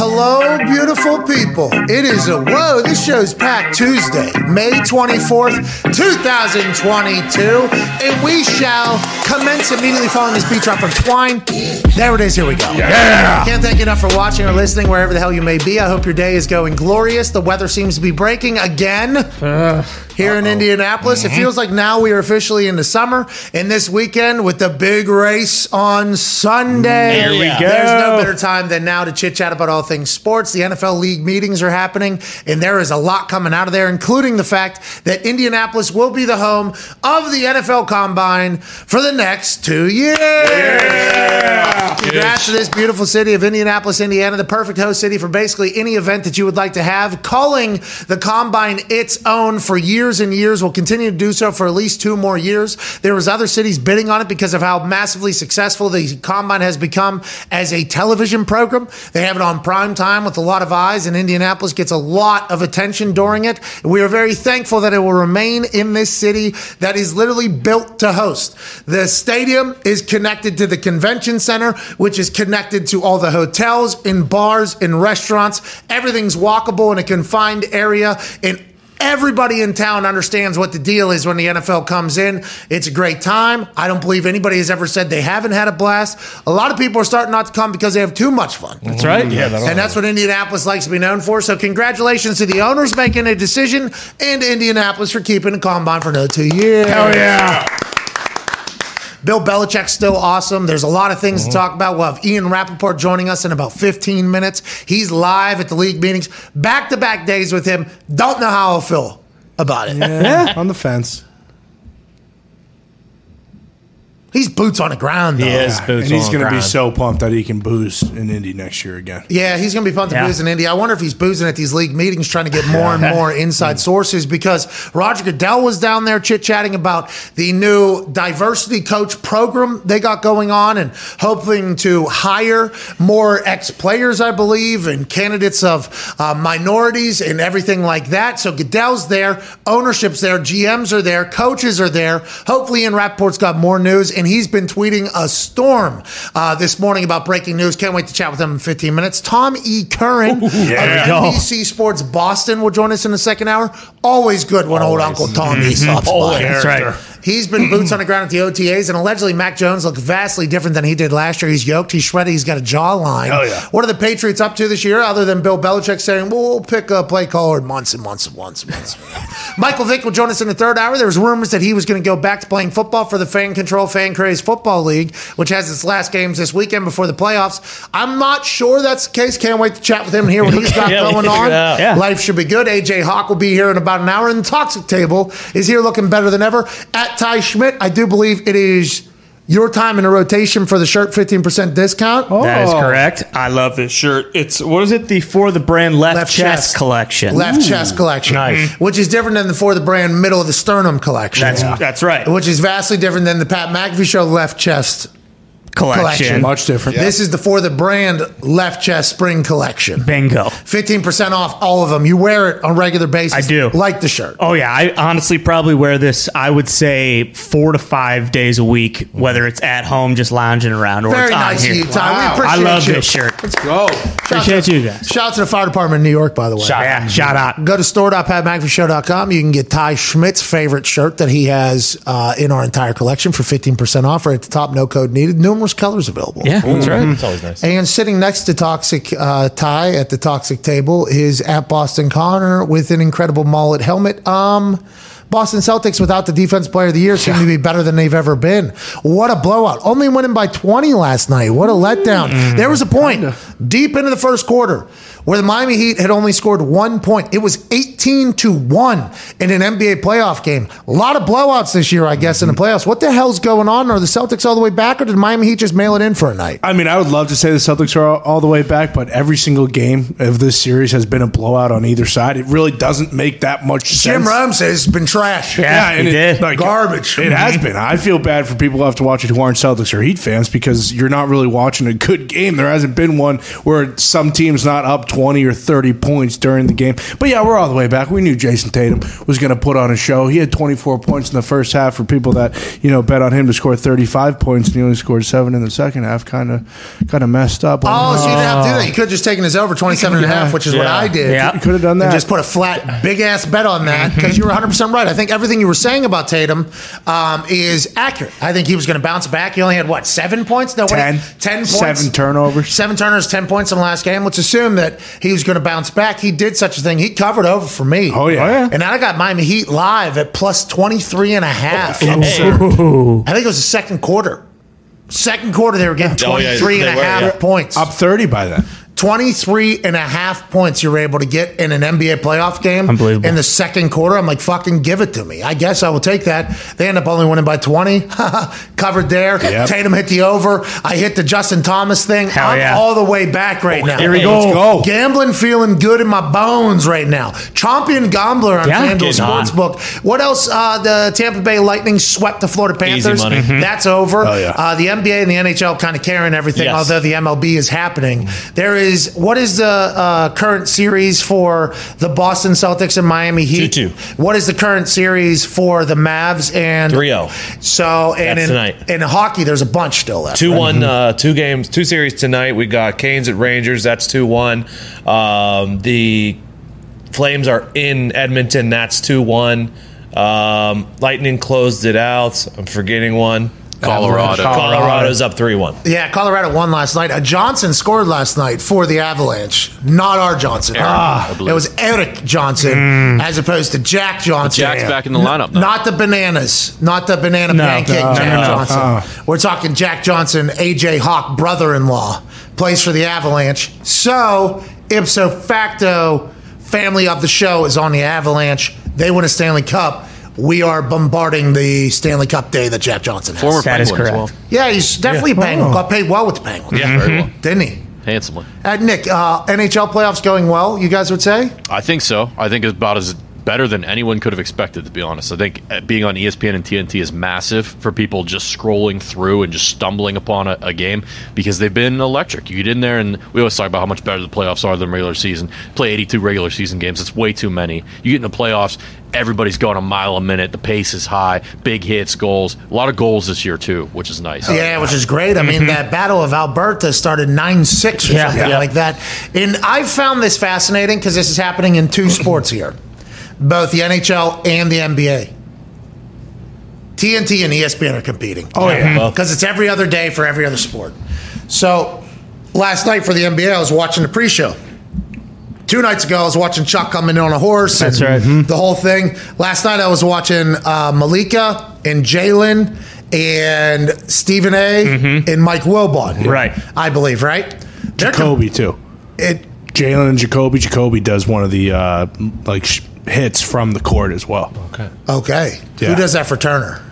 Hello, beautiful people. It is a whoa, this show's packed Tuesday, May 24th, 2022, and we shall commence immediately following this beat drop from Twine. There it is, here we go. Yeah. Can't thank you enough for watching or listening wherever the hell you may be. I hope your day is going glorious. The weather seems to be breaking again uh. Here in Indianapolis. It mm-hmm. feels like now we are officially in the summer, and this weekend with the big race on Sunday. There we go. There's no better time than now to chit chat about all things sports. The NFL league meetings are happening, and there is a lot coming out of there, including the fact that Indianapolis will be the home of the NFL Combine for the next two years. Congrats to this beautiful city of Indianapolis, Indiana, the perfect host city for basically any event that you would like to have. Calling the Combine its own for years and years, will continue to do so for at least two more years. There was other cities bidding on it because of how massively successful the Combine has become as a television program. They have it on prime time with a lot of eyes, and Indianapolis gets a lot of attention during it. We are very thankful that it will remain in this city that is literally built to host. The stadium is connected to the convention center, which is connected to all the hotels and bars and restaurants. Everything's walkable in a confined area. And Everybody in town understands what the deal is when the NFL comes in. It's a great time. I don't believe anybody has ever said they haven't had a blast. A lot of people are starting not to come because they have too much fun. That's right. Yeah, And that's what Indianapolis likes to be known for. So, congratulations to the owners making a decision and Indianapolis for keeping the combine for another two years. Hell yeah. Bill Belichick's still awesome. There's a lot of things to mm-hmm. talk about. We'll have Ian Rapoport joining us in about 15 minutes. He's live at the league meetings, back to back days with him. Don't know how I'll feel about it. Yeah, on the fence. He's boots on the ground, though. He is. Boots and Boots he's on going to be ground. so pumped that he can booze in Indy next year again. Yeah, he's going to be pumped to Yeah. booze in Indy. I wonder if he's boozing at these league meetings, trying to get more and more inside sources. Because Roger Goodell was down there chit chatting about the new diversity coach program they got going on, and hoping to hire more ex players, I believe, and candidates of uh, minorities and everything like that. So Goodell's there, ownership's there, GMs are there, coaches are there. Hopefully, Ian Rapoport's got more news, and he's been tweeting a storm uh, this morning about breaking news. Can't wait to chat with him in 15 minutes. Tom E. Curran There we of. NBC Sports Boston will join us in the second hour. Always good when old Uncle Tommy stops by. Mm-hmm. That's right. He's been boots on the ground at the OTAs, and allegedly Mac Jones looks vastly different than he did last year. He's yoked, he's shredded, he's got a jawline. Hell yeah. What are the Patriots up to this year, other than Bill Belichick saying, well, we'll pick a play caller months and months and months and months. Michael Vick will join us in the third hour. There was rumors that he was going to go back to playing football for the Fan Control Fan Craze Football League, which has its last games this weekend before the playoffs. I'm not sure that's the case. Can't wait to chat with him and hear what he's got Yeah, going on. Yeah. Life should be good. AJ Hawk will be here in about an hour, and the Toxic Table is here looking better than ever. At Ty Schmidt, I do believe it is your time in a rotation for the shirt 15% discount. Oh. That is Oh. correct. I love this shirt. It's what is it? The for the brand left, Left chest, chest. collection. Left chest collection, Nice. Mm-hmm. which is different than the for the brand middle of the sternum collection. That's that's right. which is vastly different than the Pat McAfee show left chest. Collection. collection. Much different. This is the for the brand left chest spring collection. Bingo. 15% off all of them. You wear it on a regular basis. I do. Like the shirt. Oh yeah, I honestly probably wear this. I would say four to five days a week, whether it's at home just lounging around or Very it's on here. you, Ty. Wow. We I love you. this shirt. Let's go. Appreciate you guys. Shout out to the fire department in New York, by the way. Yeah, shout out. Go to store.patmcafeeshow.com. You can get Ty Schmidt's favorite shirt that he has uh, in our entire collection for 15% off right at the top. No code needed. Numerous colors available. Yeah, that's right. It's always nice. And sitting next to Toxic uh, Ty at the Toxic table is at Boston Connor with an incredible mullet helmet. Um, Boston Celtics without the defense player of the year seem to be better than they've ever been. What a blowout. Only winning by 20 last night. What a letdown. There was a point deep into the first quarter where the Miami Heat had only scored one point. It was 18 to 1 in an NBA playoff game. A lot of blowouts this year, I guess, in the mm-hmm. playoffs. What the hell's going on? Are the Celtics all the way back, or did Miami Heat just mail it in for a night? I mean, I would love to say the Celtics are all, all the way back, but every single game of this series has been a blowout on either side. It really doesn't make that much sense. Jim Rome says he's been trash. Yeah, and he it- did. like, Garbage. It has been. I feel bad for people who have to watch it who aren't Celtics or Heat fans because you're not really watching a good game. There hasn't been one where some team's not up 20 or 30 points during the game. But yeah, we're all the way back. We knew Jayson Tatum was going to put on a show. He had 24 points in the first half for people that, you know, bet on him to score 35 points and he only scored 7 in the second half. Kind of kind of messed up. Oh, so you didn't have to do that. You could have just taken his over 27 and a half, which is what I did. Yeah. You could have done And that. just put a flat, big ass bet on that because you were 100% right. I think everything you were saying about Tatum um, is accurate. I think he was going to bounce back. He only had, what, seven points? No, what, 10. 10 points. Seven turnovers. Seven turnovers, 10 points in the last game. Let's assume that he was going to bounce back. He did such a thing. He covered over for me. Oh, yeah. Oh, yeah. And I got Miami Heat live at plus 23 and a half. Oh, Ooh. I think it was the second quarter. Second quarter, they were getting Oh, yeah, 23 and a were, half yeah. points. Up 30 by then. 23 and a half points you were able to get in an NBA playoff game Unbelievable. in the second quarter. I'm like, fucking give it to me. I guess I will take that. They end up only winning by 20. Covered there. Yep. Tatum hit the over. I hit the Justin Thomas thing. Hell I'm yeah. all the way back right now. Here we Hey, go. Let's go. Gambling feeling good in my bones right now. Champion gambler on Yeah. FanDuel Getting hot. Sportsbook. What else? Uh, the Tampa Bay Lightning swept the Florida Panthers. money. Mhm. That's over. Oh, yeah. uh, the NBA and the NHL kind of carrying everything, Yes. although the MLB is happening. There is what is the uh, current series for the Boston Celtics and Miami Heat? 2-2. What is the current series for the Mavs and 3-0. So and That's in, tonight. in hockey, there's a bunch still left. Two right? one, uh, two games, two series tonight. We got Canes at Rangers. That's two one. Um, the Flames are in Edmonton. That's two one. Um, Lightning closed it out. I'm forgetting one. Colorado. Colorado. Colorado's up three one. Yeah, Colorado won last night. Uh, Johnson scored last night for the Avalanche. Not our Johnson. Erik, Ah, it was Erik Johnson as opposed to Jack Johnson. Jack's back in the lineup now. Not the bananas, not the banana No. pancake No, Jack no, no. Johnson. Uh. We're talking Jack Johnson, AJ Hawk brother-in-law, plays for the Avalanche. So ipso facto, family of the show is on the Avalanche. They win a Stanley Cup. We are bombarding the Stanley Cup day that Jack Johnson has. Former That is Penguin as well. Yeah, he's definitely a Penguin. Oh. Got paid well with the Penguins. Yeah, very well. Didn't he? Handsomely. Uh, Nick, uh, NHL playoffs going well, you guys would say? I think so. I think it's about as better than anyone could have expected, to be honest. I think uh, being on ESPN and TNT is massive for people just scrolling through and just stumbling upon a, a game because they've been electric. You get in there, and we always talk about how much better the playoffs are than regular season. Play 82 regular season games, it's way too many. You get in the playoffs, everybody's going a mile a minute, the pace is high, big hits, goals. A lot of goals this year, too, which is nice. Yeah, which is great. I mean, that Battle of Alberta started 9 6 or Yeah. something Yeah. like that. And I've found this fascinating because this is happening in two sports here both the NHL and the NBA. TNT and ESPN are competing. Oh, yeah. Because it's every other day for every other sport. So last night for the NBA, I was watching the pre show. Two nights ago, I was watching Chuck coming in on a horse. That's and right. The whole thing. Last night, I was watching uh, Malika and Jalen and Stephen A. and Mike Wilbon. Mm-hmm. Right. I believe, right? They're com- Jacoby, too. It, Jalen and Jacoby. Jacoby does one of the uh, like sh- hits from the court as well. okay. Yeah. Who does that for Turner?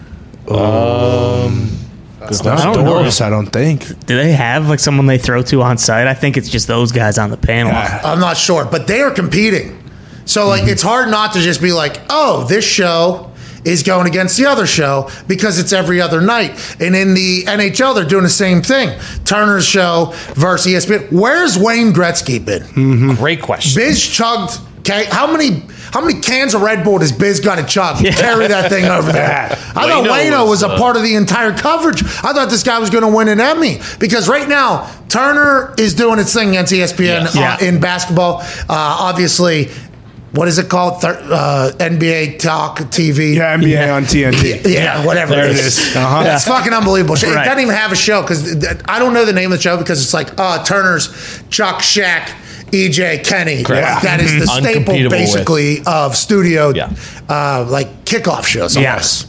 Um, it's I not don't know. Doris, I don't think. Do they have like someone they throw to on site? I think it's just those guys on the panel. Yeah. I'm not sure, but they are competing. So like mm-hmm. it's hard not to just be like, "Oh, this show is going against the other show because it's every other night." And in the NHL, they're doing the same thing. Turner's show versus ESPN. Where's Wayne Gretzky been? Great question. Biz chugged. Okay, how many how many cans of Red Bull does Biz got to chug? to Carry that thing over there. I thought Wayno Wayno was, was, a uh, part of the entire coverage. I thought this guy was going to win an Emmy because right now Turner is doing its thing against ESPN Yes. uh, Yeah. in basketball. Uh, obviously, what is it called? Thir- uh, NBA Talk TV. Yeah, NBA on TNT. Yeah, whatever There it it is. is. Uh-huh. It's fucking unbelievable. It Right. doesn't even have a show because I don't know the name of the show because it's like uh, Turner's Chuck Shack. EJ Kenny. Correct. That is the staple, Uncompetable basically, of studio, Yeah. uh, like kickoff shows. Yes.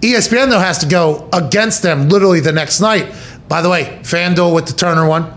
ESPN though has to go against them literally the next night. By the way, FanDuel with the Turner one.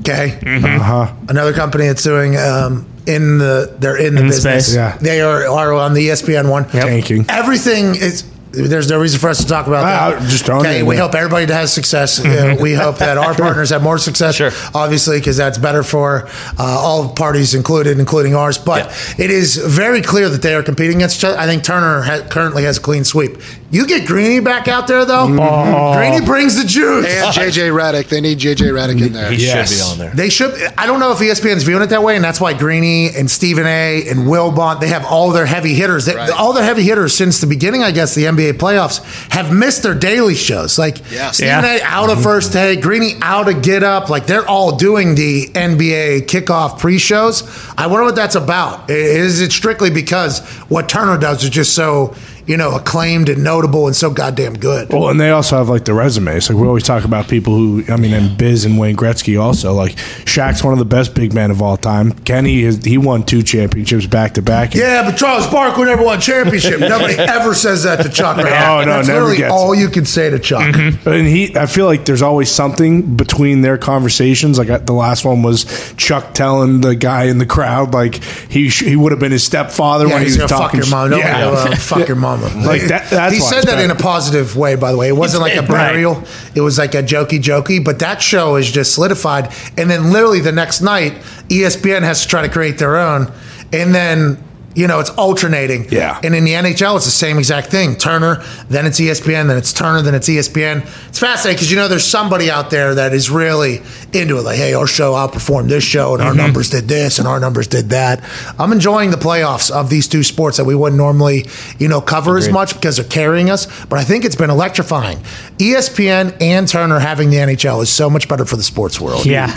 Okay. Uh-huh. Another company that's doing um, in the they're in the In business. space. Yeah. They are, are on the ESPN one. Tanking. Everything is There's no reason for us to talk about that. just throwing okay, in we there. hope everybody has success. Uh, we hope that our partners have more success, Sure. obviously, because that's better for uh, all parties included, including ours. But it is very clear that they are competing against each other. I think Turner ha- currently has a clean sweep. You get Greeny back out there, though. Mm-hmm. Greeny brings the juice. And JJ Redick. They need JJ Redick in there. He Yes. should be on there. They should. I don't know if ESPN's viewing it that way, and that's why Greeny and Stephen A. and Wilbon they have all their heavy hitters. They, Right. All their heavy hitters since the beginning, I guess, the NBA playoffs have missed their daily shows. Like Yeah. Stephen Yeah. A. out of first take, Greeny out of get up. Like they're all doing the NBA kickoff pre-shows. I wonder what that's about. Is it strictly because what Turner does is just so you know acclaimed and notable and so goddamn good? Well, and they also have like the resumes. Like we always talk about people who, I mean, and Biz and Wayne Gretzky also. Like Shaq's one of the best big men of all time. Kenny, is, he won two championships back to back. Yeah, but Charles Barkley never won championship. Nobody ever says that to Chuck. Right? No, no, That's never literally gets all you can say to Chuck. Mm-hmm. And he, I feel like there's always something between their conversations. Like the last one was Chuck telling the guy in the crowd, like he sh- he would have been his stepfather Yeah, when he was gonna fuck your mom. yeah. fuck your mama. Like that- that's he said it's that in a positive way, by the way. It wasn't like a Right. burial. It was like a jokey jokey. But that show is just solidified. And then literally the next night, ESPN has to try to create their own. And then you know it's alternating. Yeah. And in the NHL, it's the same exact thing. Turner, then it's ESPN, then it's Turner, then it's ESPN. It's fascinating because you know there's somebody out there that is really into it. Like, hey, our show outperformed this show, and our mm-hmm. numbers did this, and our numbers did that. I'm enjoying the playoffs of these two sports that we wouldn't normally, you know, cover as much because they're carrying us. But I think it's been electrifying. ESPN and Turner having the NHL is so much better for the sports world. Yeah.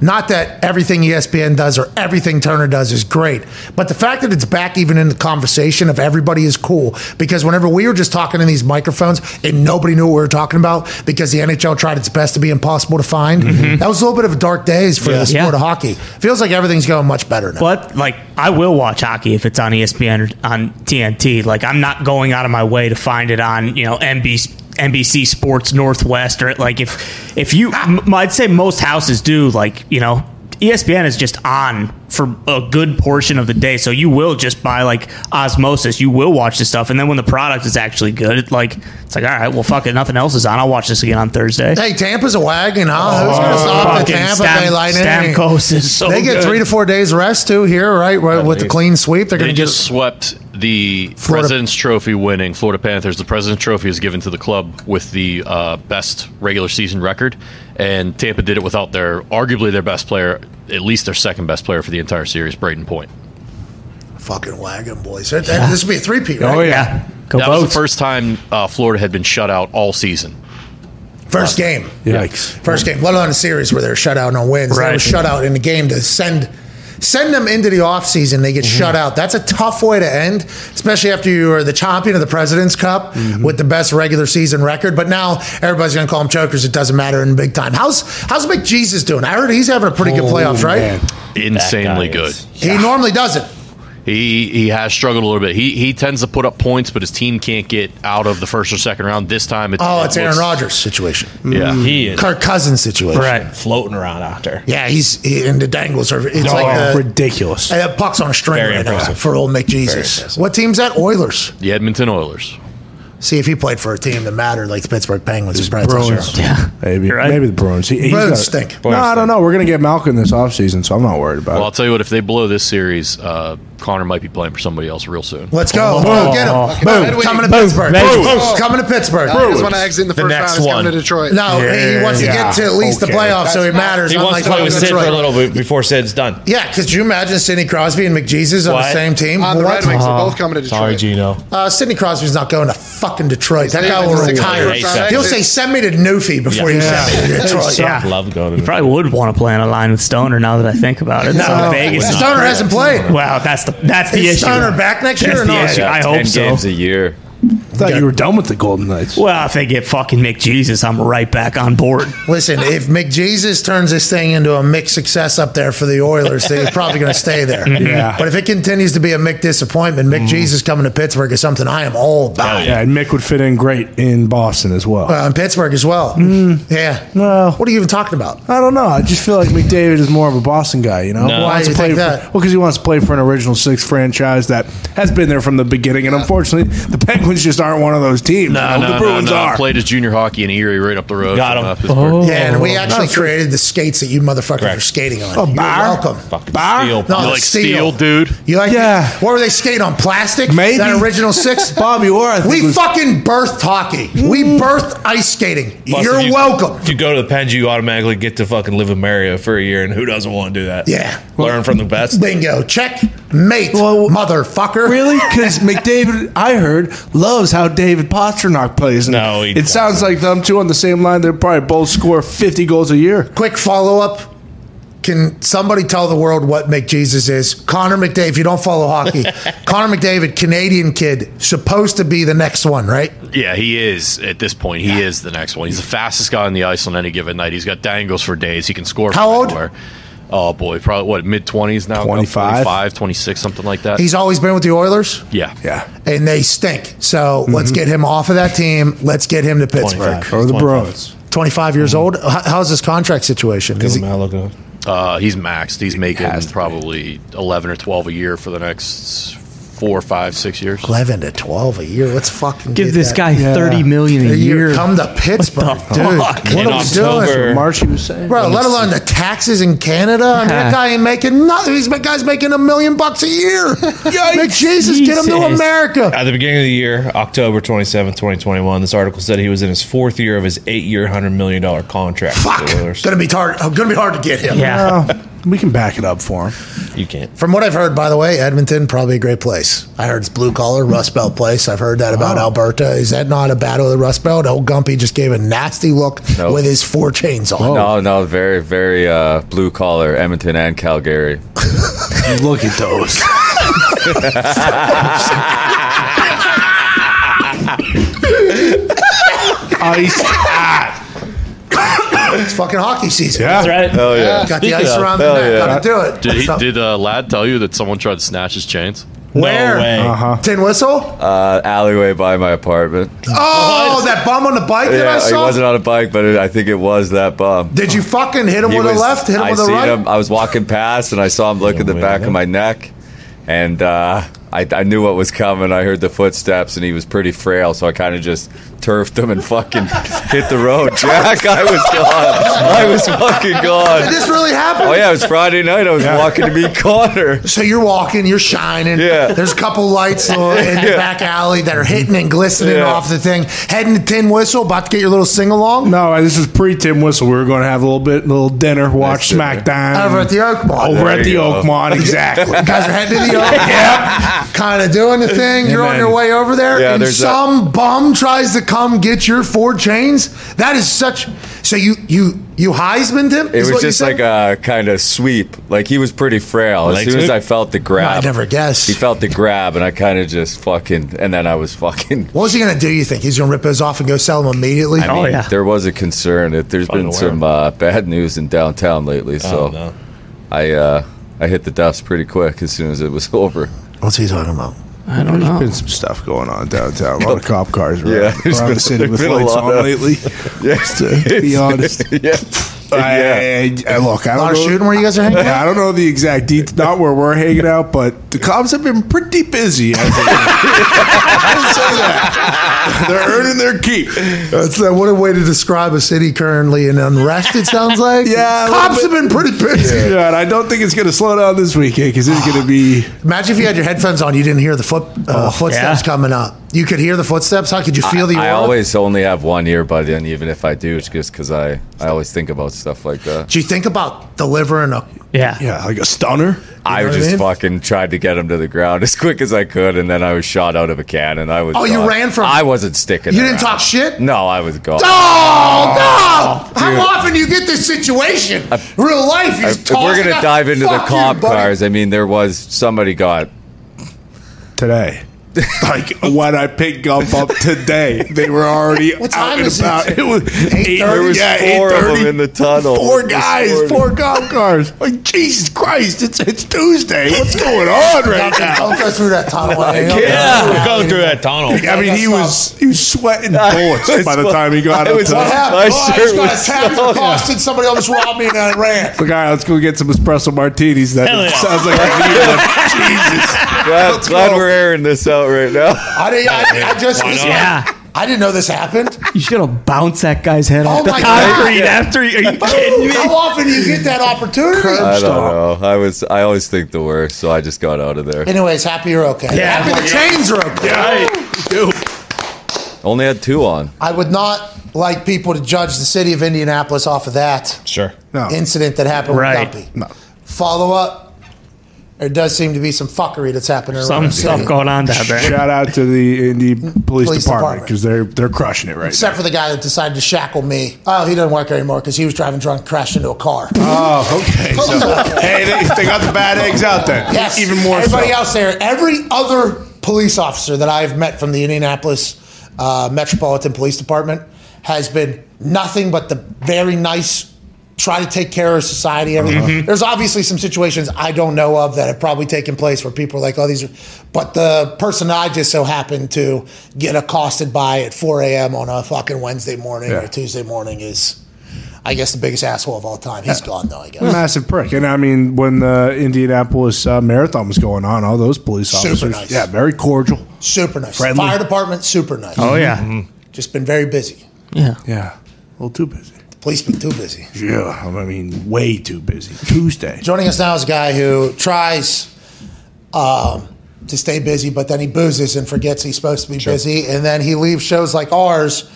Not that everything ESPN does or everything Turner does is great, but the fact that it's back even in the conversation of everybody is cool because whenever we were just talking in these microphones and nobody knew what we were talking about because the NHL tried its best to be impossible to find, mm-hmm. that was a little bit of a dark days for the sport Yeah. of hockey. Feels like everything's going much better now. But like, I will watch hockey if it's on ESPN or on TNT. Like, I'm not going out of my way to find it on you know NBC. NBC Sports Northwest or like if if you I'd say most houses do like you know ESPN is just on for a good portion of the day so you will just by like osmosis you will watch this stuff and then when the product is actually good it, like it's like all right well fuck it nothing else is on I'll watch this again on Thursday Hey, Tampa's a wagon, huh? Who's going to stop the Tampa Stam- Bay Lightning? Stamkos is so they get good. three to four days rest too here, right? right with the clean sweep, they're They going to just swept the Florida- President's Trophy winning Florida Panthers. The President's Trophy is given to the club with the uh, best regular season record, and Tampa did it without their arguably their best player, at least their second best player for the entire series, Brayden Point. fucking wagon boys. This would be a three-peat, right? Oh yeah. yeah go That was the first time uh, Florida had been shut out all season. First game. Yikes. First game, let alone a series where they're shut out no wins. They Right. were shut out in the game to send send them into the offseason. They get shut out. That's a tough way to end, especially after you are the champion of the President's Cup with the best regular season record. But now everybody's going to call them chokers. It doesn't matter in big time. How's how's McJesus doing? I heard he's having a pretty good playoffs, right? Insanely good. is- He normally doesn't. He he has struggled a little bit. He he tends to put up points, but his team can't get out of the first or second round. This time, it, Oh, it it's Aaron Rodgers situation. Yeah, He is Kirk Cousins situation. right floating around out there. Yeah, he's he, and the dangles are. It's Oh, like the, ridiculous. uh, puck's on a string Very right now for old Very McJesus. What team's that? Oilers. the Edmonton Oilers. See if he played for a team that mattered, like the Pittsburgh Penguins. His Bruins. yeah Maybe right. maybe the Bruins. He, he's Bruins got- stink. No, I don't know. We're gonna get Malkin this offseason, so I'm not worried about Well, it. Well, I'll tell you what. If they blow this series, uh, Connor might be playing for somebody else real soon. Let's go. Oh. Get him. Boom. Boom. Coming to Boom. Pittsburgh. Boom. Boom. Coming to Pittsburgh. He just want to exit in the The first next round. He's coming one. to Detroit. No, he wants to get to at least Okay. the playoffs, so he matters. He wants to play with to Sid for a little bit before Sid's done. Yeah, could you imagine Sidney Crosby and McJesus on the same team? On the What? Red Wings, they're both coming to Detroit. Sorry, Gino. Uh, Sidney Crosby's not going to fucking Detroit. That guy leaving will retire. He'll say, "Send me to Newfie before you Yeah. send me to Detroit." Yeah. Love going to You probably would want to play on a line with Stoner now that I think about it. No, so Vegas. Stoner hasn't played. Wow, that's the that's the Is issue. Stoner back next year or not? issue. I ten hope so. games a year. I thought you were done with the Golden Knights. Well, if they get fucking McJesus, I'm right back on board. Listen, if McJesus turns this thing into a mixed success up there for the Oilers, they're probably going to stay there. Yeah. But if it continues to be a Mick disappointment, McJesus coming to Pittsburgh is something I am all about. Yeah, and Mick would fit in great in Boston as well. Uh, in Pittsburgh as well. Yeah. well- what are you even talking about? I don't know. I just feel like McDavid is more of a Boston guy. You know, No. He Why wants do to you play think for- that? Well, because he wants to play for an original six franchise that has been there from the beginning, and unfortunately, the Penguins just aren't one of those teams. No, You know, no, the Bruins no, no. are. Played his junior hockey in Erie, right up the road. Got him. uh, Pittsburgh. Yeah, and we actually Oh, created the skates that you motherfuckers Correct. are skating on. A You're bar? welcome. Fucking Bar? steel. No, You like steel, dude? You like? Yeah. What were they skating on? Plastic? Maybe. that original six. Bobby Orr, I think, we was- fucking birthed hockey. We birthed ice skating. Plus, You're you- welcome. If you go to the Pens, you automatically get to fucking live in Mario for a year, and who doesn't want to do that? Yeah. Learn from the best. Bingo. Check mate, Well, motherfucker. Really? Because McDavid, I heard, loves how David Pastrnak plays. And No, he it sounds like them two on the same line. They'll probably both score 50 goals a year. Quick follow up. Can somebody tell the world what McJesus is? Connor McDavid, if you don't follow hockey, Connor McDavid, Canadian kid, supposed to be the next one, right? Yeah, he is at this point. He is the next one. He's the fastest guy on the ice on any given night. He's got dangles for days. He can score. How from old? anywhere. Oh boy, probably what mid twenties now. 25? 25, 26, something like that. He's always been with the Oilers, yeah, Yeah. and they stink. So let's get him off of that team. Let's get him to Pittsburgh. 25. Or the 25. Bruins. 25 years old. H- How's his contract situation? Is he, uh, he's maxed. He's making has probably eleven or twelve a year for the next four, five, six years. 11 to 12 a year. Let's fucking Give this that. guy thirty million a a year. year. Come to Pittsburgh, what dude. fuck? What In are we October- doing? Marshy was saying. Bro, let alone the taxes in Canada. I mean, that guy ain't making nothing. He's that guy's making a million bucks a year. Make Jesus, get him to America. At the beginning of the year, October 27, 2021, this article said he was in his fourth year of his eight year, $100 million contract. with Fuck, gonna be hard. Gonna be hard to get him. Yeah. Well, we can back it up for him. You can't. From what I've heard, by the way, Edmonton probably a great place. I heard it's blue collar, Rust Belt place. I've heard that about Alberta. Is that not a battle of the Rust Belt? Old Gumpy just gave a nasty look Nope. with his four chains on. No, no, very, very uh, blue collar, Edmonton and Calgary. Look at those. Ice hat. It's fucking hockey season. Yeah. That's right. Hell yeah. Got the Speaking ice of- around the hell neck. yeah. Gotta do it. Did he? So- Did uh, Lad tell you that someone tried to snatch his chains? Where? No way. Uh-huh. Tin whistle? Uh, alleyway by my apartment. Oh, that bum on the bike that I Yeah, he saw? wasn't on a bike, but it, I think it was that bum. Did you fucking hit him He with was- the left, hit him I with the seen right? him. I was walking past and I saw him look at the Yeah, back yeah. of my neck, and uh, I, I knew what was coming. I heard the footsteps, and he was pretty frail, so I kind of just turfed him and fucking hit the road. Jack, I was gone. I was fucking gone. Did this really happen? Oh yeah, it was Friday night. I was walking to meet Connor. So you're walking, you're shining. Yeah. There's a couple lights in the Yeah. back alley that are hitting and glistening Yeah. off the thing. Heading to Tin Whistle, about to get your little sing along. No, this is pre Tin Whistle. We were going to have a little bit, a little dinner, watch Nice dinner. SmackDown. Over at the Oakmont. Over There at the. Oakmont, exactly. You guys are heading to the Oakmont. yeah. Kind of doing the thing. You're on your way over there, Yeah, and there's some bum tries to come get your four chains. That is such. So you you you Heisman him? It was just like a kind of sweep. Like he was pretty frail. As Leg soon as? I felt the grab, I'd never guess. He felt the grab, and I kind of just fucking, and then I was fucking. What was he going to do? You think he's going to rip those off and go sell them immediately? I mean, Oh, yeah. there was a concern that there's been Unaware. some uh, bad news in downtown lately. So Oh, no. I uh, I hit the dust pretty quick as soon as it was over. What's he talking about? I don't There's know. been some stuff going on downtown. A lot of cop cars around, Yeah, there's around been- the city with there's a lights lot on of- lately. Yeah, to, to be honest. yeah, I, I- I- look, I A don't of know. shooting where you guys are hanging? Yeah, I don't know the exact details, not where we're hanging out, but the cops have been pretty busy. I think. I'll say that. They're earning their keep. That's uh, what a way to describe a city currently in unrest. It sounds like. Yeah, a little cops have been pretty busy. Yeah, and I don't think it's going to slow down this weekend because it's going to be. Imagine if you had your headphones on, you didn't hear the foot uh, footsteps yeah. coming up. You could hear the footsteps. How could you feel the? I always only have one earbud in, even if I do, it's just because I I always think about stuff like that. Do you think about delivering a? Yeah. Yeah, like a stunner. I know what I just mean? fucking tried to get him to the ground as quick as I could, and then I was shot out of a cannon. I was. Oh, you ran from- I wasn't sticking. You didn't around. talk shit. No, I was gone. Oh no! How often do you get this situation? Real life. You If just we're gonna dive into the Fuck you, cop cars, I mean, there was somebody got today. Like when I picked Gump up today, they were already What out time and is it? about. It was 8:30? There was yeah, four of 8:30. them in the tunnel. Four guys, four cop cars. Like Jesus Christ, it's it's Tuesday. What's going on right now? don't go through that tunnel. I Yeah, we're going through that tunnel. I mean, he was he was sweating bullets by the time he got I up was- to What happened? My oh, I just got was attacked so- and accosted. Somebody almost robbed me and I ran. Like, all right, let's go get some espresso martinis. That Hell yeah. sounds like I need. Jesus. Glad, glad we're airing this out right now. I, didn't, I, I just, this- Yeah. I didn't know this happened. You should have bounced that guy's head Oh off the my God. concrete after. Are you kidding me? How often do you get that opportunity? I don't know. I was. I always think the worst, so I just got out of there. Anyways, happy you're okay. Yeah. Happy the chains are okay. Only had two on. I would not like people to judge the city of Indianapolis off of that Sure. No. incident that happened Right. with Dumpy. No. Follow up. There does seem to be some fuckery that's happening Some the stuff city. going on down there. Shout out to the Indy Police, Police Department Department. because they're they're crushing it right Except for the guy that decided to shackle me. Oh, he doesn't work anymore because he was driving drunk, crashed into a car. Oh, okay. So, hey, they, they got the bad eggs out then. Yes. even more. Everybody so. else there, every other police officer that I've met from the Indianapolis uh, Metropolitan Police Department has been nothing but the very nice. Try to take care of society. Everything. Mm-hmm. There's obviously some situations I don't know of that have probably taken place where people are like, "Oh, these are," but the person I just so happened to get accosted by at 4 a.m. on a fucking Wednesday morning Yeah. or Tuesday morning is, I guess, the biggest asshole of all time. He's gone though. I guess. Massive prick, and I mean, when the Indianapolis uh, marathon was going on, all those police Super officers, nice. yeah, very cordial. Super nice. Friendly. Fire department, super nice. Oh yeah, Just been very busy. yeah. Yeah, a little too busy. Police been too busy. Yeah, I mean, way too busy. Tuesday. Joining us now is a guy who tries um, to stay busy, but then he boozes and forgets he's supposed to be busy, and then he leaves shows like ours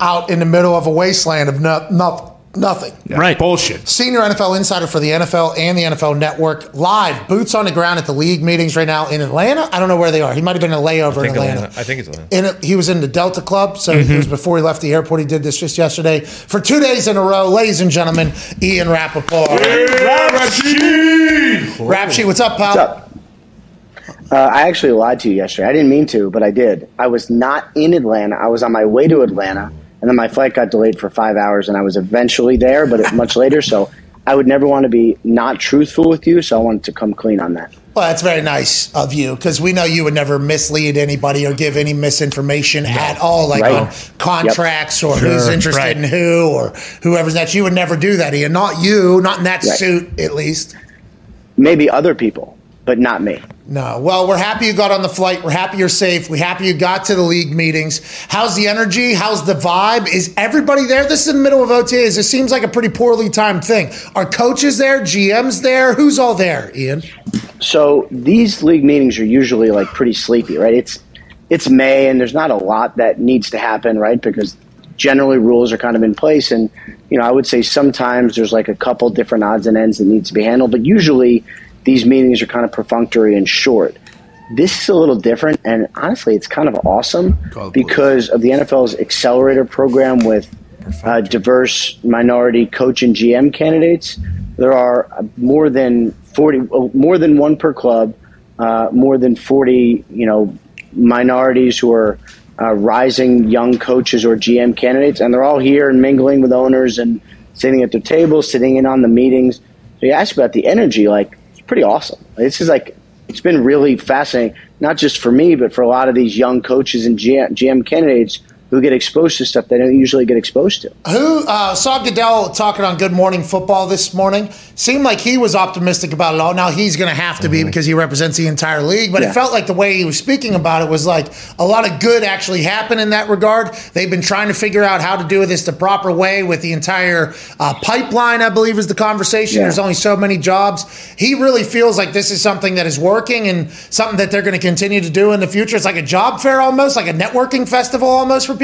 out in the middle of a wasteland of no, no, nothing. Yeah, Right. Bullshit. Senior NFL insider for the NFL and the NFL Network, live, boots on the ground at the league meetings right now in Atlanta. I don't know where they are. He might have been in a layover I in Atlanta. Atlanta. I think it's Atlanta. In a, he was in the Delta Club, so it was before he left the airport. He did this just yesterday for two days in a row. Ladies and gentlemen, Ian Rapoport. Rap sheet, what's up, pal? What's up? Uh, I actually lied to you yesterday. I didn't mean to, but I did. I was not in Atlanta. I was on my way to Atlanta, and then my flight got delayed for five hours, and I was eventually there, but much later. So I would never want to be not truthful with you, so I wanted to come clean on that. Well, that's very nice of you because we know you would never mislead anybody or give any misinformation at all, like Right. on contracts or who's interested Right. in who or whoever's next. You would never do that, Ian. Not you, not in that Right. suit, at least. Maybe other people, but not me. No. Well, we're happy you got on the flight. We're happy you're safe. We're happy you got to the league meetings. How's the energy? How's the vibe? Is everybody there? This is in the middle of OTAs. It seems like a pretty poorly timed thing. Are coaches there? GMs there? Who's all there, Ian? So these league meetings are usually like pretty sleepy, right? It's it's May and there's not a lot that needs to happen, right? Because generally rules are kind of in place and you know, I would say sometimes there's like a couple different odds and ends that needs to be handled, but usually these meetings are kind of perfunctory and short. This is a little different and honestly it's kind of awesome because of the NFL's accelerator program with uh, diverse minority coach and GM candidates. There are more than forty, uh, more than one per club, uh, more than forty, you know, minorities who are uh, rising young coaches or GM candidates, and they're all here and mingling with owners and sitting at their tables, sitting in on the meetings. So you ask about the energy, like pretty awesome. This is like it's been really fascinating, not just for me, but for a lot of these young coaches and GM, GM candidates who get exposed to stuff they don't usually get exposed to. Who uh, saw Goodell talking on Good Morning Football this morning? Seemed like he was optimistic about it all. Now he's going to have to be because he represents the entire league. But it felt like the way he was speaking about it was like a lot of good actually happened in that regard. They've been trying to figure out how to do this the proper way with the entire uh, pipeline. I believe is the conversation. Yeah. There's only so many jobs. He really feels like this is something that is working and something that they're going to continue to do in the future. It's like a job fair almost, like a networking festival almost for people.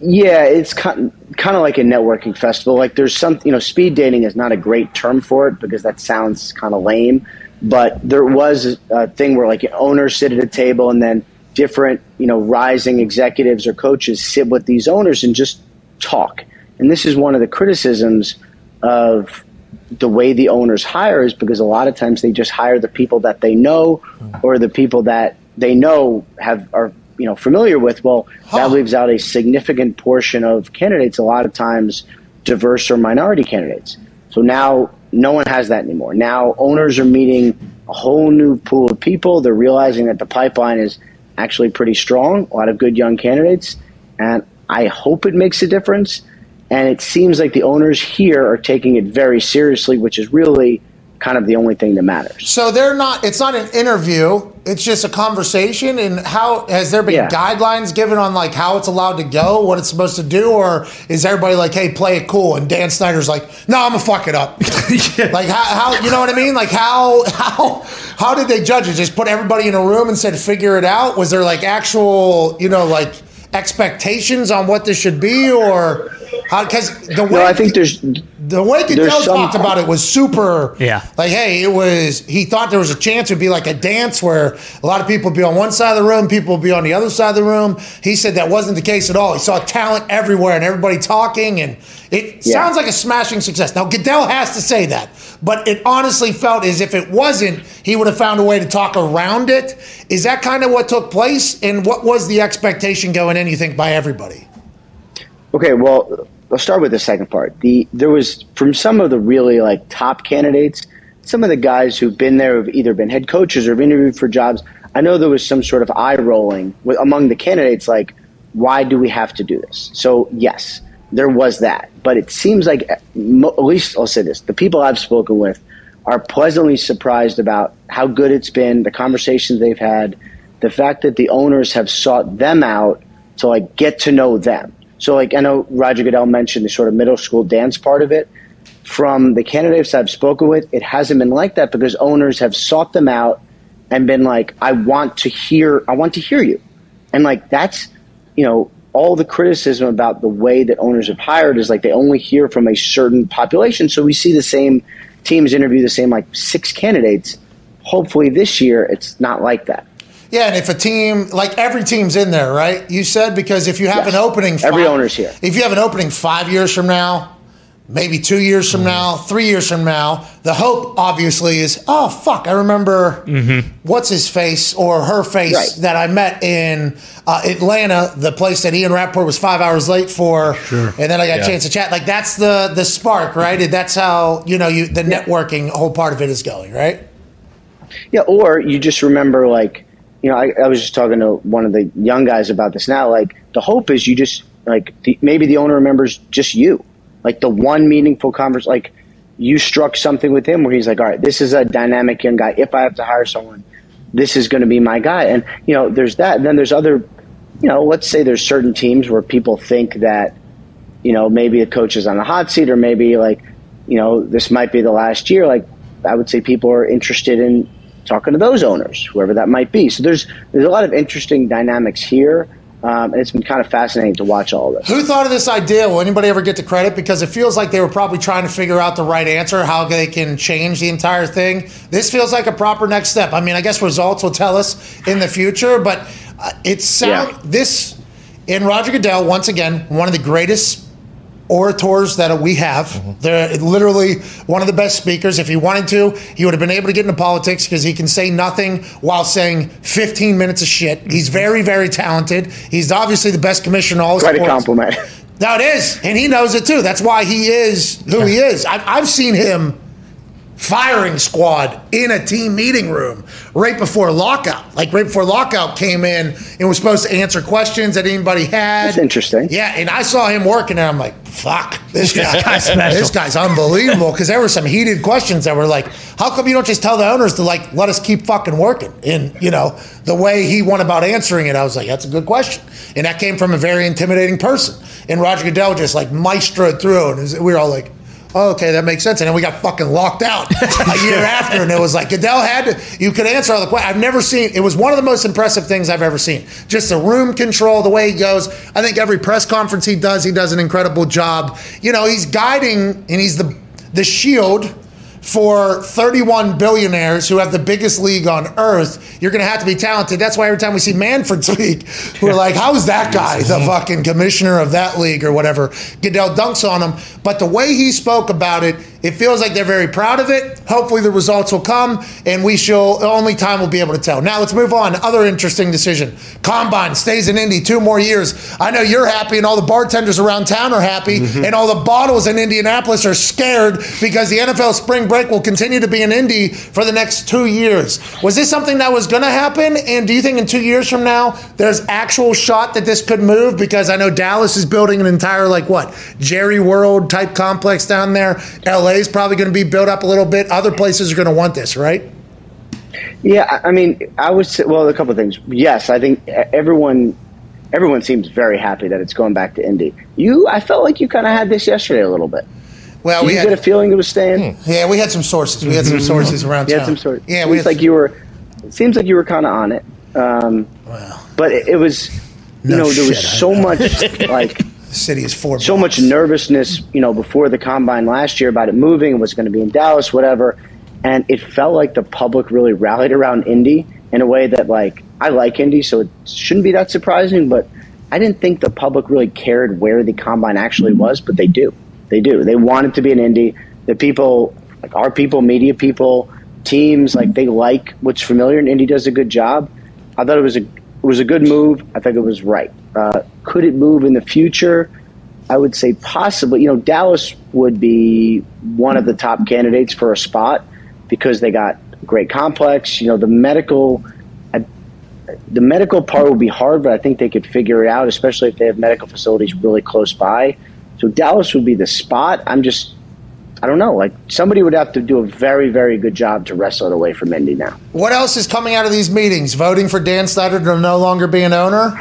Yeah, it's kind kind of like a networking festival. Like there's some, you know, speed dating is not a great term for it because that sounds kind of lame. But there was a thing where like owners sit at a table and then different, you know, rising executives or coaches sit with these owners and just talk. And this is one of the criticisms of the way the owners hire is because a lot of times they just hire the people that they know or the people that they know have are you know familiar with well that leaves out a significant portion of candidates a lot of times diverse or minority candidates. So now no one has that anymore. Now owners are meeting a whole new pool of people. They're realizing that the pipeline is actually pretty strong a lot of good young candidates and i hope it makes a difference. And it seems like the owners here are taking it very seriously, which is really kind of the only thing that matters. So they're not. It's not an interview. It's just a conversation. And how has there been Yeah. guidelines given on like how it's allowed to go, what it's supposed to do, or is everybody like, hey, play it cool? And Dan Snyder's like, no, I'm gonna fuck it up. Like how, how you know what I mean? Like how how how did they judge it? Just put everybody in a room and said figure it out. Was there like actual you know like expectations on what this should be, or how? Because the way No, I think there's the way Goodell some- talked about it was super. Yeah. Like, hey, it was. He thought there was a chance it would be like a dance where a lot of people would be on one side of the room, people would be on the other side of the room. He said that wasn't the case at all. He saw talent everywhere and everybody talking, and it Yeah. sounds like a smashing success. Now Goodell has to say that, but it honestly felt as if it wasn't, he would have found a way to talk around it. Is that kind of what took place, and what was the expectation going in? You think by everybody? Okay, well, I'll start with the second part. The there was from some of the really like top candidates, some of the guys who've been there who've either been head coaches or have interviewed for jobs. I know there was some sort of eye rolling with, among the candidates, like, why do we have to do this? So yes, there was that, but it seems like at least I'll say this: the people I've spoken with are pleasantly surprised about how good it's been, the conversations they've had, the fact that the owners have sought them out to like get to know them. So like I know Roger Goodell mentioned the sort of middle school dance part of it. From the candidates I've spoken with, it hasn't been like that because owners have sought them out and been like, I want to hear I want to hear you. And like that's you know, all the criticism about the way that owners have hired is like they only hear from a certain population. So we see the same teams interview the same like six candidates. Hopefully this year it's not like that. Yeah, and if a team like every team's in there, right? You said because if you have Yes. an opening, Every owner's here. If you have an opening five years from now, maybe two years from now, three years from now, the hope obviously is, oh fuck, I remember what's his face or her face Right. that I met in uh, Atlanta, the place that Ian Rapoport was five hours late for, sure. and then I got a chance to chat. Like that's the the spark, right? And that's how you know you the networking whole part of it is going, right? Yeah, or you just remember like, you know, I, I was just talking to one of the young guys about this now. Like, the hope is you just like the, maybe the owner remembers just you, like the one meaningful conversation. Like, you struck something with him where he's like, all right, this is a dynamic young guy. If I have to hire someone, this is going to be my guy. And you know, there's that. And then there's other, you know, let's say there's certain teams where people think that, you know, maybe a coach is on the hot seat, or maybe like, you know, this might be the last year. Like, I would say people are interested in talking to those owners, whoever that might be. So there's there's a lot of interesting dynamics here, um, and it's been kind of fascinating to watch all this. Who thought of this idea? Will anybody ever get the credit? Because it feels like they were probably trying to figure out the right answer, how they can change the entire thing. This feels like a proper next step. I mean, I guess results will tell us in the future, but uh, it sound Yeah. this in Roger Goodell once again one of the greatest orators that we have. Mm-hmm. They're literally one of the best speakers. If he wanted to, he would have been able to get into politics because he can say nothing while saying 15 minutes of shit. He's mm-hmm. very, very talented. He's obviously the best commissioner in all Quite a compliment. No, it is, and he knows it too. That's why he is who he is. I've, I've seen him firing squad in a team meeting room right before lockout. Like right before lockout came in and was supposed to answer questions that anybody had. That's interesting. Yeah, and I saw him working, and I'm like, "Fuck, this guy, guy's special. this guy's unbelievable." Because there were some heated questions that were like, "How come you don't just tell the owners to like let us keep fucking working?" And you know, the way he went about answering it, I was like, "That's a good question," and that came from a very intimidating person. And Roger Goodell just like maestroed through, and was- we were all like. Oh, okay, that makes sense. And then we got fucking locked out a year after, and it was like Goodell had to. You could answer all the questions. I've never seen. It was one of the most impressive things I've ever seen. Just the room control, the way he goes. I think every press conference he does, he does an incredible job. You know, he's guiding, and he's the the shield for 31 billionaires who have the biggest league on earth, you're going to have to be talented. That's why every time we see Manfred speak, we're like, how is that guy the fucking commissioner of that league or whatever? Goodell dunks on him. But the way he spoke about it, it feels like they're very proud of it. Hopefully the results will come and we shall, only time will be able to tell. Now let's move on. Other interesting decision. Combine stays in Indy two more years. I know you're happy and all the bartenders around town are happy mm-hmm. and all the bottles in Indianapolis are scared because the NFL spring break will continue to be in Indy for the next two years. Was this something that was going to happen? And do you think in two years from now there's actual shot that this could move? Because I know Dallas is building an entire like what Jerry World type complex down there. LA LA is probably going to be built up a little bit. Other places are going to want this, right? Yeah, I mean, I would say, well, a couple of things. Yes, I think everyone everyone seems very happy that it's going back to Indy. You, I felt like you kind of had this yesterday a little bit. Well, Did we you had get a feeling it was staying? yeah, we had some sources. We had some sources around You town. had some sort. Yeah, seems we had like you were. It seems like you were kind of on it. Um, but it, it was, you No know, there was so much like the city is four. so much nervousness, you know, before the combine last year about it moving, it was going to be in Dallas, whatever. And it felt like the public really rallied around Indy in a way that, like, I like Indy, so it shouldn't be that surprising. But I didn't think the public really cared where the combine actually was, but they do. They do. They want it to be in Indy. The people, like our people, media people, teams, like they like what's familiar, and Indy does a good job. I thought it was a it was a good move. I think it was right. Uh, could it move in the future? I would say possibly. You know, Dallas would be one of the top candidates for a spot because they got great complex. You know, the medical, the medical part would be hard, but I think they could figure it out, especially if they have medical facilities really close by. So Dallas would be the spot. I'm just, I don't know. Like somebody would have to do a very, very good job to wrestle it away from Indy now. What else is coming out of these meetings? Voting for Dan Snyder to no longer be an owner?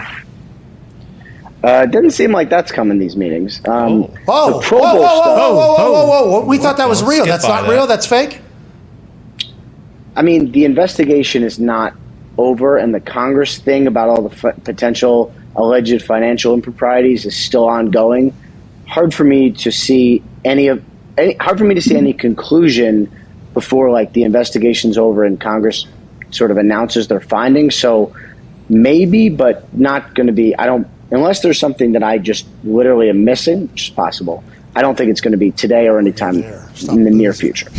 Uh, it doesn't seem like that's coming these meetings. Um, Whoa, the Pro whoa, Bowl whoa, whoa, stuff. whoa, whoa, whoa, whoa, whoa! We thought that was real. That's not that. real. That's fake. I mean, the investigation is not over, and the Congress thing about all the f- potential alleged financial improprieties is still ongoing. Hard for me to see any of any, hard for me to see any conclusion before like the investigation's over and Congress sort of announces their findings. So maybe, but not going to be. I don't unless there's something that I just literally am missing, which is possible. I don't think it's going to be today or anytime in the near future.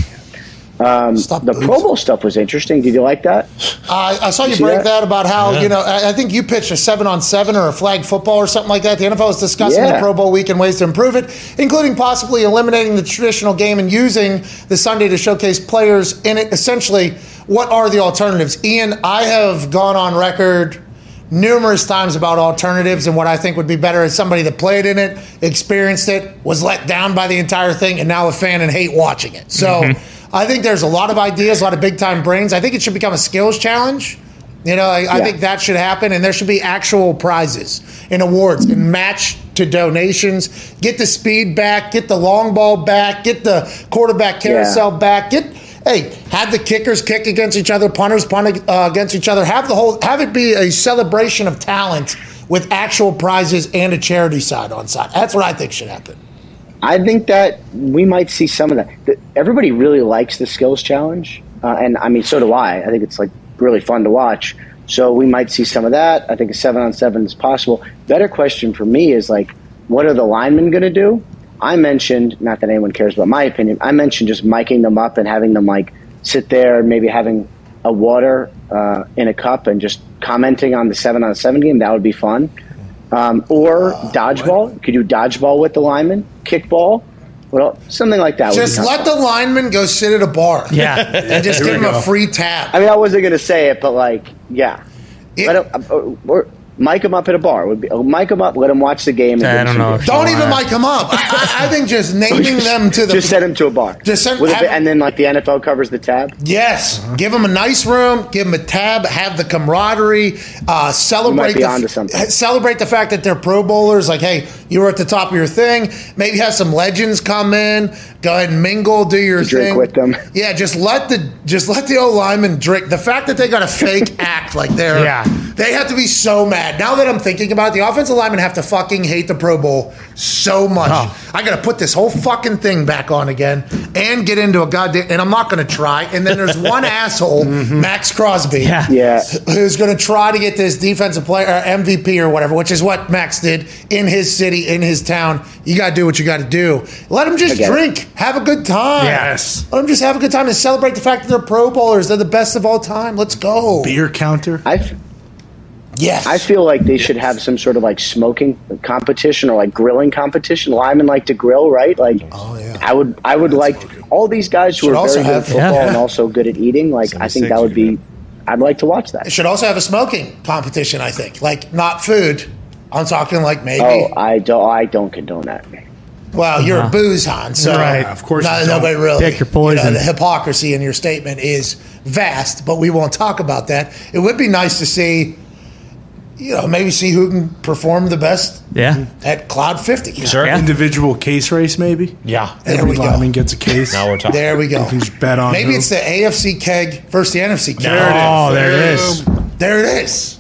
Um, Stop the boozing. Pro Bowl stuff was interesting. Did you like that? Uh, I saw you see break that? that? about how you know. I, I think you pitched a seven on seven or a flag football or something like that. The NFL is discussing the Pro Bowl week and ways to improve it, including possibly eliminating the traditional game and using the Sunday to showcase players in it. Essentially, what are the alternatives? Ian, I have gone on record numerous times about alternatives and what I think would be better as somebody that played in it, experienced it, was let down by the entire thing, and now a fan and hate watching it. So mm-hmm. I think there's a lot of ideas, a lot of big time brains. I think it should become a skills challenge. You know, I, I think that should happen, and there should be actual prizes and awards and match to donations. Get the speed back, get the long ball back, get the quarterback carousel back. Get hey, have the kickers kick against each other, punters punt uh, against each other. Have the whole, have it be a celebration of talent with actual prizes and a charity side on side. That's what I think should happen. I think that we might see some of that. Everybody really likes the skills challenge, uh, and I mean, so do I. I think it's like really fun to watch. So we might see some of that. I think a seven on seven is possible. Better question for me is like, what are the linemen going to do? I mentioned, not that anyone cares about my opinion. I mentioned just miking them up and having them like sit there, maybe having a water uh, in a cup and just commenting on the seven on seven game. That would be fun. Um, or dodgeball. You Could do dodgeball with the lineman? Kickball. Well, something like that. Just let the lineman go sit at a bar. Yeah. And just give him a free tab. I mean, I wasn't going to say it, but like, yeah. It- let him, uh, uh, or mic him up at a bar. Would be, uh, mic him up. Let him watch the game. And I don't know Don't you even wanna- mic him up. I, I, I think just naming them to the Just send him to a bar. Just send- With a have- bit- and then like the NFL covers the tab. Yes, give them a nice room, give them a tab, have the camaraderie, uh, celebrate be the onto something. celebrate the fact that they're Pro Bowlers. Like, hey, you were at the top of your thing. Maybe have some legends come in, go ahead and mingle, do your Drink thing with them. Yeah, just let the just let the O lineman drink. The fact that they got a fake act like they're Yeah. they have to be so mad. Now that I'm thinking about it, the offensive linemen have to fucking hate the Pro Bowl so much. Oh. I got to put this whole fucking thing back on again and get into a goddamn. And I'm not going to try. And then there's one asshole, mm-hmm. Maxx Crosby, Yeah. Yeah. who's going to try to get this defensive player or MVP or whatever, which is what Maxx did in his city, in his town. You got to do what you got to do. Let them just I it. drink, have a good time. Yes. Let them just have a good time and celebrate the fact that they're Pro Bowlers. They're the best of all time. Let's go. Beer counter. I, f- Yes. I feel like they should have some sort of like smoking competition or like grilling competition. Lyman like to grill, right? Like, Oh, yeah. I would, I would like all these guys who Should are also very good at have- football Yeah. and also good at eating. Like, I think that would be. I'd like to watch that. It should also have a smoking competition, I think. Like, not food. I'm talking like maybe. Oh, I don't. I don't condone that. Well, you're a uh-huh. booze hon, so Right. Of course not, nobody really. Pick your you poison. know, the hypocrisy in your statement is vast, but we won't talk about that. It would be nice to see, you know, maybe see who can perform the best Yeah. at Cloud 50. Sure. Yeah. Individual case race, maybe. Yeah. There Every we go. lineman gets a case. Now we're talking. There we go. You can just bet on Maybe who. it's the AFC keg versus the NFC keg. Oh, there it is. There it is.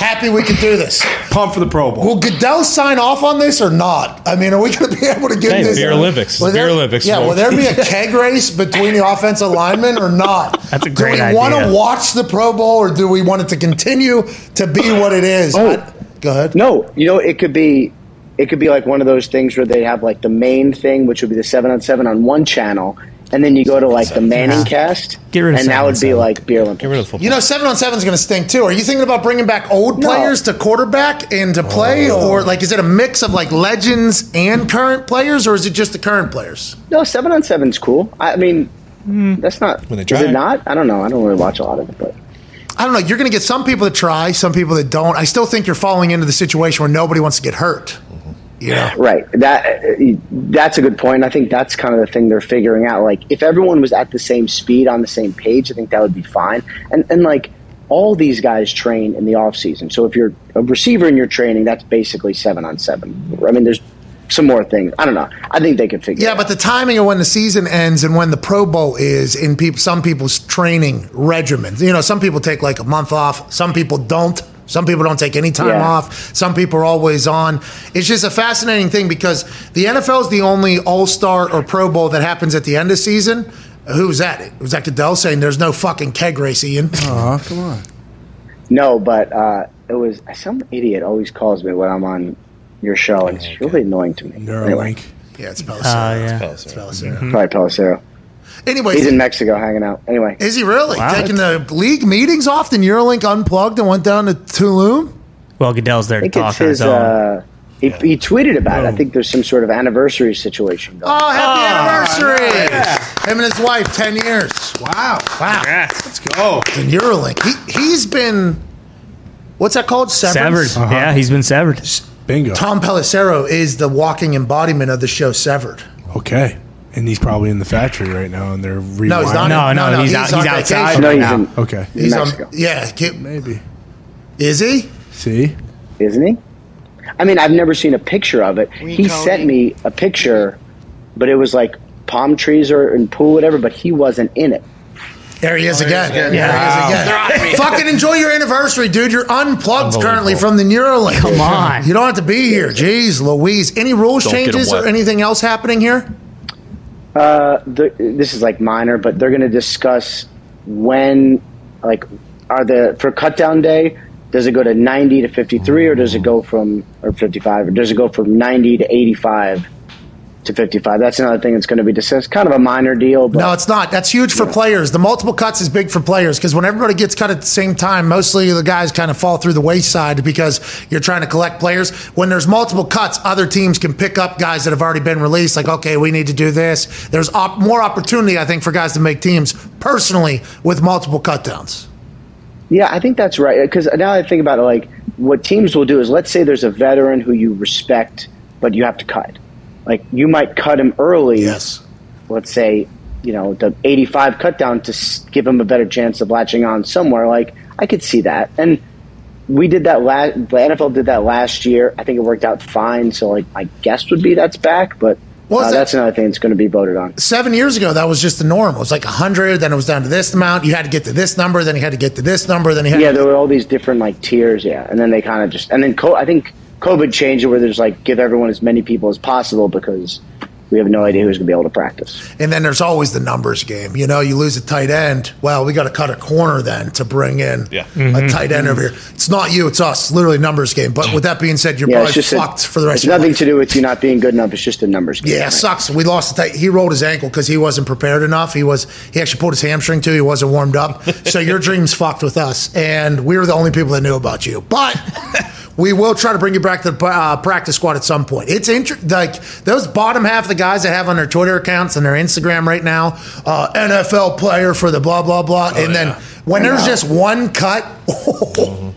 Happy we could do this. Pump for the Pro Bowl. Will Goodell sign off on this or not? I mean, are we going to be able to get Hey, this? beer Olympics. Will Beer Olympics. Yeah, will there be a keg race between the offensive linemen or not? That's a great idea. Do we want to watch the Pro Bowl or do we want it to continue to be what it is? Oh. I- go ahead. No, you know, it could be it could be like one of those things where they have like the main thing, which would be the seven on seven on one channel, and then you go to like the Manning cast, Get rid of and that would be like beer Olympics. Get rid of the football. You know, seven on seven is going to stink too. Are you thinking about bringing back old No. players to quarterback and to play, Oh. or like is it a mix of like legends and current players, or is it just the current players? No, seven on seven's cool. I mean, hmm. that's not. When they is it not? I don't know. I don't really watch a lot of it, but I don't know. You're going to get some people that try, some people that don't. I still think you're falling into the situation where nobody wants to get hurt. Know, right. That that's a good point. I think that's kind of the thing they're figuring out. Like, if everyone was at the same speed on the same page, I think that would be fine. And and like all these guys train in the off season. So if you're a receiver in your training, that's basically seven on seven. I mean, there's some more things. I don't know. I think they could figure. Yeah, but the timing of when the season ends and when the Pro Bowl is in people, some people's training regimens. You know, some people take like a month off. Some people don't. Some people don't take any time Yeah. off. Some people are always on. It's just a fascinating thing because the NFL is the only All Star or Pro Bowl that happens at the end of season. Who was that? It was that Goodell saying there's no fucking keg race, Ian. Aw, come on. no, but uh, it was some idiot always calls me when I'm on your show, and it's really annoying to me. Anyway, Neuralink. Yeah, it's Oh, Pelissero. yeah. It's Pelissero. probably Pelissero. Anyway, He's in Mexico hanging out. Anyway, is he really Wow. taking the league meetings off? And Neuralink unplugged and went down to Tulum. Well, Goodell's there I to talk on his. his. Uh, he, he tweeted about it. I think there's some sort of anniversary situation going. Oh, happy anniversary! Him and his wife, 10 years. Wow. Wow. Let's go. The Neuralink. He, he's been, what's that called? Severed. Severance? Yeah, he's been severed. Bingo. Tom Pelissero is the walking embodiment of the show Severed. Okay. And he's probably in the factory right now, and they're rewinding. No, he's not. No, no, No, no, he's, he's out, he's outside. No, right he's now. in, Okay. in He's on, yeah. ki- Maybe. Is he? See? isn't he? I mean, I've never seen a picture of it. he sent me a picture, but it was like palm trees or in pool, whatever. But he wasn't in it. There he is again. again. There he is again. Fucking enjoy your anniversary, dude. You're unplugged currently from the Neuralink. Come on. You don't have to be here. Jeez, Louise. Any rules Don't changes or anything else happening here? Uh, the, this is like minor, but they're going to discuss when, like, are the for cut down day. Does it go to ninety to fifty three, or does it go from or fifty five, or does it go from ninety to eighty five to fifty five? That's another thing that's going to be discussed. Kind of a minor deal, but No, it's not. That's huge for players. The multiple cuts is big for players because when everybody gets cut at the same time, mostly the guys kind of fall through the wayside because you're trying to collect players. When there's multiple cuts, other teams can pick up guys that have already been released. Like, okay, we need to do this. There's op- more opportunity, I think, for guys to make teams personally with multiple cut downs. Yeah, I think that's right. Because now I think about it, like what teams will do is, let's say there's a veteran who you respect, but you have to cut. Like you might cut him early. Yes. Let's say, you know, the 85 cut down to give him a better chance of latching on somewhere. Like I could see that, and we did that last. The NFL did that last year. I think it worked out fine. So like my guess would be that's back, but. Well, uh, that- that's another thing that's going to be voted on. Seven years ago, that was just the norm. It was like 100, then it was down to this amount. You had to get to this number, then you had to get to this number, then you had Yeah, there were all these different like tiers. Yeah, and then they kind of just and then co- I think COVID changed it where there's like give everyone as many people as possible because we have no idea who's going to be able to practice. And then there's always the numbers game. You know, you lose a tight end. Well, we got to cut a corner then to bring in Yeah. a mm-hmm. tight end over here. It's not you, it's us. Literally numbers game. But with that being said, you're Yeah, probably just a- fucked for the rest It's of your nothing life. to do with you not being good enough. It's just a numbers game. Yeah, it sucks. We lost the tight. He rolled his ankle because he wasn't prepared enough. He was. He actually pulled his hamstring too. He wasn't warmed up. so your dreams fucked with us, and we were the only people that knew about you. But we will try to bring you back to the uh, practice squad at some point. It's inter- like those bottom half of the guys that have on their Twitter accounts and their Instagram right now, uh, NFL player for the blah blah blah, and then when there's just one cut.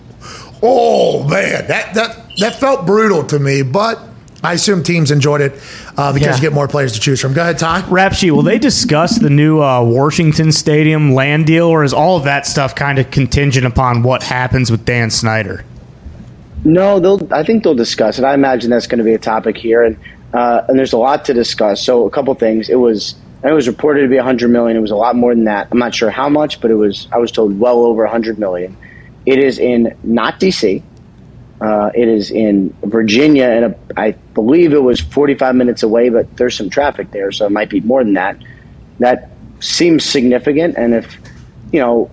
Oh, man, that that that felt brutal to me, but I assume teams enjoyed it uh, because Yeah. you get more players to choose from. Go ahead, Ty. Rap sheet, will they discuss the new uh, Washington Stadium land deal, or is all of that stuff kind of contingent upon what happens with Dan Snyder? No, they'll. I think they'll discuss it. I imagine that's going to be a topic here, and uh, and there's a lot to discuss. So a couple things. It was. It was reported to be 100 million. It was a lot more than that. I'm not sure how much, but it was. I was told well over 100 million. It is in not DC. Uh, it is in Virginia, and a, I believe it was 45 minutes away. But there's some traffic there, so it might be more than that. That seems significant, and if you know,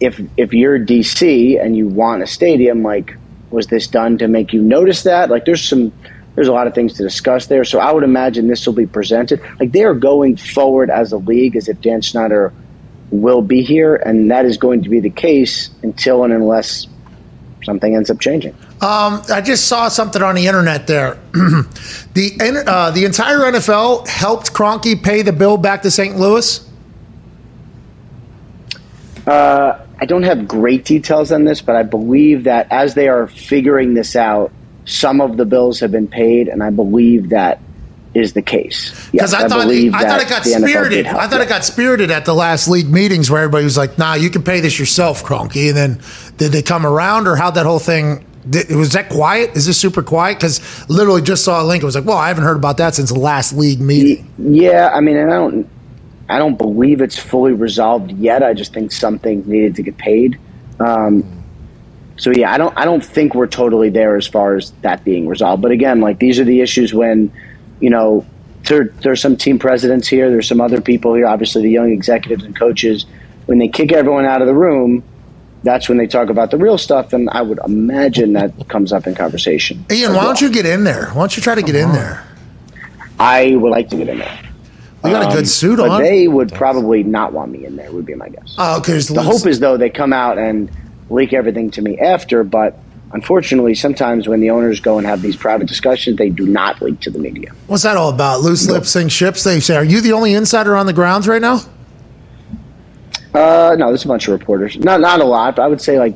if if you're DC and you want a stadium, like was this done to make you notice that? Like there's some there's a lot of things to discuss there. So I would imagine this will be presented. Like they are going forward as a league as if Dan Snyder will be here, and that is going to be the case until and unless something ends up changing. Um, I just saw something on the internet there. the uh, the entire NFL helped Kroenke pay the bill back to St. Louis. Uh, I don't have great details on this, but I believe that as they are figuring this out, some of the bills have been paid, and I believe that is the case. Because Yes, I, thought believe I thought it got the NFL did spirited. I thought it got spirited at the last league meetings where everybody was like, "Nah, you can pay this yourself, Kroenke." And then did they come around, or how'd that whole thing? Did, was that quiet? Is this super quiet? Because literally just saw a link. It was like, "Well, I haven't heard about that since the last league meeting." Yeah, I mean, and I don't, I don't believe it's fully resolved yet. I just think something needed to get paid. Um, so yeah, I don't, I don't think we're totally there as far as that being resolved. But again, like these are the issues when, you know, there, there's some team presidents here, there's some other people here, obviously the young executives and coaches. When they kick everyone out of the room, that's when they talk about the real stuff, and I would imagine that comes up in conversation. Ian, why don't you get in there? Why don't you try to get in there? I would like to get in there. You got a good suit but on. they would probably not want me in there. Would be my guess. Oh, because the hope is though they come out and leak everything to me after. But unfortunately, sometimes when the owners go and have these private discussions, they do not leak to the media. What's that all about? Loose lips sink ships. They say, "Are you the only insider on the grounds right now?" Uh, no, there's a bunch of reporters. Not not a lot, but I would say like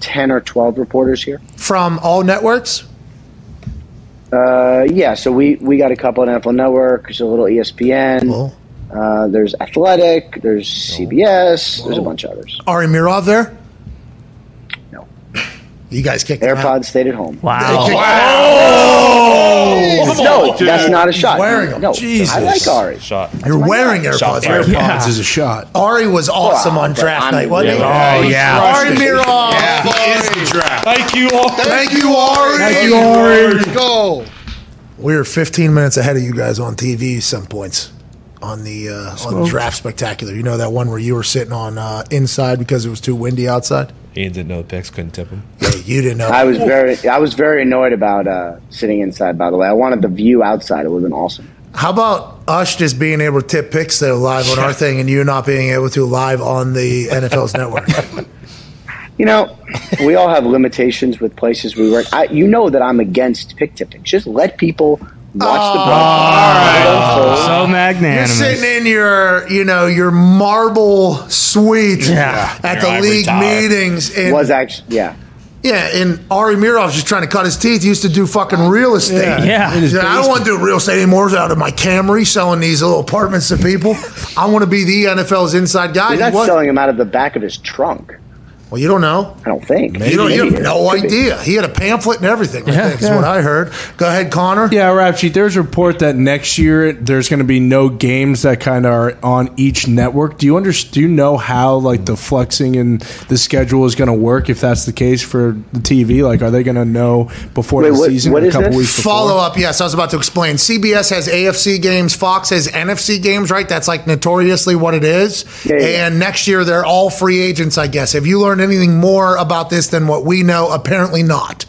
ten or twelve reporters here. From all networks. Uh, yeah, so we we got a couple on NFL Network. There's a little ESPN. Uh, there's Athletic. There's CBS. There's a bunch of others. Ari Meirov there? No. You guys kicked him out. AirPods stayed at home. Wow. Oh! no, that's not a shot. Wearing them. No, Jesus. I like Ari. Shot. You're wearing AirPods. AirPods right? is a shot. Ari was awesome Wow, on draft I'm- night, wasn't he? Oh, yeah. Ari Meirov. Thank you all. Thank you, Ari. Thank you, Ari. Let's go. We were 15 minutes ahead of you guys on TV some points on the uh, on the draft spectacular. You know that one where you were sitting on uh, inside because it was too windy outside. Ian didn't know the picks, couldn't tip him. Yeah, you didn't know. I was very, I was very annoyed about uh, sitting inside. By the way, I wanted the view outside. It would have been awesome. How about us just being able to tip picks though live on our thing, and you not being able to live on the NFL's network? You know, we all have limitations with places we work. I, you know that I'm against pick tipping. Just let people watch the oh. broadcast. So magnanimous. You're sitting in your, you know, your marble suite Yeah. at Your the league tower. meetings. And, Was actually, yeah. yeah, and Ari Meirov's just trying to cut his teeth. He used to do fucking real estate. Yeah. In his Yeah, I don't want to do real estate anymore. It's out of my Camry selling these little apartments to people. I want to be the NFL's inside guy. He's He not was- selling them out of the back of his trunk. Well, you don't know. I don't think. You, don't, you have no idea. He had a pamphlet and everything. I Yeah, think is yeah. what I heard. Go ahead, Connor. Yeah, rap sheet. There's a report that next year there's going to be no games that kind of are on each network. Do you understand? Do you know how like the flexing and the schedule is going to work if that's the case for the TV? Like, are they going to know before Wait, the what- season what or a is couple this? weeks before? Follow up, yes, I was about to explain. CBS has AFC games, Fox has NFC games, right? That's like notoriously what it is. Yeah, yeah. And next year they're all free agents, I guess. Have you learned anything more about this than what we know? Apparently not.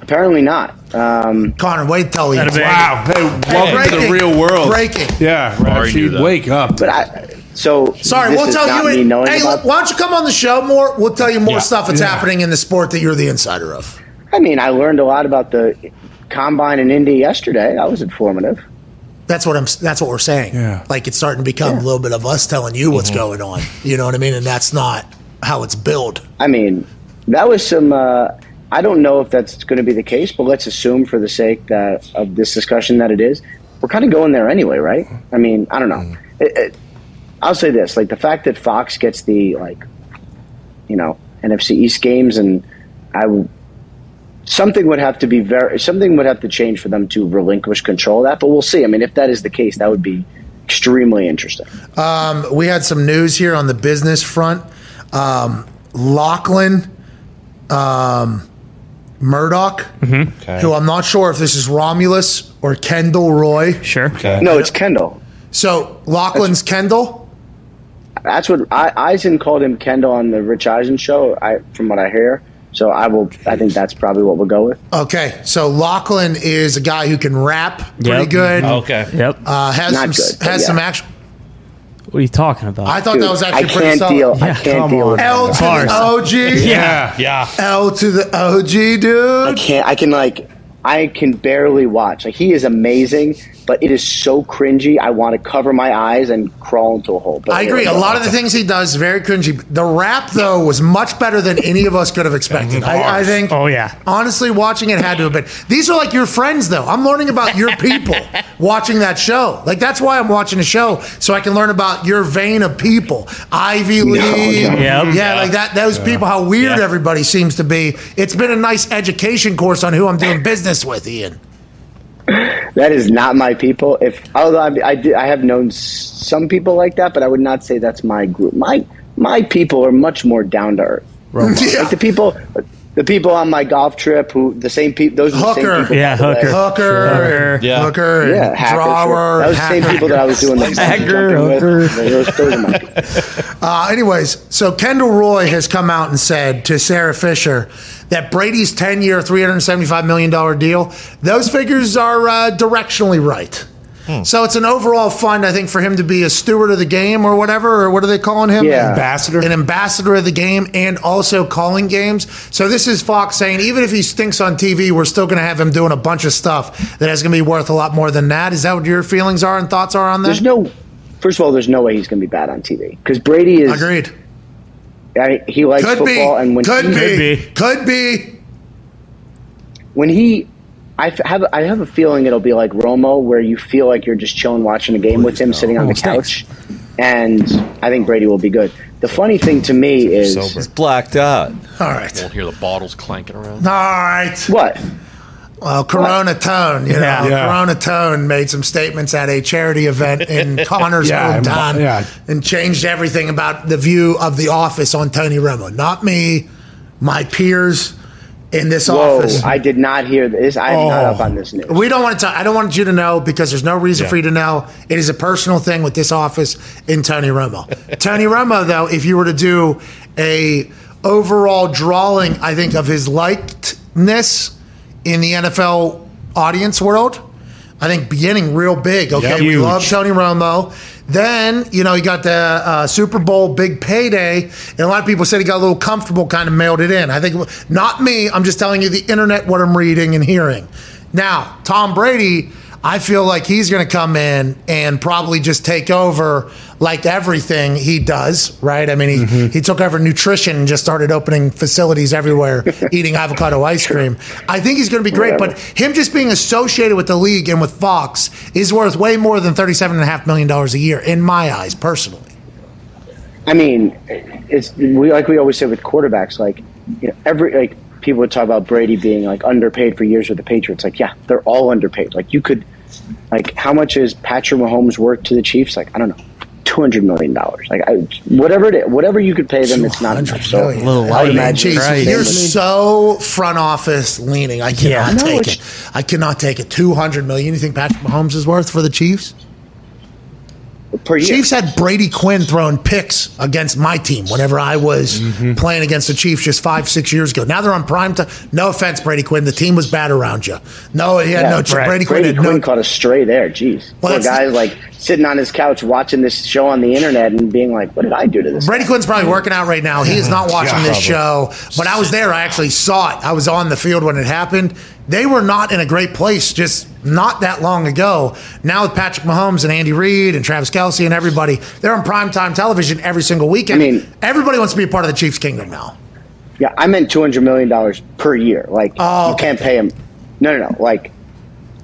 Apparently not. Um, Connor, wait till you. Wow! Hey, welcome to the real world. Breaking. Yeah, rap Already knew Wake up. but I, so Sorry, we'll tell you. It, hey, about, why don't you come on the show more? We'll tell you more Yeah. stuff that's Yeah. happening in the sport that you're the insider of. I mean, I learned a lot about the combine in Indy yesterday. That was informative. That's what I'm. That's what we're saying. Yeah. Like it's starting to become a little bit of us telling you what's going on. You know what I mean? And that's not how it's billed. I mean, that was some. Uh, I don't know if that's going to be the case, but let's assume for the sake that of this discussion that it is. We're kind of going there anyway, right? I mean, I don't know. It, it, I'll say this: like the fact that Fox gets the like, you know, NFC East games, and I w- something would have to be very something would have to change for them to relinquish control of that. But we'll see. I mean, if that is the case, that would be extremely interesting. Um, we had some news here on the business front. Um, Lachlan um, Murdoch, who I'm not sure if this is Romulus or Kendall Roy. Sure. No, it's Kendall. So Lachlan's Kendall. That's what I, Eisen called him Kendall on the Rich Eisen show. I, from what I hear, so I will. I think that's probably what we'll go with. Okay, so Lachlan is a guy who can rap pretty Yep. good. Okay. Yep. Uh, has Not some good, has yeah. some action. What are you talking about? I thought Dude, that was I actually pretty can't solid. deal. I Yeah, can't come deal on. with L to that. the Bars. OG. yeah. Yeah. L to the OG, I dude. can't. I can like. I can barely watch. Like he is amazing, but it is so cringy. I want to cover my eyes and crawl into a hole. But I agree. A lot of the things he does very cringy. The rap, though, was much better than any of us could have expected. Mm-hmm. I, I think. Oh, yeah. Honestly, watching it had to have been. These are like your friends, though. I'm learning about your people watching that show. Like that's why I'm watching the show so I can learn about your vein of people. Ivy League, Yep. yeah, Yeah. like that. Those people, how weird Yeah. everybody seems to be. It's been a nice education course on who I'm doing business with, Ian. That is not my people. If although I, I, did- I have known some people like that, but I would not say that's my group. My my people are much more down to earth. Yeah. Like the people, the people on my golf trip who the same people. Those are the same people. Yeah, by the way. Hooker. Hooker, Hooker. Yeah. Hooker, Yeah, hacker. drawer. That was the same people that I was doing the Hacker, jumping with. Hooker. Those, those my people. Uh, anyways, so Kendall Roy has come out and said to Sara Fischer that Brady's 10 year, $375 million deal, those figures are uh, directionally right. Hmm. So it's an overall fund, I think, for him to be a steward of the game or whatever, or what are they calling him? Yeah. Ambassador? An ambassador of the game and also calling games. So this is Fox saying, even if he stinks on TV, we're still going to have him doing a bunch of stuff that is going to be worth a lot more than that. Is that what your feelings are and thoughts are on that? There's no. First of all, there's no way he's going to be bad on TV because Brady is. Agreed. I, he likes Could be. football, and when Could he, be. Could be. when he, I f- have I have a feeling it'll be like Romo, where you feel like you're just chilling watching a game with him, sitting on the couch, and I think Brady will be good. The funny thing to me is Sober. He's blacked out. All right. Won't hear the bottles clanking around. All right. what Well, Corona Tone, you know, Yeah. Yeah. Corona Tone made some statements at a charity event in Connor's Yeah, hometown yeah. and changed everything about the view of the office on Tony Romo. Not me, my peers in this Whoa! office. I did not hear this. I'm not Oh. up on this news. we don't want to. talk. I don't want you to know because there's no reason for you to know. It is a personal thing with this office in Tony Romo. Tony Romo, though, if you were to do a overall drawing, I think of his likedness in the NFL audience world. I think beginning real big. Okay, Yeah, we huge. love Tony Romo. Then you know he got the uh, Super Bowl big payday, and a lot of people said he got a little comfortable, kind of mailed it in. I think not me. I'm just telling you the internet what I'm reading and hearing. Now Tom Brady, I feel like he's going to come in and probably just take over like everything he does. Right? I mean, he mm-hmm. he took over nutrition and just started opening facilities everywhere, eating avocado ice cream. I think he's going to be great, but him just being associated with the league and with Fox is worth way more than thirty-seven and a half million dollars a year in my eyes, personally. I mean, it's we like we always say with quarterbacks, like you know, every like people would talk about Brady being like underpaid for years with the Patriots. Like, yeah, they're all underpaid. Like, you could, like, how much is Patrick Mahomes worth to the Chiefs? Like, I don't know, two hundred million dollars. Like, I, whatever it is, whatever you could pay them, it's not enough. So, million. Little I would light. imagine Jeez, you're so front office leaning. I cannot Yeah. No, take it's- it. I cannot take it. Two hundred million. You think Patrick Mahomes is worth for the Chiefs? Per year. Chiefs had Brady Quinn throwing picks against my team whenever I was Mm-hmm. playing against the Chiefs just five, six years ago. Now they're on prime time. No offense, Brady Quinn. The team was bad around you. No, he had Yeah, no. right. Brady Quinn Brady had Quinn no. caught a stray there. Jeez, Well, poor guy's like sitting on his couch watching this show on the internet and being like, "What did I do to this?" Brady Quinn's probably working out right now. He is not watching this show, but I was there. I actually saw it. I was on the field when it happened. They were not in a great place just not that long ago. Now with Patrick Mahomes and Andy Reid and Travis Kelce and everybody, they're on primetime television every single weekend. I mean- everybody wants to be a part of the Chiefs' kingdom now. Yeah, I meant two hundred million dollars per year. Like Oh, you okay. can't pay him. No, no, no. Like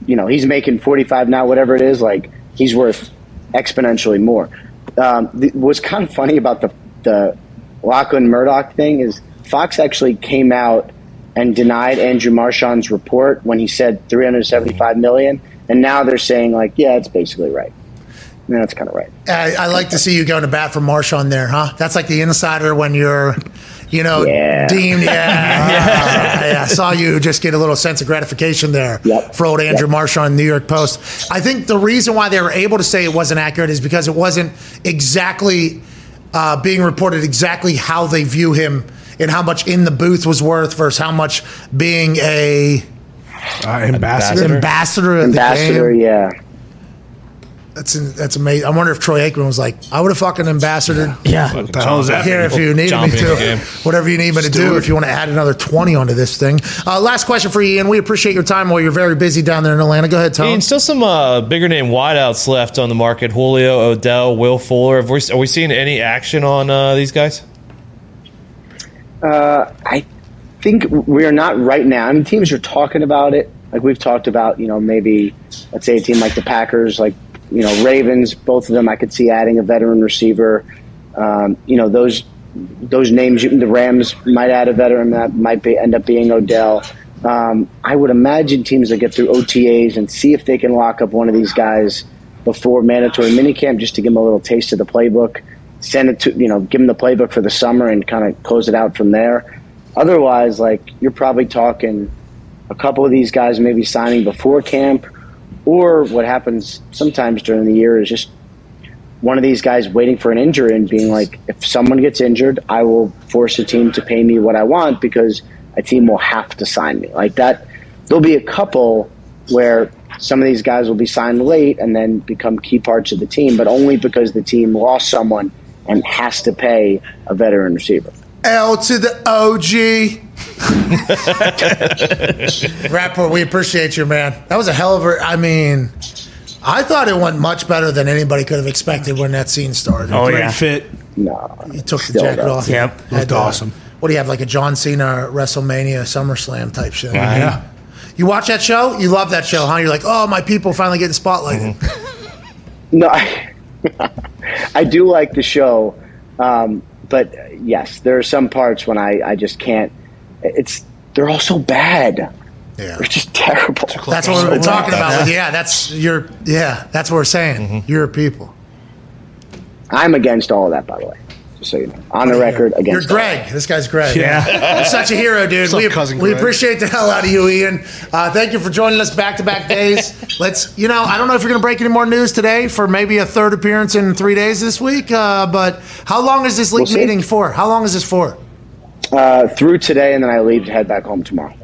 you know, he's making forty five now, whatever it is. Like he's worth exponentially more. Um, the, what's kind of funny about the the Lachlan Murdoch thing is Fox actually came out and denied Andrew Marchand's report when he said three hundred seventy five million, and now they're saying like, yeah, it's basically right. Yeah, that's kind of right. I, I like to see you going to bat for Marchand there, huh? That's like the insider when you're, you know, Yeah. deemed. Yeah, yeah. yeah. I saw you just get a little sense of gratification there Yep. for old Andrew Yep. Marchand, New York Post. I think the reason why they were able to say it wasn't accurate is because it wasn't exactly uh, being reported exactly how they view him and how much in the booth was worth versus how much being a Uh, ambassador. ambassador of the Ambassador, game. yeah. That's that's amazing. I wonder if Troy Aikman was like, I would have fucking ambassador. Yeah. What the hell is that? Here, if you need me to, game. whatever you need me to do. If you want to add another twenty onto this thing. Uh, last question for you, Ian. We appreciate your time while you're very busy down there in Atlanta. Go ahead, Tom. Ian, still some uh, bigger name wideouts left on the market. Julio, Odell, Will Fuller. Have we, are we seeing any action on uh, these guys? Uh, I think we are not right now. I mean, teams are talking about it. Like we've talked about, you know, maybe let's say a team like the Packers, like you know, Ravens. Both of them, I could see adding a veteran receiver. Um, you know, those those names. The Rams might add a veteran that might be, end up being Odell. Um, I would imagine teams that get through OTAs and see if they can lock up one of these guys before mandatory minicamp, just to give them a little taste of the playbook. Send it to you know, give them the playbook for the summer and kind of close it out from there. Otherwise, like you're probably talking a couple of these guys maybe signing before camp, or what happens sometimes during the year is just one of these guys waiting for an injury and being like, if someone gets injured, I will force a team to pay me what I want because a team will have to sign me. Like that, there'll be a couple where some of these guys will be signed late and then become key parts of the team, but only because the team lost someone and has to pay a veteran receiver. L to the OG. Rapoport, we appreciate you, man. That was a hell of a. I mean, I thought it went much better than anybody could have expected when that scene started. Oh, Great yeah. fit. No, He took the jacket though. off. Yep. Had, Looked uh, awesome. What do you have, like a John Cena WrestleMania SummerSlam type shit? Yeah. You watch that show? You love that show, huh? You're like, oh, my people finally getting spotlighted. No, I, I do like the show, um, but yes, there are some parts when I, I just can't. It's they're all so bad. Yeah. They're just terrible. That's what we're talking about. With, yeah, that's your. Yeah, that's what we're saying. Your people. I'm against all of that, by the way. Just so you know, on the record, You're against. all Greg. This guy's Greg. Yeah. You're such a hero, dude. What's up, we, cousin we Greg? appreciate the hell out of you, Ian. Uh, thank you for joining us back to back days. Let's, you know, I don't know if you're going to break any more news today for maybe a third appearance in three days this week, uh, but how long is this league We'll see. meeting for? How long is this for? Uh, through today, and then I leave to head back home tomorrow.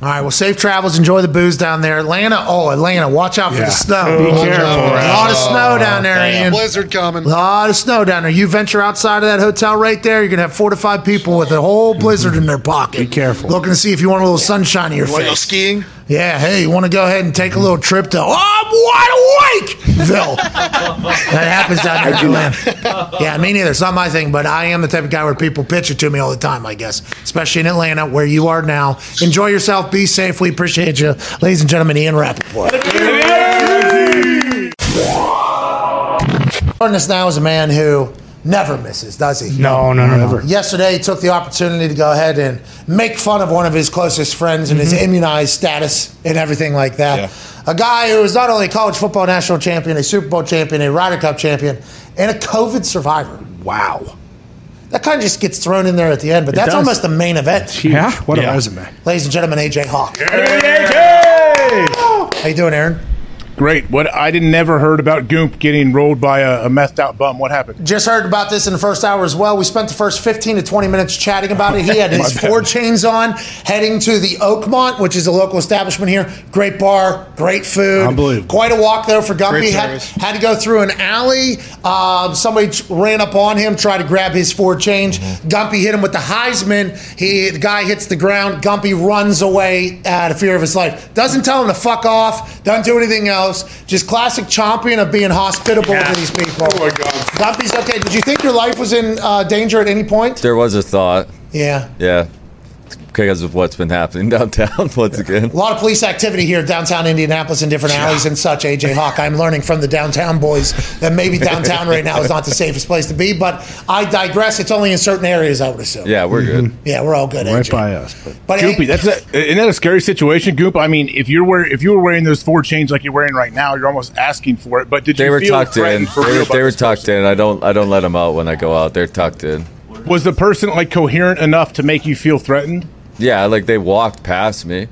All right, well, safe travels. Enjoy the booze down there. Atlanta, oh, Atlanta, watch out for Yeah. the snow. Be careful. A lot of snow down there, Ian. Blizzard coming. A lot of snow down there. You venture outside of that hotel right there, you're going to have four to five people with a whole blizzard in their pocket. Be careful. Looking to see if you want a little sunshine in your Want to go face. skiing? Yeah, hey, you want to go ahead and take a little trip to, oh, I'm wide awake, Ville. that happens down there in Atlanta. Yeah, me neither. It's not my thing, but I am the type of guy where people pitch it to me all the time, I guess, especially in Atlanta where you are now. Enjoy yourself. Be safe. We appreciate you. Ladies and gentlemen, Ian Rapoport. Joining us now is a man who never misses, does he? No, no, no, no. Yesterday, he took the opportunity to go ahead and make fun of one of his closest friends and his mm-hmm. immunized status and everything like that. A guy who is not only a college football national champion, a Super Bowl champion, a Ryder Cup champion, and a COVID survivor. Wow. That kind of just gets thrown in there at the end, but that's does. almost the main event. Yeah? What Yeah. a resume. Ladies and gentlemen, AJ Hawk. How you doing, Aaron? Great. What I didn't never heard about Goomp getting rolled by a, a methed out bum. What happened? Just heard about this in the first hour as well. We spent the first 15 to 20 minutes chatting about it. He had his four chains on, heading to the Oakmont, which is a local establishment here. Great bar, great food. Unbelievable. Quite a walk there for Gumpy. Had, had to go through an alley. Um, somebody ran up on him, tried to grab his four change. Mm-hmm. Gumpy hit him with the Heisman. He, the guy hits the ground. Gumpy runs away out of fear of his life. Doesn't tell him to fuck off. Doesn't do anything else. Just classic champion of being hospitable to these people. Oh my God. Gumpy's okay. Did you think your life was in uh, danger at any point? There was a thought. Yeah. Yeah. Because of what's been happening downtown once again. A lot of police activity here downtown Indianapolis in different alleys and such. AJ Hawk, I'm learning from the downtown boys that maybe downtown right now is not the safest place to be. But I digress. It's only in certain areas, I would assume. Yeah, we're mm-hmm. good. Yeah, we're all good. Right AJ. by us. But But Goopy, hey, that's a, isn't that a scary situation, Goop? I mean, if you're wear, if you were wearing those four chains like you're wearing right now, you're almost asking for it. But did They you were feel tucked in. threatened They real were, by they were tucked person? in. I don't I don't let them out when I go out. They're tucked in. Was the person like coherent enough to make you feel threatened, Yeah, like they walked past me.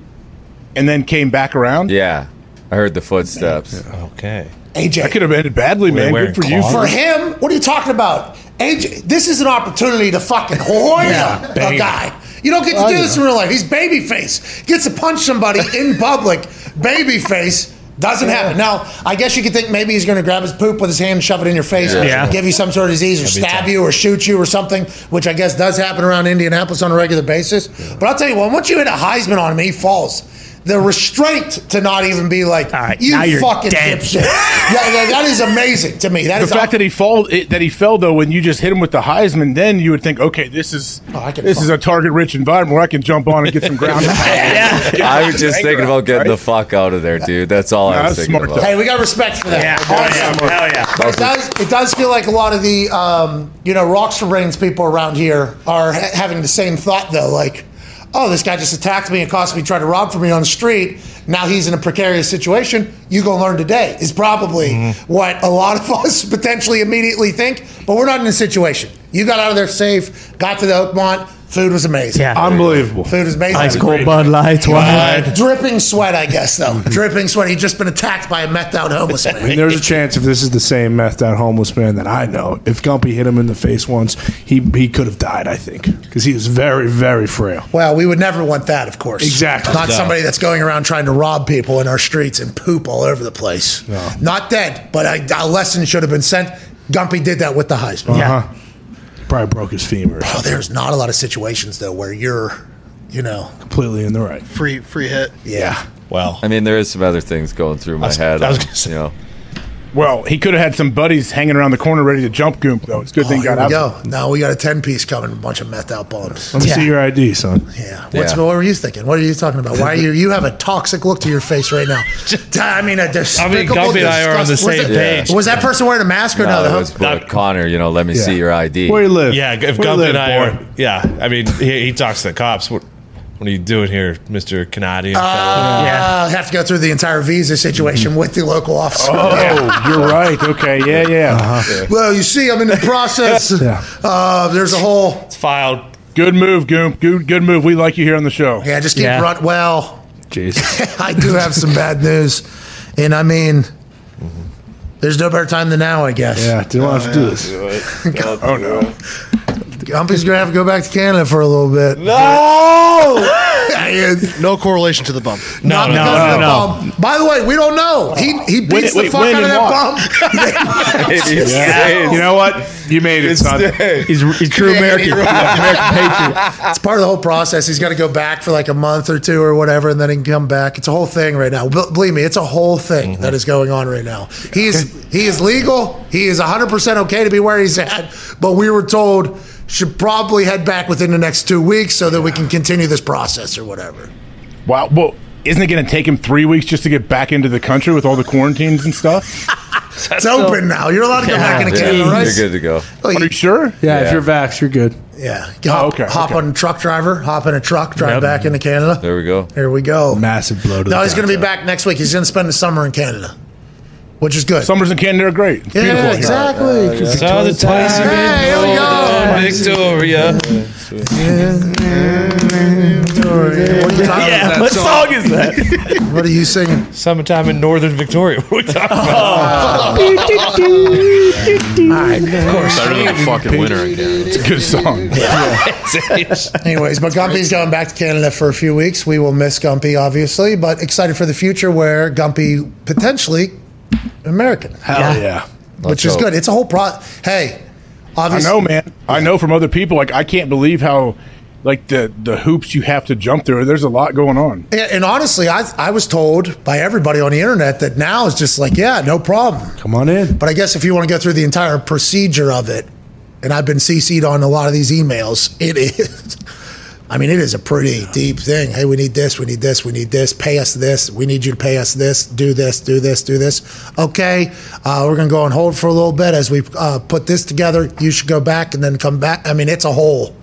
and then came back around? Yeah, I heard the footsteps. Okay. That AJ, could have ended badly, man. wearing Good for you. for him, what are you talking about? AJ, this is an opportunity to fucking Hoya a guy. You don't get to do this in real life. He's babyface. Gets to punch somebody in public. Babyface. Doesn't happen. Now, I guess you could think maybe he's going to grab his poop with his hand and shove it in your face, or Yeah. give you some sort of disease, or stab you, or shoot you, or something, which I guess does happen around Indianapolis on a regular basis. But I'll tell you what, once you hit a Heisman on him, he falls. The restraint to not even be like, All right, you now you're fucking dead." dipshit. yeah, yeah, that is amazing to me. That The is fact that he fall it, that he fell though when you just hit him with the Heisman, then you would think, okay, this is Oh, I can this fuck. is a target rich environment where I can jump on and get some ground. yeah, I was just thinking about getting the fuck out of there, dude. That's all I Nah, was that's thinking smart, about. Hey, we got respect for that. Yeah. Hell yeah. Hell yeah. It does. It does feel like a lot of the, um, you know, Rockstar Brains people around here are ha- having the same thought, though. Like, oh, this guy just attacked me and cost me, tried to rob from me on the street. Now he's in a precarious situation. You go learn today is probably mm-hmm. what a lot of us potentially immediately think. But we're not in a situation. You got out of there safe. Got to the Oakmont. Food was amazing. Yeah. unbelievable. Food was amazing. Ice cold Bud Lights. Wide. Dripping sweat, I guess, though. Dripping sweat. He'd just been attacked by a methed out homeless man. And there's a chance if this is the same methed out homeless man that I know, if Gumpy hit him in the face once, he he could have died. I think because he was very very frail. Well, we would never want that, of course. Exactly. Not No. somebody that's going around trying to rob people in our streets and poop all over the place. Not dead, but a, a lesson should have been sent. Gumpy did that with the Heisman. Yeah. Uh-huh. Probably broke his femur. Oh, there's not a lot of situations though where you're, you know, Completely in the right. Free free hit. yeah. Well, I mean, there is some other things going through my was- head. I was on, gonna say- you know, well, he could have had some buddies hanging around the corner ready to jump Goop though. It's a good Oh, thing he got out. go. Now we got a ten piece coming, a bunch of meth out bombs. Let me Yeah. see your ID, son. Yeah. What's, Yeah. What were you thinking? What are you talking about? Why are you? You have a toxic look to your face right now. I mean, a despicable. I mean, Gumpy and I are on the disgust- was same it- page. Was that person wearing a mask or no? no, it was but Connor. You know, let me Yeah. see your ID. Where you live? yeah, if Where you and I are, yeah, I mean, he, he talks to the cops. What, what are you doing here, Mister Canadian? fellow? Uh, have to go through the entire visa situation with the local officer. Oh, you're right. Okay, yeah, yeah. Uh-huh. Well, you see, I'm in the process. Yeah. uh, there's a whole. It's filed. Good move, Goop. Good, good move. We like you here on the show. Yeah, just keep Yeah. run. Well, Jesus. I do have some bad news, and I mean, there's no better time than now, I guess. Yeah, didn't want to have to do this. Oh no. Gumpy's gonna have to go back to Canada for a little bit. No. No correlation to the bump. Not no, because no, no. By the way, we don't know. He he beats it- the wait, fuck out of and that bum. You know what? You made it, son. He's, he's true American. American patriot. It's part of the whole process. He's got to go back for like a month or two or whatever, and then he can come back. It's a whole thing right now. Be- believe me, it's a whole thing that is going on right now. He is he is legal. He is 100 percent okay to be where he's at. But we were told should probably head back within the next two weeks so that we can continue this process or whatever. Wow. Well, isn't it going to take him three weeks just to get back into the country with all the quarantines and stuff? It's open now. You're allowed to go back into Yeah, Canada, right? You're good to go. Oh, Are you- you sure? Yeah, if you're vax, you're good. yeah. Oh, hop, Oh, okay, hop okay. on a truck driver. Hop in a truck. Drive Yep. back into Canada. There we go. Here we go. Massive blow to No, the he's going to be back next week. He's going to spend the summer in Canada, which is good. Summers in Canada are great. It's beautiful. yeah, here. exactly. So the twice you've Hey, here we go. golden, Victoria. Yeah. What song is that? What are you singing? Summertime in Northern Victoria. What are we talking about? Oh. Better than the fucking winter again. It's a good song. Yeah. Anyways, but Gumpy's going back to Canada for a few weeks. We will miss Gumpy, obviously, but excited for the future where Gumpy potentially American, Hell Yeah. yeah. which is hope. good. It's a whole pro. Hey, I obviously, know, man. I know from other people. Like, I can't believe how, like, the the hoops you have to jump through. There's a lot going on. Yeah, and honestly, I I was told by everybody on the internet that now is just like, yeah, no problem. Come on in. But I guess if you want to go through the entire procedure of it, and I've been CC'd on a lot of these emails, it is I mean, it is a pretty deep thing. Hey, we need this, we need this, we need this. Pay us this. We need you to pay us this. Do this, do this, do this. Okay, uh, we're going to go on hold for a little bit as we uh, put this together. You should go back and then come back. I mean, it's a whole.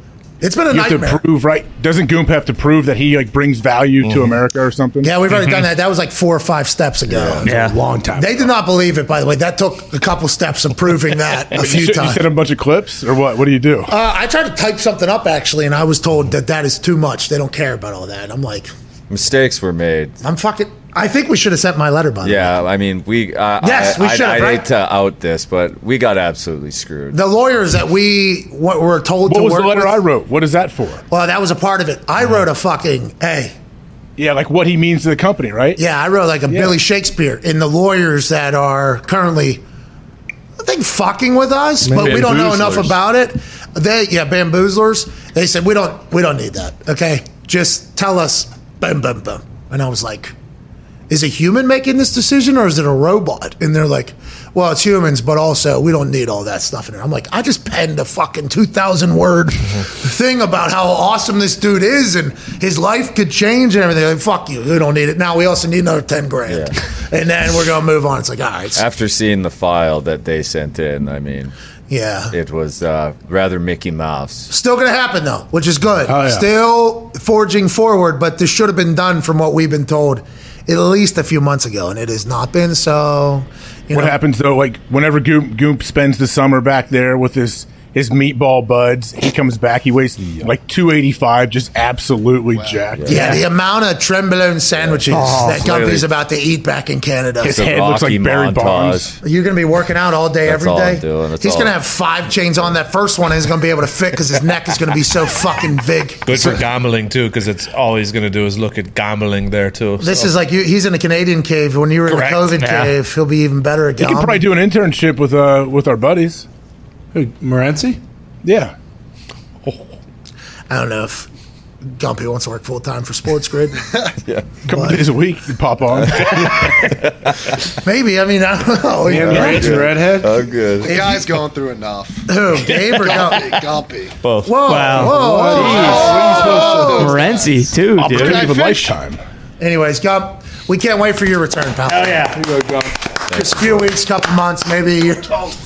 It's been a You have to prove, right? Doesn't Goomp have to prove that he like brings value to America or something? Mm-hmm. yeah, we've already done that. That was like four or five steps ago. Yeah. long time. They did not believe it, by the way. That took a couple steps of proving that a few sent- you times. sent him a bunch of clips or what? What do you do? Uh, I tried to type something up actually, and I was told that that is too much. They don't care about all that. I'm like, Mistakes were made. I'm fucking. I think we should have sent my letter by the way. Yeah, I mean, we. Uh, Yes, I, we I- should have, I, right? hate to out this, but we got absolutely screwed. The lawyers that we what were told what to was work the letter with, I wrote? What is that for? Well, that was a part of it. I wrote a fucking hey. Yeah, like what he means to the company, right? Yeah, I wrote like a Yeah. Billy Shakespeare in the lawyers that are currently, I think, fucking with us, but we don't know enough Bamboozlers. about it. They, yeah, bamboozlers. They said we don't, we don't need that. Okay, just tell us, boom, boom, boom. And I was like, is a human making this decision or is it a robot? And they're like, well, it's humans, but also we don't need all that stuff in it. I'm like, I just penned a fucking 2,000 word mm-hmm. thing about how awesome this dude is and his life could change and everything. Like, fuck you. We don't need it. Now we also need another 10 grand. And then we're going to move on. It's like, all right. After seeing the file that they sent in, I mean, yeah. it was uh, rather Mickey Mouse. Still going to happen though, which is good. Oh, yeah. Still forging forward, but this should have been done from what we've been told at least a few months ago, and it has not been. So, you What know, happens though? Like whenever Goop, Goomp spends the summer back there with his his meatball buds, he comes back. He weighs like two eighty five, just absolutely jacked. Yeah, the amount of trenbolone sandwiches that Gumpy's Literally- about to eat back in Canada. His head looks Rocky like Barry Bonds. montage. You're going to be working out all day, That's every all day. I'm doing. That's He's going to have five chains on. That first one is going to be able to fit because his neck is going to be so fucking big. Good for gambling too, because it's all he's going to do is look at gambling there too. This so. is like you, he's in a Canadian cave. When you were Correct. in the COVID Yeah. cave, he'll be even better at gambling. He can probably do an internship with uh with our buddies. Who, Morency? Yeah, I don't know if Gumpy wants to work full time for Sports Grid. Yeah, couple days a week, you pop on. Maybe. I mean, I don't know. Yeah, Morency redhead. Oh, good. The guy's going through enough. Who, Gabe or Gumpy, Gumpy? Gumpy. Both. Whoa, wow. whoa, whoa. Morenzi too, dude. Opportunity of a fish. lifetime. Anyways, Gump, we can't wait for your return, pal. Oh yeah. Just a few weeks, couple months, maybe a year.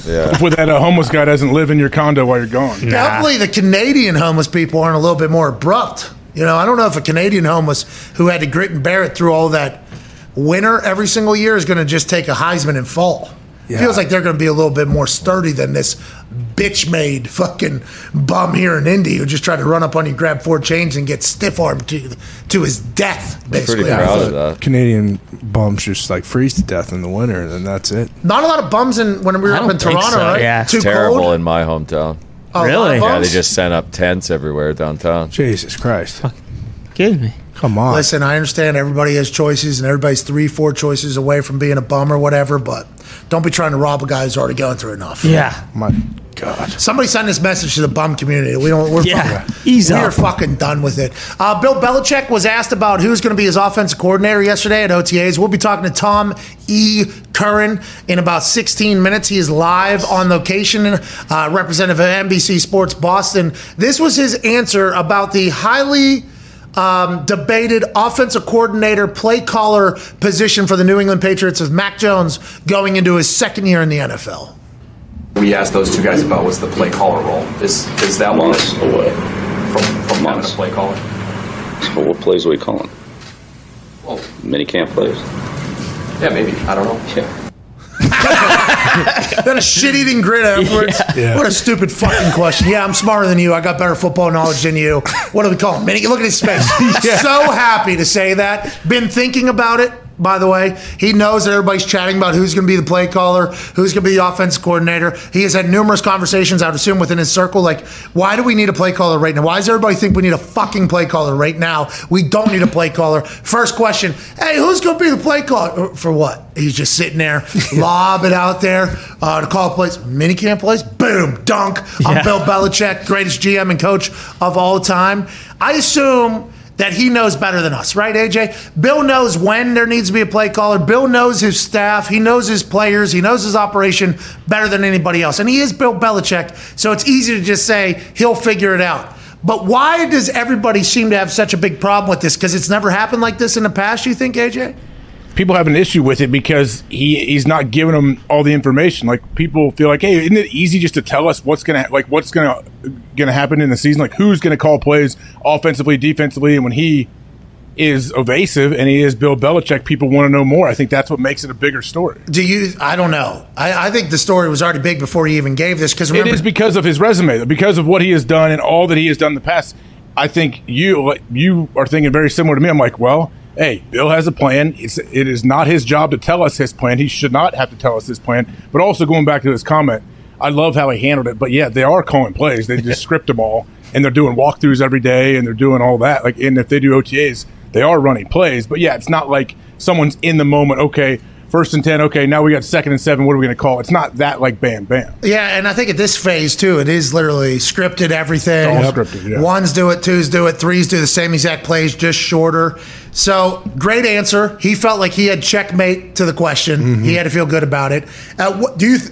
Yeah. Hopefully that uh, homeless guy doesn't live in your condo while you're gone. Hopefully, the Canadian homeless people aren't a little bit more abrupt. You know, I don't know if a Canadian homeless who had to grit and bear it through all that winter every single year is going to just take a Heisman and fall. Yeah. Feels like they're going to be a little bit more sturdy than this bitch made fucking bum here in Indy who just tried to run up on you, grab four chains, and get stiff armed to, to his death, basically. Pretty proud of that. Canadian bums just like freeze to death in the winter, and then that's it. Not a lot of bums in when we were I up in Toronto, so, right? yeah. Too Terrible cold. in my hometown. Oh, a lot of Really? Yeah, they just sent up tents everywhere downtown. Jesus Christ. Kidding me. Come on. Listen, I understand everybody has choices and everybody's three, four choices away from being a bum or whatever, but don't be trying to rob a guy who's already going through enough. Yeah. My God. Somebody send this message to the bum community. We don't. We're Yeah. fucking, Ease we are fucking done with it. Uh, Bill Belichick was asked about who's going to be his offensive coordinator yesterday at OTAs. We'll be talking to Tom E. Curran in about 16 minutes. He is live on location, uh, representative of NBC Sports Boston. This was his answer about the highly um, debated offensive coordinator, play caller position for the New England Patriots with Mac Jones going into his second year in the NFL. We asked those two guys about what's the play caller role. Is is that one Months away. from from having a Months. play caller? So what plays are we calling? Well, Mini camp plays. yeah, maybe. I don't know. Yeah. Then a shit eating grin afterwards. What a stupid fucking question. Yeah, I'm smarter than you. I got better football knowledge than you. What do we call him? Mini? Look at his face. So happy to say that. Been thinking about it. By the way, he knows that everybody's chatting about who's going to be the play caller, who's going to be the offensive coordinator. He has had numerous conversations, I would assume, within his circle. Like, why do we need a play caller right now? Why does everybody think we need a fucking play caller right now? We don't need a play caller. First question Hey, who's going to be the play caller? For what? He's just sitting there, lob it out there uh, to call plays. Minicamp plays, boom, dunk. I'm Yeah. Bill Belichick, greatest GM and coach of all time. I assume that he knows better than us, right, AJ? Bill knows when there needs to be a play caller. Bill knows his staff. He knows his players. He knows his operation better than anybody else. And he is Bill Belichick, so it's easy to just say he'll figure it out. But why does everybody seem to have such a big problem with this? Because it's never happened like this in the past. You think, AJ? People have an issue with it because he he's not giving them all the information. Like people feel like, hey, isn't it easy just to tell us what's gonna like what's gonna gonna happen in the season? Like who's gonna call plays offensively, defensively, and when he is evasive and he is Bill Belichick, people want to know more. I think that's what makes it a bigger story. Do you? I don't know. I, I think the story was already big before he even gave this. Because It is because of his resume, because of what he has done and all that he has done in the past. I think you you are thinking very similar to me. I'm like, well, hey, Bill has a plan. It's, it is not his job to tell us his plan. He should not have to tell us his plan. But also going back to this comment, I love how he handled it. But yeah, they are calling plays. They just script them all, and they're doing walkthroughs every day, and they're doing all that. Like, and if they do OTAs, they are running plays. But yeah, it's not like someone's in the moment. Okay, first and ten. Okay, now we got second and seven. What are we going to call? It's not that like bam bam. Yeah, and I think at this phase too, it is literally scripted everything. All scripted, yeah. Ones do it, twos do it, threes do the same exact plays, just shorter. So great answer. He felt like he had checkmate to the question. Mm-hmm. He had to feel good about it. Uh, what do you? Th-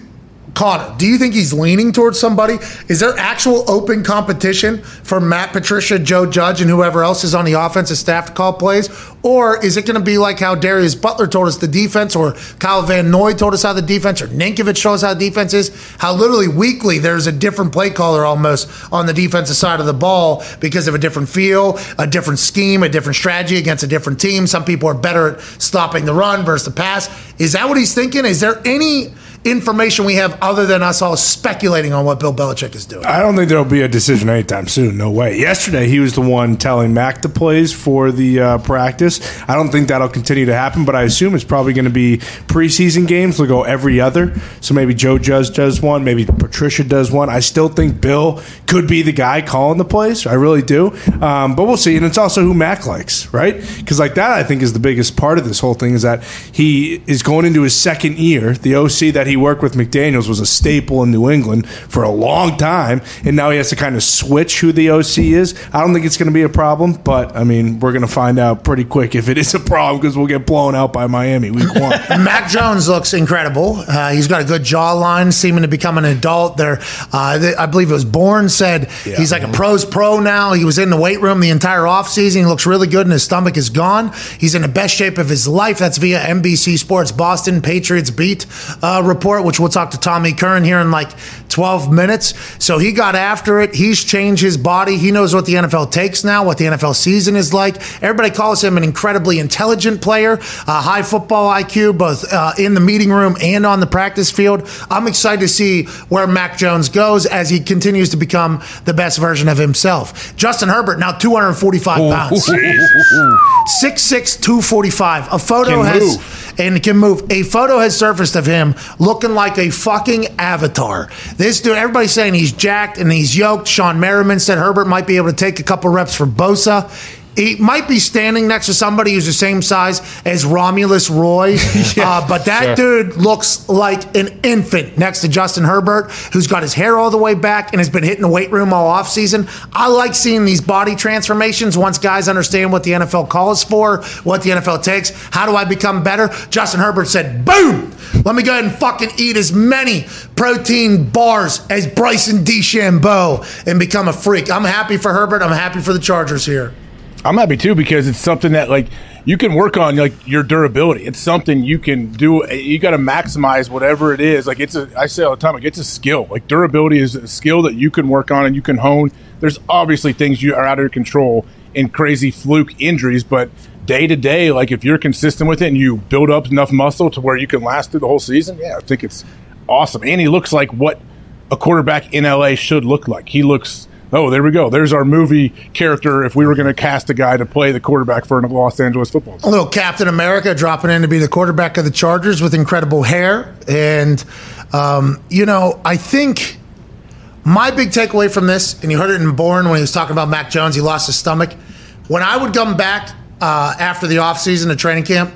Connor, do you think he's leaning towards somebody? Is there actual open competition for Matt Patricia, Joe Judge, and whoever else is on the offensive staff to call plays? Or is it going to be like how Darius Butler told us the defense, or Kyle Van Noy told us how the defense, or Ninkovich us how the defense is? How literally weekly there's a different play caller almost on the defensive side of the ball because of a different feel, a different scheme, a different strategy against a different team. Some people are better at stopping the run versus the pass. Is that what he's thinking? Is there any information we have other than us all speculating on what Bill Belichick is doing? I don't think there'll be a decision anytime soon. No way. Yesterday, he was the one telling Mac the plays for the uh, practice. I don't think that'll continue to happen, but I assume it's probably going to be preseason games. They'll go every other. So maybe Joe Judge does one, maybe Patricia does one. I still think Bill could be the guy calling the plays. I really do. Um, but we'll see. And it's also who Mac likes, right? Because like that, I think is the biggest part of this whole thing is that he is going into his second year. The OC that he worked with McDaniels was a staple in New England for a long time, and now he has to kind of switch who the OC is. I don't think it's going to be a problem, but I mean, we're going to find out pretty quick if it is a problem because we'll get blown out by Miami week one. Mac Jones looks incredible. Uh, he's got a good jawline, seeming to become an adult. There, uh, th- I believe it was Bourne said he's like a pros pro now. He was in the weight room the entire offseason. He looks really good, and his stomach is gone. He's in the best shape of his life. That's via NBC Sports Boston Patriots beat uh, report, which we'll talk to Tommy Curran here in like 12 minutes. So he got after it. He's changed his body. He knows what the NFL takes now, what the NFL season is like. Everybody calls him an incredibly intelligent player, uh, high football IQ, both uh, in the meeting room and on the practice field. I'm excited to see where Mac Jones goes as he continues to become the best version of himself. Justin Herbert, now 245 pounds. 6'6, 245. A photo Can has move. and can move. A photo has surfaced of him looking like a fucking avatar. This dude, everybody's saying he's jacked and he's yoked. Shawne Merriman said Herbert might be able to take a couple reps for Bosa. He might be standing next to somebody who's the same size as Romulus Roy, uh, but that dude looks like an infant next to Justin Herbert, who's got his hair all the way back and has been hitting the weight room all offseason. I like seeing these body transformations once guys understand what the NFL calls for, what the NFL takes. How do I become better? Justin Herbert said, boom, let me go ahead and fucking eat as many protein bars as Bryson DeChambeau and become a freak. I'm happy for Herbert. I'm happy for the Chargers here. I'm happy too because it's something that like you can work on like your durability. It's something you can do. Eh, you got to maximize whatever it is. Like it's a I say all the time like it's a skill. Like durability is a skill that you can work on and you can hone. There's obviously things you are out of your control in crazy fluke injuries, but day to day, like if you're consistent with it and you build up enough muscle to where you can last through the whole season, yeah, I think it's awesome. And he looks like what a quarterback in LA should look like. He looks oh, there we go. There's our movie character if we were going to cast a guy to play the quarterback for a Los Angeles football. A little Captain America dropping in to be the quarterback of the Chargers with incredible hair. And, um, you know, I think my big takeaway from this, and you heard it in Bourne when he was talking about Mac Jones, he lost his stomach. When I would come back uh, after the offseason to training camp,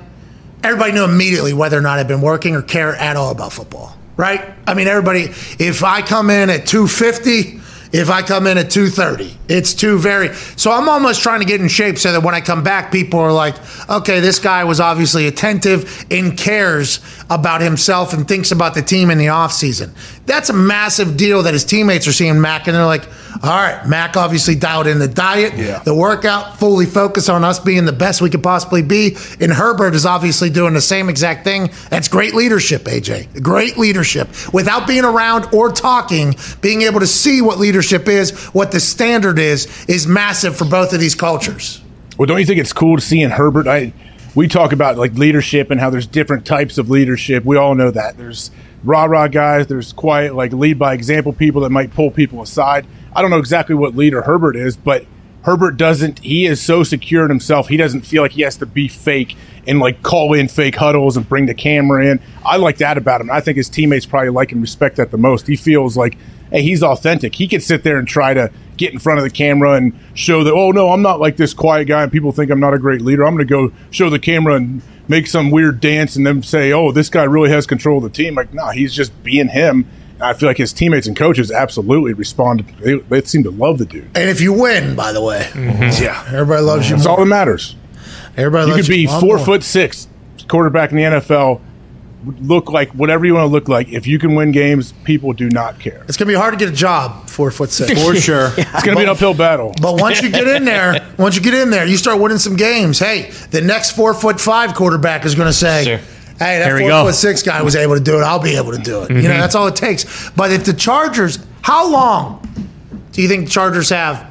everybody knew immediately whether or not I'd been working or care at all about football, right? I mean, everybody, if I come in at 250, if I come in at 230. It's too very. So I'm almost trying to get in shape so that when I come back, people are like, okay, this guy was obviously attentive and cares about himself and thinks about the team in the offseason. That's a massive deal that his teammates are seeing Mac, and they're like, all right, Mac obviously dialed in the diet, Yeah. the workout, fully focused on us being the best we could possibly be. And Herbert is obviously doing the same exact thing. That's great leadership, AJ. Great leadership. Without being around or talking, being able to see what leadership is, what the standard is, is massive for both of these cultures. Well, don't you think it's cool to see in Herbert? I we talk about like leadership and how there's different types of leadership. We all know that there's rah rah guys. There's quiet like lead by example people that might pull people aside. I don't know exactly what leader Herbert is, but Herbert doesn't. He is so secure in himself. He doesn't feel like he has to be fake and like call in fake huddles and bring the camera in. I like that about him. I think his teammates probably like and respect that the most. He feels like, hey, he's authentic. He could sit there and try to get in front of the camera and show that, oh no, I'm not like this quiet guy, and people think I'm not a great leader. I'm going to go show the camera and make some weird dance, and then say, oh, this guy really has control of the team. Like, no, he's just being him. And I feel like his teammates and coaches absolutely responded. They, they seem to love the dude. And if you win, by the way, mm-hmm. Yeah, everybody loves you that's all that matters. Everybody You loves could be a four more. foot six, quarterback in the NFL, look like whatever you want to look like. If you can win games, people do not care. It's gonna be hard to get a job, four foot six. For sure. It's going to be an uphill battle. But once you get in there, once you get in there, you start winning some games. Hey, the next four foot five quarterback is going to say, Sure. "Hey, that Here four foot six guy was able to do it. I'll be able to do it." You know, mm-hmm. that's all it takes. But if the Chargers, how long do you think the Chargers have?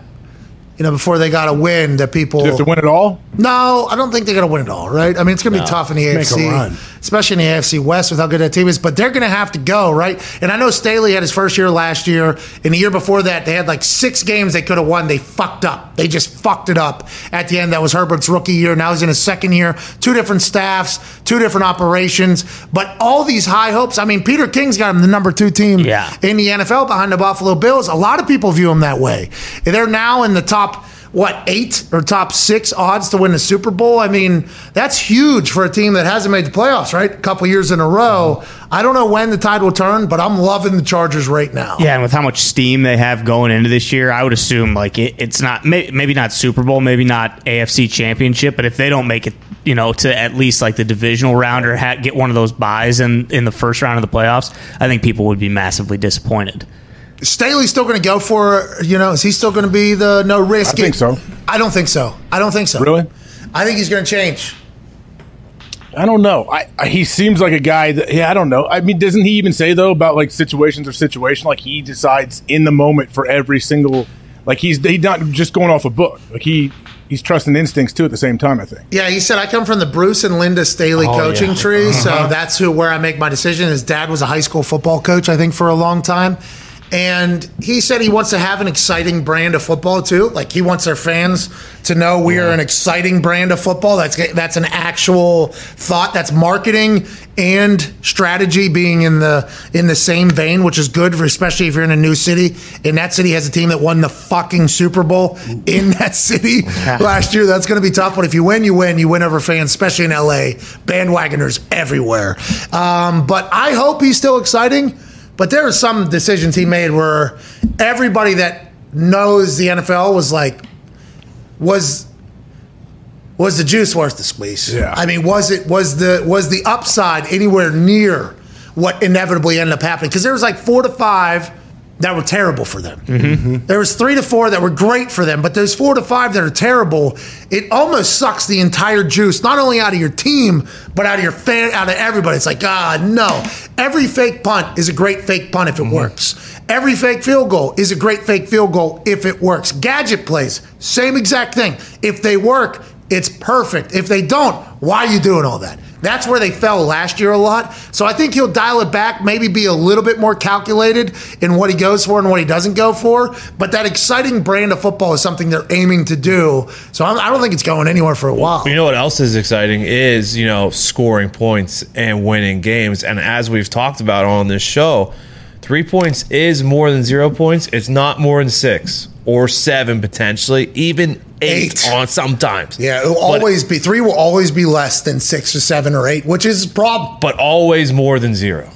You know, before they got to win, that people Do you have to win it all? no, I don't think they're going to win it all, right? I mean, it's going to be tough in the Make a AFC, run. especially in the AFC West with how good that team is. But they're going to have to go, right? And I know Staley had his first year last year. And the year before that, they had like six games they could have won. They fucked up. They just fucked it up at the end. That was Herbert's rookie year. Now he's in his second year. Two different staffs, two different operations. But all these high hopes. I mean, Peter King's got him the number two team Yeah. in the NFL behind the Buffalo Bills. A lot of people view him that way. They're now in the top, what, eight or top six odds to win the Super Bowl. I mean, that's huge for a team that hasn't made the playoffs, right? A couple years in a row. I don't know when the tide will turn, but I'm loving the Chargers right now. Yeah, and with how much steam they have going into this year, I would assume like it, it's not may, maybe not Super Bowl, maybe not AFC Championship, but if they don't make it, you know, to at least like the divisional round or ha- get one of those buys in in the first round of the playoffs, I think people would be massively disappointed. Staley's still going to go for, you know, is he still going to be the no risk? I think so. I don't think so. I don't think so. Really? I think he's going to change. I don't know. I, I he seems like a guy that yeah, I don't know. I mean, doesn't he even say though about like situations or situation like he decides in the moment for every single like he's he's not just going off a book. Like he he's trusting instincts too at the same time, I think. Yeah, he said I come from the Bruce and Linda Staley Oh, coaching yeah. tree, so uh-huh. that's who where I make my decision. His dad was a high school football coach, I think, for a long time. And he said he wants to have an exciting brand of football too. Like he wants our fans to know we are an exciting brand of football. That's that's an actual thought. That's marketing and strategy being in the in the same vein, which is good, for, especially if you're in a new city. And that city has a team that won the fucking Super Bowl in that city last year. That's going to be tough. But if you win, you win. You win over fans, especially in LA. Bandwagoners everywhere. Um, but I hope he's still exciting. But there are some decisions he made where everybody that knows the NFL was like, was was the juice worth the squeeze? Yeah. I mean, was it was the was the upside anywhere near what inevitably ended up happening? Because there was like four to five that were terrible for them. There was three to four that were great for them, but there's four to five that are terrible. It almost sucks the entire juice, not only out of your team, but out of your fan, out of everybody. It's like, ah, no. Every fake punt is a great fake punt if it works. Every fake field goal is a great fake field goal if it works. Gadget plays, same exact thing. If they work, it's perfect. If they don't, why are you doing all that? That's where they fell last year a lot. So I think he'll dial it back, maybe be a little bit more calculated in what he goes for and what he doesn't go for. But that exciting brand of football is something they're aiming to do. So I don't think it's going anywhere for a while. You know what else is exciting is you know scoring points and winning games. And as we've talked about on this show, three points is more than zero points. It's not more than six or seven potentially, even eight, Eight. on sometimes. Yeah, it'll But- always be three will always be less than six or seven or eight, which is a problem. but always more than zero.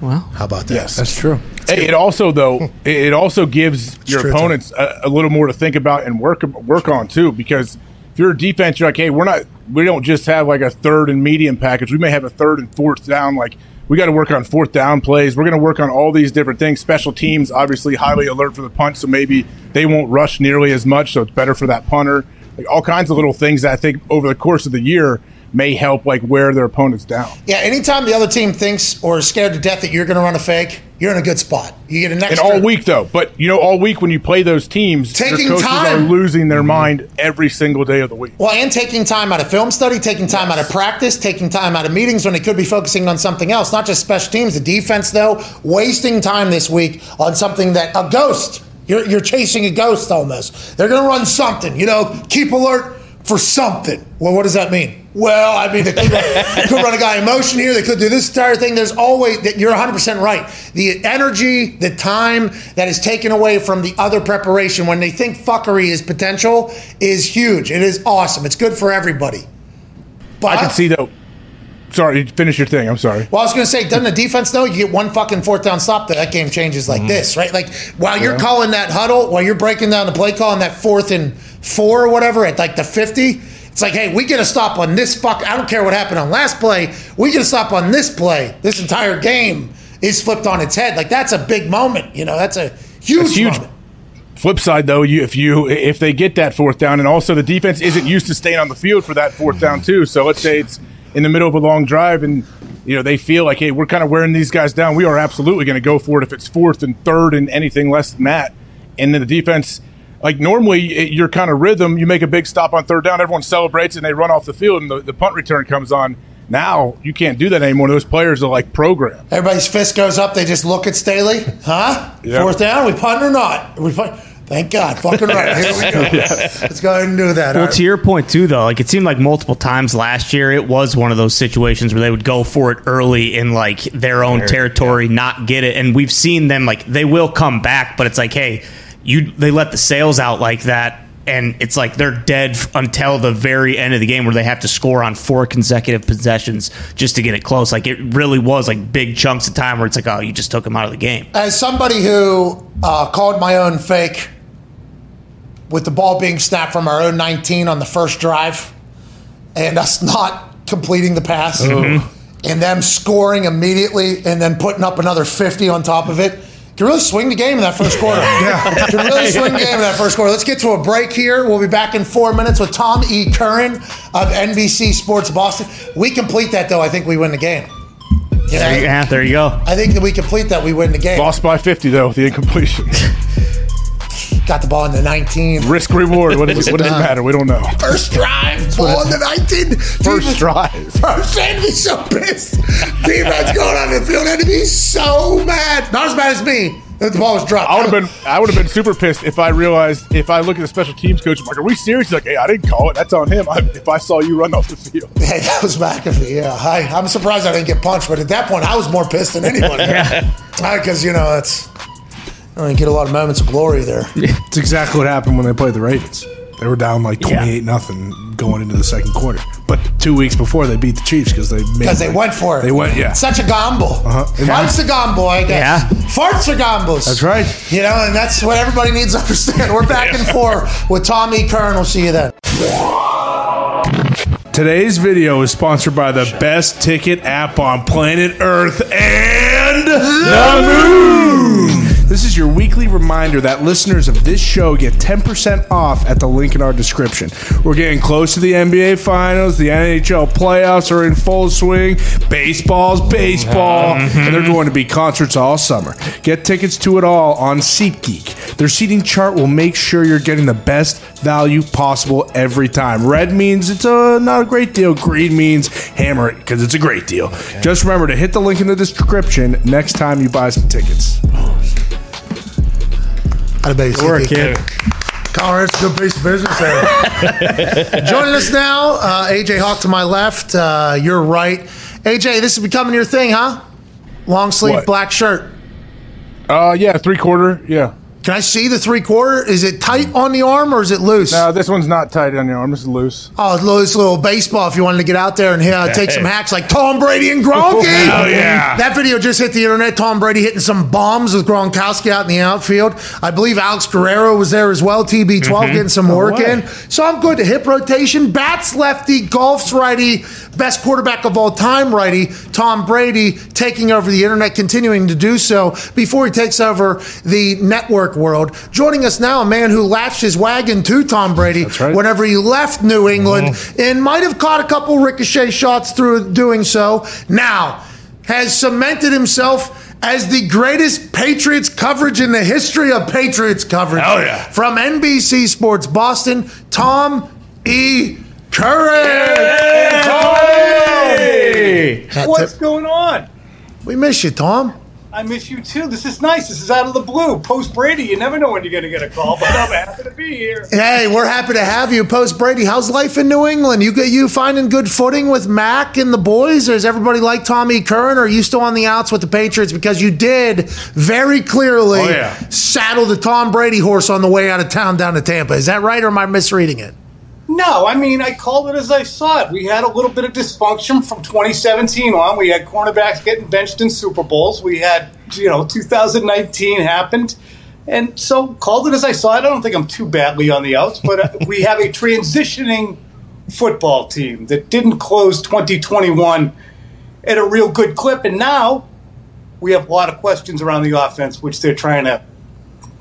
Well, How about that? Yes, that's true. Hey, it also though it it also gives your opponents a, a little more to think about and work work on too. Because if you're a defense, you're like, hey, we're not we don't just have like a third and medium package. We may have a third and fourth down like we got to work on fourth down plays. We're going to work on all these different things. Special teams, obviously, highly alert for the punt, so maybe they won't rush nearly as much, so it's better for that punter. Like all kinds of little things that I think over the course of the year may help like wear their opponents down. Yeah, anytime the other team thinks or is scared to death that you're going to run a fake, you're in a good spot. You get an And all week though, but you know, all week when you play those teams, your Taking coaches time. are losing their mm-hmm. mind every single day of the week. Well, and taking time out of film study, taking time out of practice, taking time out of meetings when they could be focusing on something else, not just special teams. The defense, though, wasting time this week on something that a ghost. You're, you're chasing a ghost almost. They're going to run something, you know, keep alert for something. Well, what does that mean? Well, I mean, they could, could run a guy in motion here. They could do this entire thing. There's always, that you're 100% right. The energy, the time that is taken away from the other preparation when they think fuckery is potential is huge. It is awesome. It's good for everybody. But I can see though. Sorry, finish your thing. I'm sorry. well, I was going to say, doesn't the defense know you get one fucking fourth down stop that that game changes like mm-hmm. this, right? Like while you're Yeah. calling that huddle, while you're breaking down the play call on that fourth and four or whatever at like the 50, it's like, hey, we get a stop on this fuck. I don't care what happened on last play. We get a stop on this play. This entire game is flipped on its head. Like that's a big moment. You know, that's a huge, That's huge. moment. Flip side though, you if you if they get that fourth down, and also the defense isn't used to staying on the field for that fourth down too. So let's say it's in the middle of a long drive, and you know they feel like, hey, we're kind of wearing these guys down. We are absolutely going to go for it if it's fourth and third and anything less than that. And then the defense, like normally, eh, it- your kind of rhythm, you make a big stop on third down, everyone celebrates and they run off the field, and the, the punt return comes on. Now you can't do that anymore. Those players are like programmed. Everybody's fist goes up. They just look at Staley. Huh? Yeah. Fourth down? We punt or not? We punt. Thank God. Fucking right. Here we go. Let's go ahead and do that. Well, All right. to your point too, though, like it seemed like multiple times last year, it was one of those situations where they would go for it early in like their own territory, not get it, and we've seen them like they will come back, but it's like, hey, you they let the sales out like that, and it's like they're dead until the very end of the game where they have to score on four consecutive possessions just to get it close. Like it really was like big chunks of time where it's like, oh, you just took them out of the game. As somebody who uh, called my own fake with the ball being snapped from our own 19 on the first drive and us not completing the pass mm-hmm. and them scoring immediately and then putting up another 50 on top of it. Can really swing the game in that first quarter. yeah. Can really swing the game in that first quarter. Let's get to a break here. We'll be back in four minutes with Tom E. Curran of NBC Sports Boston. We complete that, though. I think we win the game. You know, Yeah, there you go. I think that we complete that, we win the game. Lost by 50 though, with the incompletion. Got the ball in the 19. Risk reward. What, does it, what does it matter? We don't know. First drive, ball in the 19. First drive. First, they'd be so pissed. Defense going on the field, they'd be so mad. Not as mad as me. That the ball was dropped. I would have been. I would have been super pissed if I realized if I look at the special teams coach. I'm like, are we serious? He's like, hey, I didn't call it. That's on him. I, if I saw you run off the field, Hey, that was McAfee. Yeah, I, I'm surprised I didn't get punched, but at that point, I was more pissed than anyone. because you know it's. I didn't get a lot of moments of glory there. It's exactly what happened when they played the Ravens. They were down like Yeah. 28 nothing going into the second quarter. But two weeks before, they beat the Chiefs because they made Because they went for it. They went, yeah. Such a gamble. Uh-huh. Farts a gamble, I guess. Yeah. Farts are gambles. That's right. You know, and that's what everybody needs to understand. We're back and forth with Tommy Curran. We'll see you then. Today's video is sponsored by the best ticket app on planet Earth and the moon. This is your weekly reminder that listeners of this show get 10% off at the link in our description. We're getting close to the NBA Finals. The NHL playoffs are in full swing. Baseball's baseball. Mm-hmm. And they're going to be concerts all summer. Get tickets to it all on SeatGeek. Their seating chart will make sure you're getting the best value possible every time. Red means it's a, not a great deal. Green means hammer it because it's a great deal. Just remember to hit the link in the description next time you buy some tickets. Oh, Out of base. Work, kid. Colin, it's a good piece of business there. Joining us now, uh, AJ Hawk to my left. Uh, you're right. AJ, this is becoming your thing, huh? Long sleeve What? black shirt. uh, yeah, three quarter, yeah. Can I see the three quarter? Is it tight on the arm or is it loose? No, this one's not tight on the arm. This is loose. Oh, it's loose little baseball if you wanted to get out there and uh, take some hacks like Tom Brady and Gronky. Hell yeah. That video just hit the internet. Tom Brady hitting some bombs with Gronkowski out in the outfield. I believe Alex Guerrero was there as well, TB12, Mm-hmm. getting some work way. in. So I'm good. Hip rotation, bats lefty, golf's righty, best quarterback of all time righty. Tom Brady taking over the internet, continuing to do so before he takes over the network world. Joining us now, a man who latched his wagon to Tom Brady right. whenever he left New England mm-hmm. and might have caught a couple ricochet shots through doing so. Now has cemented himself as the greatest Patriots coverage in the history of Patriots coverage. Hell yeah. From NBC Sports Boston, Tom E. Curran. Had What's to- going on? we miss you, Tom. I miss you too. This is nice. This is out of the blue. Post Brady, you never know when you're going to get a call, but I'm happy to be here. Hey, we're happy to have you, post Brady. How's life in New England? You get you finding good footing with Mac and the boys? Or is everybody like Tommy Curran? Or are you still on the outs with the Patriots? Because you did very clearly Oh, yeah. saddle the Tom Brady horse on the way out of town down to Tampa. Is that right, or am I misreading it? No, I mean, I called it as I saw it. We had a little bit of dysfunction from 2017 on. We had cornerbacks getting benched in Super Bowls. We had, you know, 2019 happened. And so called it as I saw it. I don't think I'm too badly on the outs, but uh, we have a transitioning football team that didn't close 2021 at a real good clip. And now we have a lot of questions around the offense, which they're trying to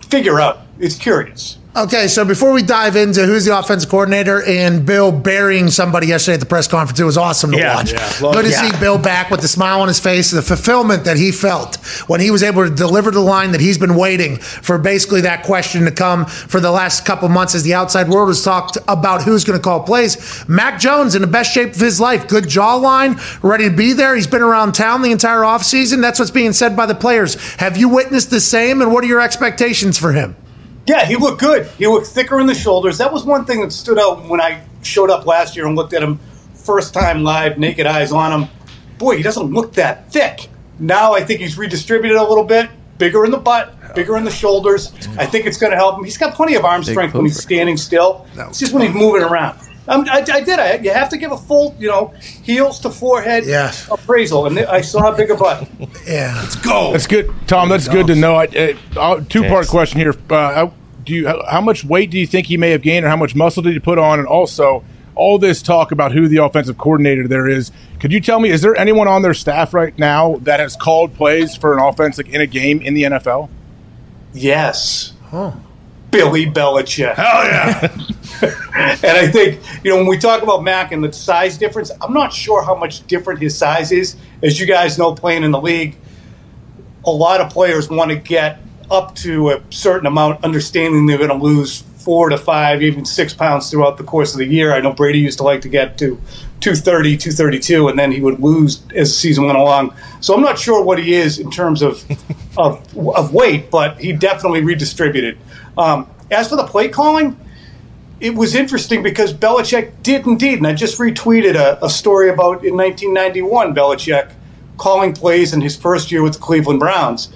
figure out. It's curious. Okay, so before we dive into who's the offensive coordinator and Bill burying somebody yesterday at the press conference, it was awesome to Yeah, watch. yeah, Good to yeah. see Bill back with the smile on his face, the fulfillment that he felt when he was able to deliver the line that he's been waiting for basically that question to come for the last couple months as the outside world has talked about who's going to call plays. Mac Jones in the best shape of his life, good jawline, ready to be there. He's been around town the entire offseason. That's what's being said by the players. Have you witnessed the same, and what are your expectations for him? Yeah, he looked good. He looked thicker in the shoulders. That was one thing that stood out when I showed up last year and looked at him first time live, naked eyes on him. Boy, he doesn't look that thick. Now I think he's redistributed a little bit, bigger in the butt, bigger in the shoulders. I think it's going to help him. He's got plenty of arm strength when he's standing still. It's just when he's moving around. Um, I, I did. I, you have to give a full, you know, heels to forehead Yes. appraisal, and I saw a bigger butt. Yeah. Let's go. That's good, Tom. That's good to know. I, uh, two part question here. Uh, how- do you how, how much weight do you think he may have gained, or how much muscle did he put on? And also, all this talk about who the offensive coordinator there is. Could you tell me, is there anyone on their staff right now that has called plays for an offense like in a game in the NFL? Yes. Huh. Billy Belichick. Hell yeah! And I think, you know, when we talk about Mac and the size difference, I'm not sure how much different his size is. As you guys know, playing in the league, a lot of players want to get up to a certain amount, understanding they're going to lose four to five, even six pounds throughout the course of the year. I know Brady used to like to get to 230, 232, and then he would lose as the season went along. So I'm not sure what he is in terms of of, of weight, but he definitely redistributed. Um, as for the play calling, it was interesting because Belichick did indeed, and I just retweeted a, a story about in 1991 Belichick calling plays in his first year with the Cleveland Browns.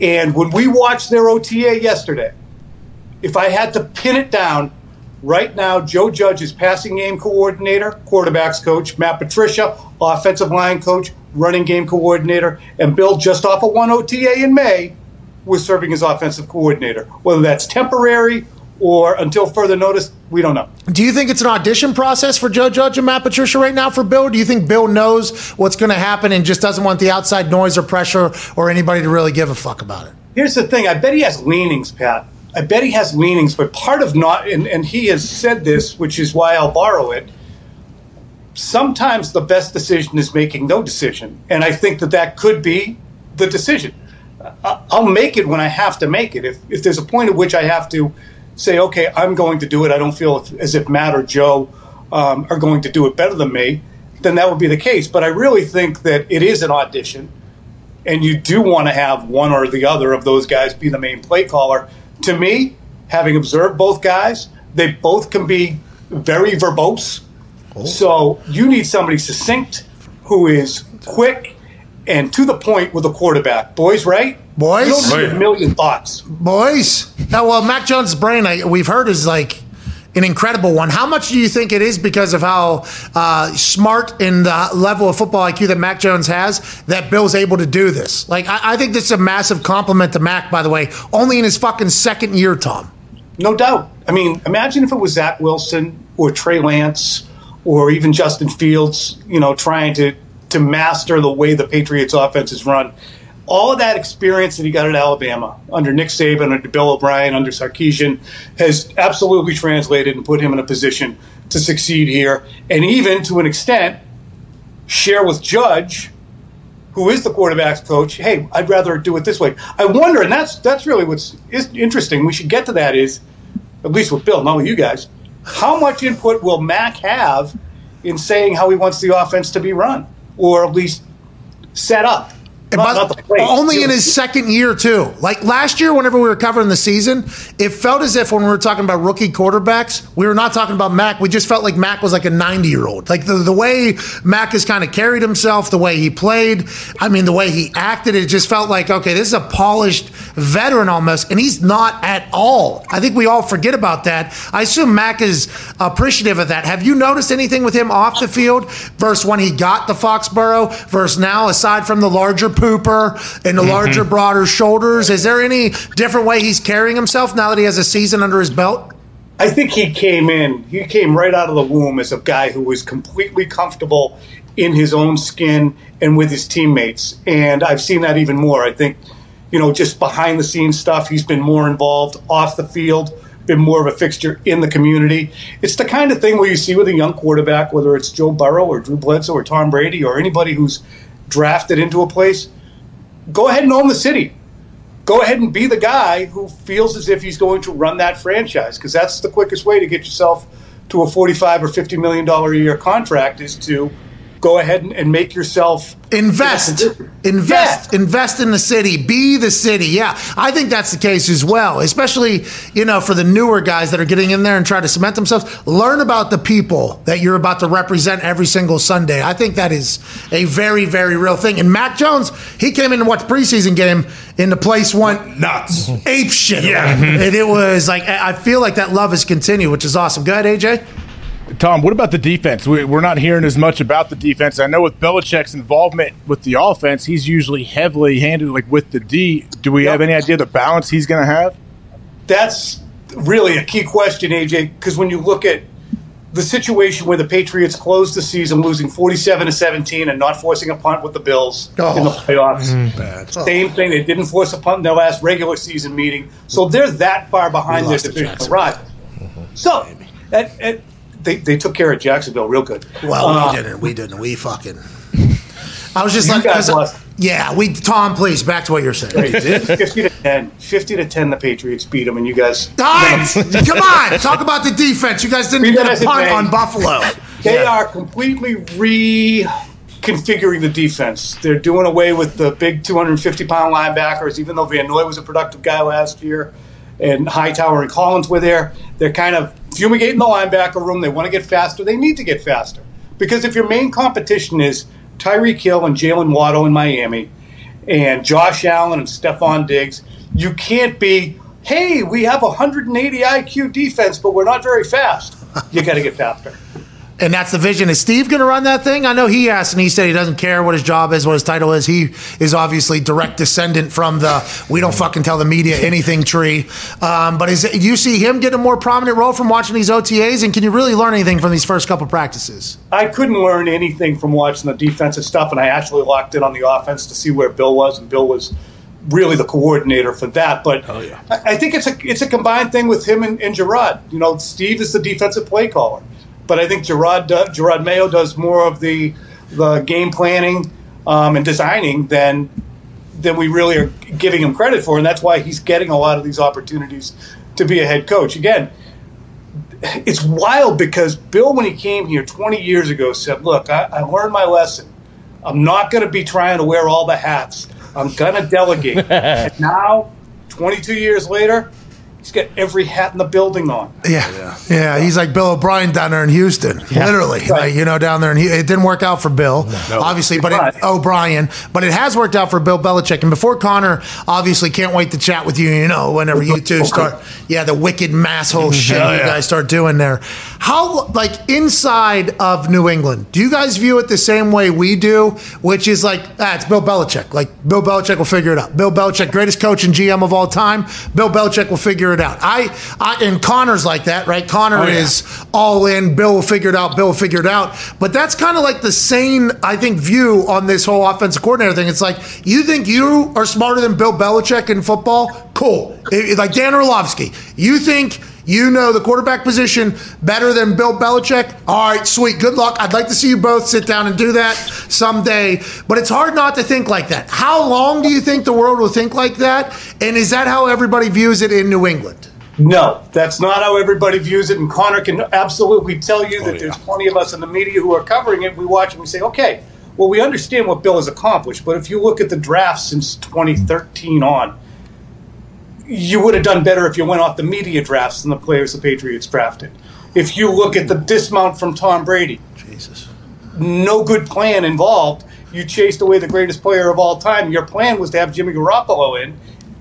And when we watched their OTA yesterday, if I had to pin it down, right now Joe Judge is passing game coordinator, quarterbacks coach, Matt Patricia, offensive line coach, running game coordinator, and Bill just off of one OTA in May was serving as offensive coordinator. Whether that's temporary or until further notice, we don't know. Do you think it's an audition process for Joe Judge and Matt Patricia right now for Bill? Do you think Bill knows what's going to happen and just doesn't want the outside noise or pressure or anybody to really give a fuck about it? Here's the thing. I bet he has leanings, Pat. I bet he has leanings, but part of not, and, and he has said this, which is why I'll borrow it. Sometimes the best decision is making no decision. And I think that that could be the decision. I'll make it when I have to make it. If, if there's a point at which I have to say, okay, I'm going to do it, I don't feel as if Matt or Joe um, are going to do it better than me, then that would be the case. But I really think that it is an audition and you do want to have one or the other of those guys be the main play caller. To me, having observed both guys, they both can be very verbose. So you need somebody succinct who is quick and to the point with a quarterback. Boys, right? Boys? You don't need a million thoughts. Boys. Now, well, Mac Jones' brain, I, we've heard, is like an incredible one. How much do you think it is because of how uh, smart and the level of football IQ that Mac Jones has that Bill's able to do this? Like, I, I think this is a massive compliment to Mac, by the way, only in his fucking second year, Tom. No doubt. I mean, imagine if it was Zach Wilson or Trey Lance or even Justin Fields, you know, trying to to master the way the Patriots offense is run. All of that experience that he got at Alabama under Nick Saban, under Bill O'Brien, under Sarkisian has absolutely translated and put him in a position to succeed here. And even to an extent, share with Judge, who is the quarterback's coach, hey, I'd rather do it this way. I wonder, and that's that's really what's is interesting. We should get to that is, at least with Bill, not with you guys, how much input will Mac have in saying how he wants the offense to be run, or at least set up? Not- not only in his second year too. Like last year, whenever we were covering the season, it felt as if when we were talking about rookie quarterbacks, we were not talking about Mac. We just felt like Mac was like a ninety-year-old. Like the the way Mac has kind of carried himself, the way he played. I mean, the way he acted. It just felt like okay, this is a polished veteran almost, and he's not at all. I think we all forget about that. I assume Mac is appreciative of that. Have you noticed anything with him off the field versus when he got to Foxborough versus now, aside from the larger pooper and the mm-hmm. larger, broader shoulders? Is there any different way he's carrying himself now that he has a season under his belt? I think he came in, he came right out of the womb as a guy who was completely comfortable in his own skin and with his teammates. And I've seen that even more. I think, you know, just behind the scenes stuff, he's been more involved off the field, been more of a fixture in the community. It's the kind of thing where you see with a young quarterback, whether it's Joe Burrow or Drew Bledsoe or Tom Brady or anybody who's drafted into a place, go ahead and own the city. Go ahead and be the guy who feels as if he's going to run that franchise because that's the quickest way to get yourself to a 45 or 50 million dollar a year contract is to go ahead and, and make yourself Invest, invest, invest in the city. Be the city. Yeah, I think that's the case as well. Especially, you know, for the newer guys that are getting in there and try to cement themselves. Learn about the people that you're about to represent every single Sunday. I think that is a very, very real thing. And Mac Jones, he came in to watch preseason game, and the place went nuts, ape shit. Yeah. and it was like I I feel like that love has continued, which is awesome. Go ahead, AJ. Tom, what about the defense? We, we're not hearing as much about the defense. I know with Belichick's involvement with the offense, he's usually heavily handed like with the D. Do we have any idea the balance he's going to have? that's really a key question, AJ, because when you look at the situation where the Patriots closed the season losing 47 to 17 and not forcing a punt with the Bills Oh. in the playoffs. Mm, bad. Same thing. They didn't force a punt in their last regular season meeting. So they're that far behind their lost to division Jacksonville. rival. So and, and they, they took care of Jacksonville real good. Well, Uh, we didn't. We didn't. We fucking. I was just like, guys 'cause- lost. yeah, we. Tom, please, back to what you're saying. 50 to 10. 50 to 10, the Patriots beat them, and you guys. All right, come on, talk about the defense. You guys didn't get a punt on Buffalo. They are completely reconfiguring the defense. They're doing away with the big 250 pound linebackers, even though Van Noy was a productive guy last year and Hightower and Collins were there. They're kind of fumigating the linebacker room. They want to get faster. They need to get faster. Because if your main competition is Tyreek Hill and Jaylen Waddle in Miami and Josh Allen and Stefon Diggs, you can't be, hey, we have a 180 IQ defense, but we're not very fast. You got to get faster. And that's the vision. Is Steve going to run that thing? I know he asked, and he said he doesn't care what his job is, what his title is. He is obviously direct descendant from the "we don't fucking tell the media anything" tree. Um, but is do you see him get a more prominent role from watching these OTAs? And can you really learn anything from these first couple practices? I couldn't learn anything from watching the defensive stuff, and I actually locked in on the offense to see where Bill was, and Bill was really the coordinator for that. But I, I think it's a it's a combined thing with him and, and Jerod. You know, Steve is the defensive play caller, but I think Jerod do, Jerod Mayo does more of the the game planning um, and designing than than we really are giving him credit for, and that's why he's getting a lot of these opportunities to be a head coach. Again, it's wild because Bill, when he came here 20 years ago, said, Look, I, I learned my lesson. I'm not going to be trying to wear all the hats. I'm going to delegate. and now, 22 years later, He's got every hat in the building on. Yeah. yeah, He's like Bill O'Brien down there in Houston, literally. Like, you know, down there, and it didn't work out for Bill, obviously, but it, O'Brien. But it has worked out for Bill Belichick. And before Connor, obviously, can't wait to chat with you. You know, whenever you two start, yeah, the wicked masshole shit Hell you yeah. guys start doing there. How, like, inside of New England, do you guys view it the same way we do, which is like, ah, it's Bill Belichick. Like, Bill Belichick will figure it out. Bill Belichick, greatest coach and GM of all time. Bill Belichick will figure it out. I, I and Connor's like that, right? Connor Oh, yeah. is all in. Bill figured out. Bill figured out. But that's kind of like the same, I think, view on this whole offensive coordinator thing. It's like you think you are smarter than Bill Belichick in football. Cool. It- it- like Dan Orlovsky. You think. You know the quarterback position better than Bill Belichick. All right, sweet. Good luck. I'd like to see you both sit down and do that someday. But it's hard not to think like that. How long do you think the world will think like that? And is that how everybody views it in New England? No, that's not how everybody views it. And Connor can absolutely tell you that oh, there's plenty of us in the media who are covering it. We watch and we say, okay, well, we understand what Bill has accomplished. But if you look at the draft since 2013 on, you would have done better if you went off the media drafts than the players the Patriots drafted. If you look at the dismount from Tom Brady, Jesus, no good plan involved. You chased away the greatest player of all time. Your plan was to have Jimmy Garoppolo in,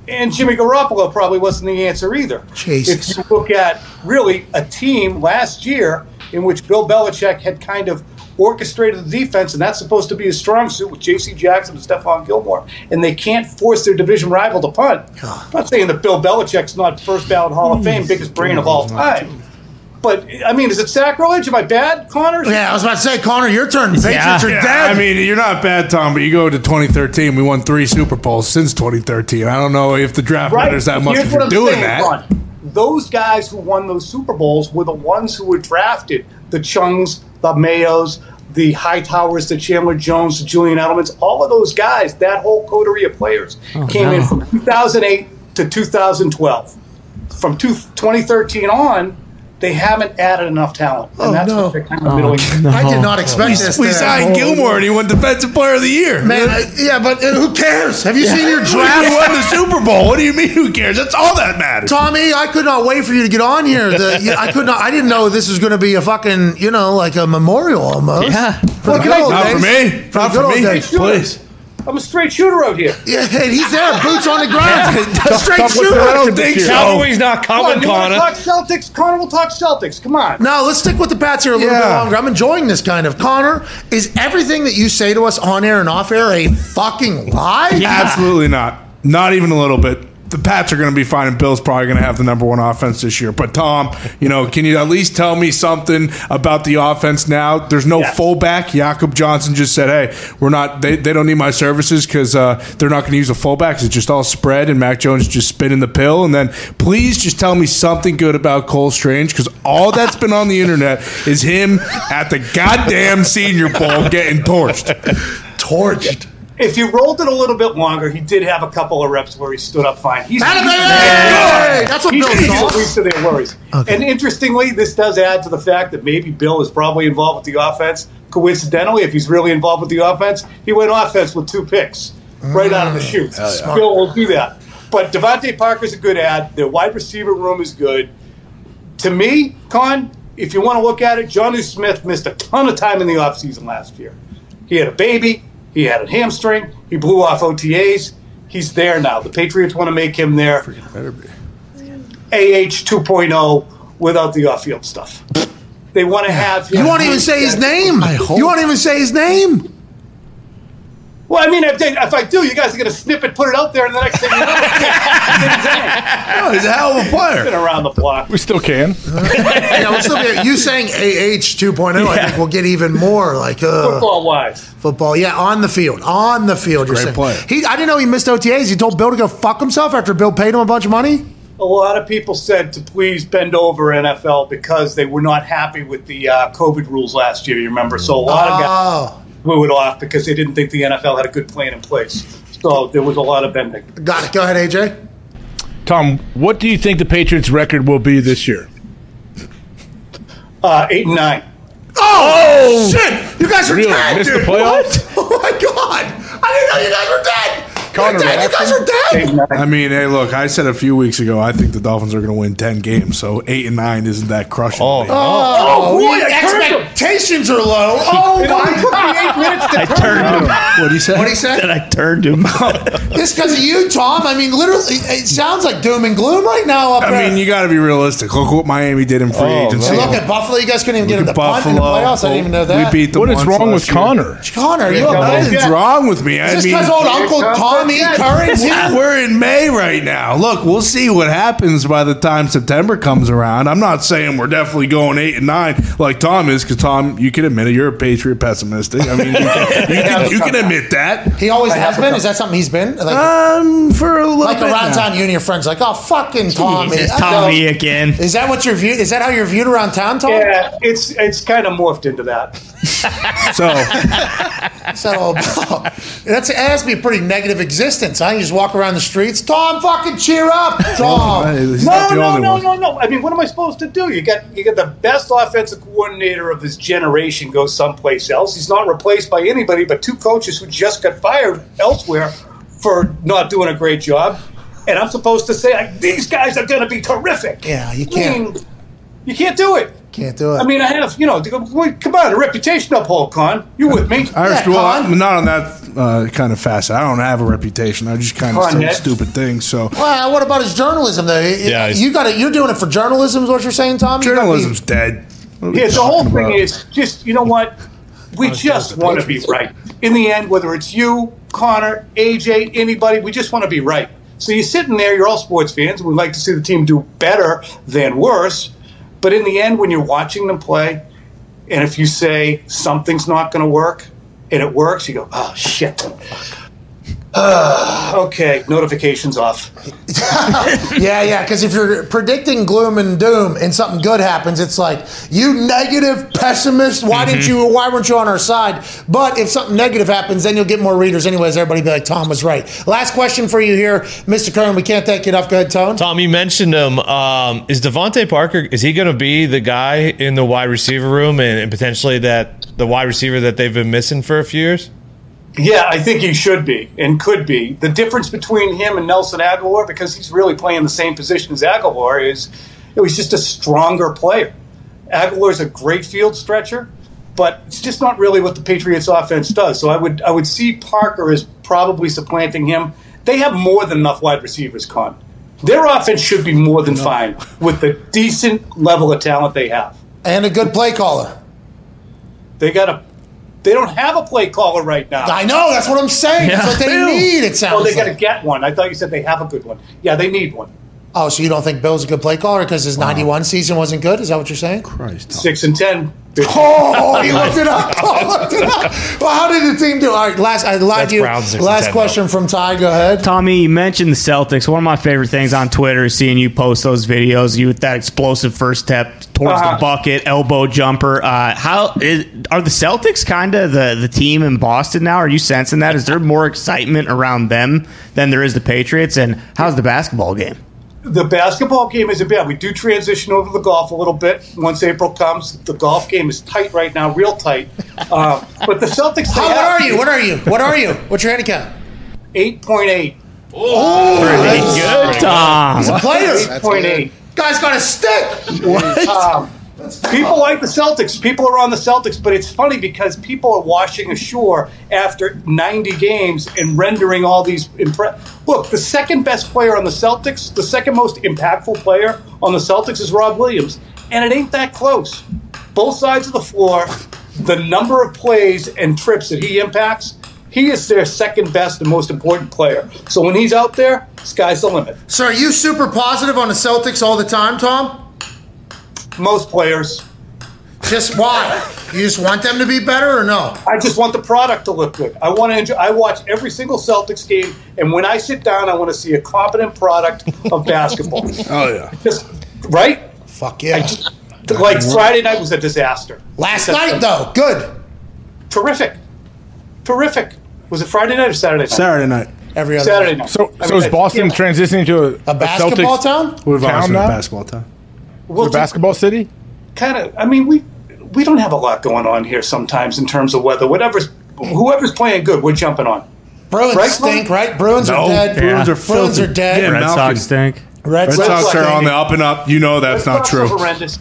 and Jimmy Garoppolo probably wasn't the answer either. Jesus. If you look at really a team last year in which Bill Belichick had kind of orchestrated the defense, and that's supposed to be his strong suit with J.C. Jackson and Stephon Gilmore, and they can't force their division rival to punt. I'm not saying that Bill Belichick's not first ballot Hall of Fame, biggest brain of all time. But I mean, is it sacrilege? Am I bad, Connor? Yeah, I was about to say, Connor, your turn. Patriots are Yeah, dead. I mean, you're not bad, Tom, but you go to 2013. We won three Super Bowls since 2013. I don't know if the draft matters that much Here's if you're doing saying, that. Ron. Those guys who won those Super Bowls were the ones who were drafted. The Chungs, the Mayos, the High Towers, the Chandler Jones, the Julian Edelmans, all of those guys, that whole coterie of players Oh, came no. in from 2008 to 2012. From two, 2013 on, they haven't added enough talent. And Oh, that's no. what they're kind of middling. I did not expect this. We signed happen. Gilmore and he won Defensive Player of the Year. Man, I- yeah, but uh, who cares? Have you seen your We draft? won the Super Bowl. What do you mean? Who cares? That's all that matters. Tommy, I could not wait for you to get on here. The, yeah, I could not. I didn't know this was going to be a fucking, you know, like a memorial almost. Yeah. For the good old Not for me. For Not for me. days. Please. I'm a straight shooter out here. Yeah, and he's there, boots on the ground, straight Talk with the shooter. I don't record think so. year. Cavalry's not Come coming, on, you want to Connor. talk Celtics? Connor will talk Celtics. Come on. No, let's stick with the Pats here a little bit Yeah. longer. I'm enjoying this kind of. Connor, is everything that you say to us on air and off air a fucking lie? Absolutely not. Not even a little bit. The Pats are going to be fine, and Bill's probably going to have the number one offense this year. But Tom, you know, can you at least tell me something about the offense now? There's no Yes. fullback. Jakob Johnson just said, "Hey, we're not. They, they don't need my services because uh, they're not going to use a fullback. It's just all spread, and Mac Jones just spinning the pill. And then please just tell me something good about Cole Strange because all that's been on the internet is him at the goddamn Senior Bowl getting torched. Torched. If you rolled it a little bit longer, he did have a couple of reps where he stood up fine. He's, Atta he's- baby! That's what he's Bill easy to thought. leave to their worries. Okay. And interestingly, this does add to the fact that maybe Bill is probably involved with the offense. Coincidentally, if he's really involved with the offense, he went offense with two picks right out of the mm. chute. Bill will do that. But DeVante Parker's a good add. Their wide receiver room is good. To me, Con, if you want to look at it, Jonnu Smith missed a ton of time in the offseason last year. He had a baby. He had a hamstring. He blew off OTAs. He's there now. The Patriots want to make him their AH 2.0 without the off-field stuff. They want to have. You won't even say his name. I hope. You won't even say his name. Well, I mean, if, they, if I do, you guys are going to snip it, put it out there, and the next thing you know, Oh, he's a hell of a player. been around the block. We still can. Yeah, we'll still be, you saying AH 2.0, I think we'll get even more like uh, Football wise. football. Yeah, on the field. On the field. You're Great saying. player. He, I didn't know he missed OTAs. He told Bill to go fuck himself after Bill paid him a bunch of money. A lot of people said to please bend over NFL because they were not happy with the uh, COVID rules last year. You remember, so a lot of guys Oh, blew it off because they didn't think the NFL had a good plan in place. So there was a lot of bending. got it. Go ahead, AJ. Tom, what do you think the Patriots' record will be this year? Uh, eight and nine. Oh, shit! You guys are Really? dead, Missed the dude. playoffs? What? Oh my god! I didn't know you guys were dead. Connor, You're dead. You guys are dead. I mean, hey, look, I said a few weeks ago I think the Dolphins are going to win 10 games, so 8 and 9 isn't that crushing. Oh, me. Oh, boy, your I turned him. expectations are low. Oh It only my I turned around. him. What do you say? What he said? Then I turned him. Oh, this because of you, Tom. I mean, literally, it sounds like doom and gloom right now up there. I there. mean, you got to be realistic. Look what Miami did in free Oh, agency. and look at Buffalo. You guys couldn't even get him Look to punt in the playoffs. I didn't even know that. We beat them What is once wrong with last year. Connor? Connor, you Yeah, a Nothing's man? wrong with me. I Is this mean, because old Uncle Tommy comes Curry's here? we're in May right now. Look, we'll see what happens by the time September comes around. I'm not saying we're definitely going eight and nine like Tom is, because Tom, you can admit it. You're a Patriot pessimistic. I mean, you can, you can, you can admit that. He always has been. Is that something he's been? Like, Um, for a little like bit around now. town, you and your friends like, oh, fucking Tommy. It's I Tommy again. Is that what you're viewed? Is that how you're viewed around town, Tom? Yeah, it's it's kind of morphed into that. So So that's it has to be a pretty negative existence. I just walk around the streets. Tom, fucking cheer up, Tom. he's No, no, no, no, no. I mean, what am I supposed to do? You got you got the best offensive coordinator of his generation go someplace else. He's not replaced by anybody but two coaches who just got fired elsewhere for not doing a great job. And I'm supposed to say like, these guys are going to be terrific. Yeah, you can't. mean, you can't do it. Can't do it. I mean, I have you know, to go- wait, come on, a reputation uphold, Con. You with me? Irish, Yeah, well, I'm not on that uh, kind of facet. I don't have a reputation. I just kind of Con, say Nick. stupid things. So well, what about his journalism though? Yeah, you got it. You're doing it for journalism, is what you're saying, Tom? You be- journalism's dead. What are we Yeah, the whole thing about? is just you know what? We just want to be right. In the end, whether it's you, Connor, AJ, anybody, we just want to be right. So you're sitting there, you're all sports fans, and we'd like to see the team do better than worse. But in the end, when you're watching them play, and if you say something's not going to work, and it works, you go, oh shit. Uh, okay, notifications off. Yeah, yeah. Because if you're predicting gloom and doom and something good happens, it's like you negative pessimist. Why didn't you? Why weren't you on our side? But if something negative happens, then you'll get more readers. Anyways, everybody be like, Tom was right. Last question for you here, Mr. Curran. We can't take it off. Go ahead, Tone. Tom, you mentioned him. Um, is DeVante Parker? Is he going to be the guy in the wide receiver room and, and potentially that the wide receiver that they've been missing for a few years? Yeah, I think he should be and could be. The difference between him and Nelson Agholor, because he's really playing the same position as Agholor, is it was just a stronger player. Agholor's a great field stretcher, but it's just not really what the Patriots offense does. So I would I would see Parker as probably supplanting him. They have more than enough wide receivers, Con. Their offense should be more than fine with the decent level of talent they have. And a good play caller. They got a they don't have a play caller right now. I know. That's what I'm saying. That's what they need. It sounds. Oh, they got to get one. I thought you said they have a good one. Yeah, they need one. Oh, so you don't think Bill's a good play caller because his '91 season wasn't good? Is that what you're saying? Christ, Six and ten. Oh, he looked it up. Oh, looked it up. Well, how did the team do? All right, last I lied That's to you. Browns six and Last 10, question from Ty. Go ahead. Tommy, you mentioned the Celtics. One of my favorite things on Twitter is seeing you post those videos. You with that explosive first step towards Uh-huh. the bucket, elbow jumper. Uh, how is, are the Celtics kind of the the team in Boston now? Are you sensing that? Is there more excitement around them than there is the Patriots? And how's the basketball game? The basketball game isn't bad. We do transition over to the golf a little bit once April comes. The golf game is tight right now, real tight. Uh, but the Celtics. How, what are you? What are you? What are you? What's your handicap? Eight point eight. Pretty good, Tom. He's a player. Eight point eight. Guy's got a stick. Um, people like the Celtics. People are on the Celtics, but it's funny because people are washing ashore after 90 games and rendering all these. Impre- Look, the second best player on the Celtics, the second most impactful player on the Celtics is Rob Williams, and it ain't that close. Both sides of the floor, the number of plays and trips that he impacts, he is their second best and most important player. So when he's out there, sky's the limit. So, are you super positive on the Celtics all the time, Tom? Most players. Just why? You just want them to be better, or no? I just want the product to look good. I want to enjoy. I watch every single Celtics game, and when I sit down, I want to see a competent product of basketball. Oh yeah. Just right. Fuck yeah. Like Friday night was a disaster. Last night, though, good. Terrific, terrific. Was it Friday night or Saturday night? Saturday night. Every other Saturday night. night. So, I so mean, is Boston yeah. transitioning to a, A basketball Celtics town? We've always Town been a basketball town. Well, basketball city? kind of. I mean, we we don't have a lot going on here sometimes in terms of weather. Whatever's whoever's playing good, we're jumping on. Bruins Right, stink, Mike? right? Bruins No, are dead. Bruins are Bruins filthy. are dead. Yeah, Red Malkin. Sox stink. Red, Red Sox Sox are on the up and up. You know that's not Sox true. are horrendous.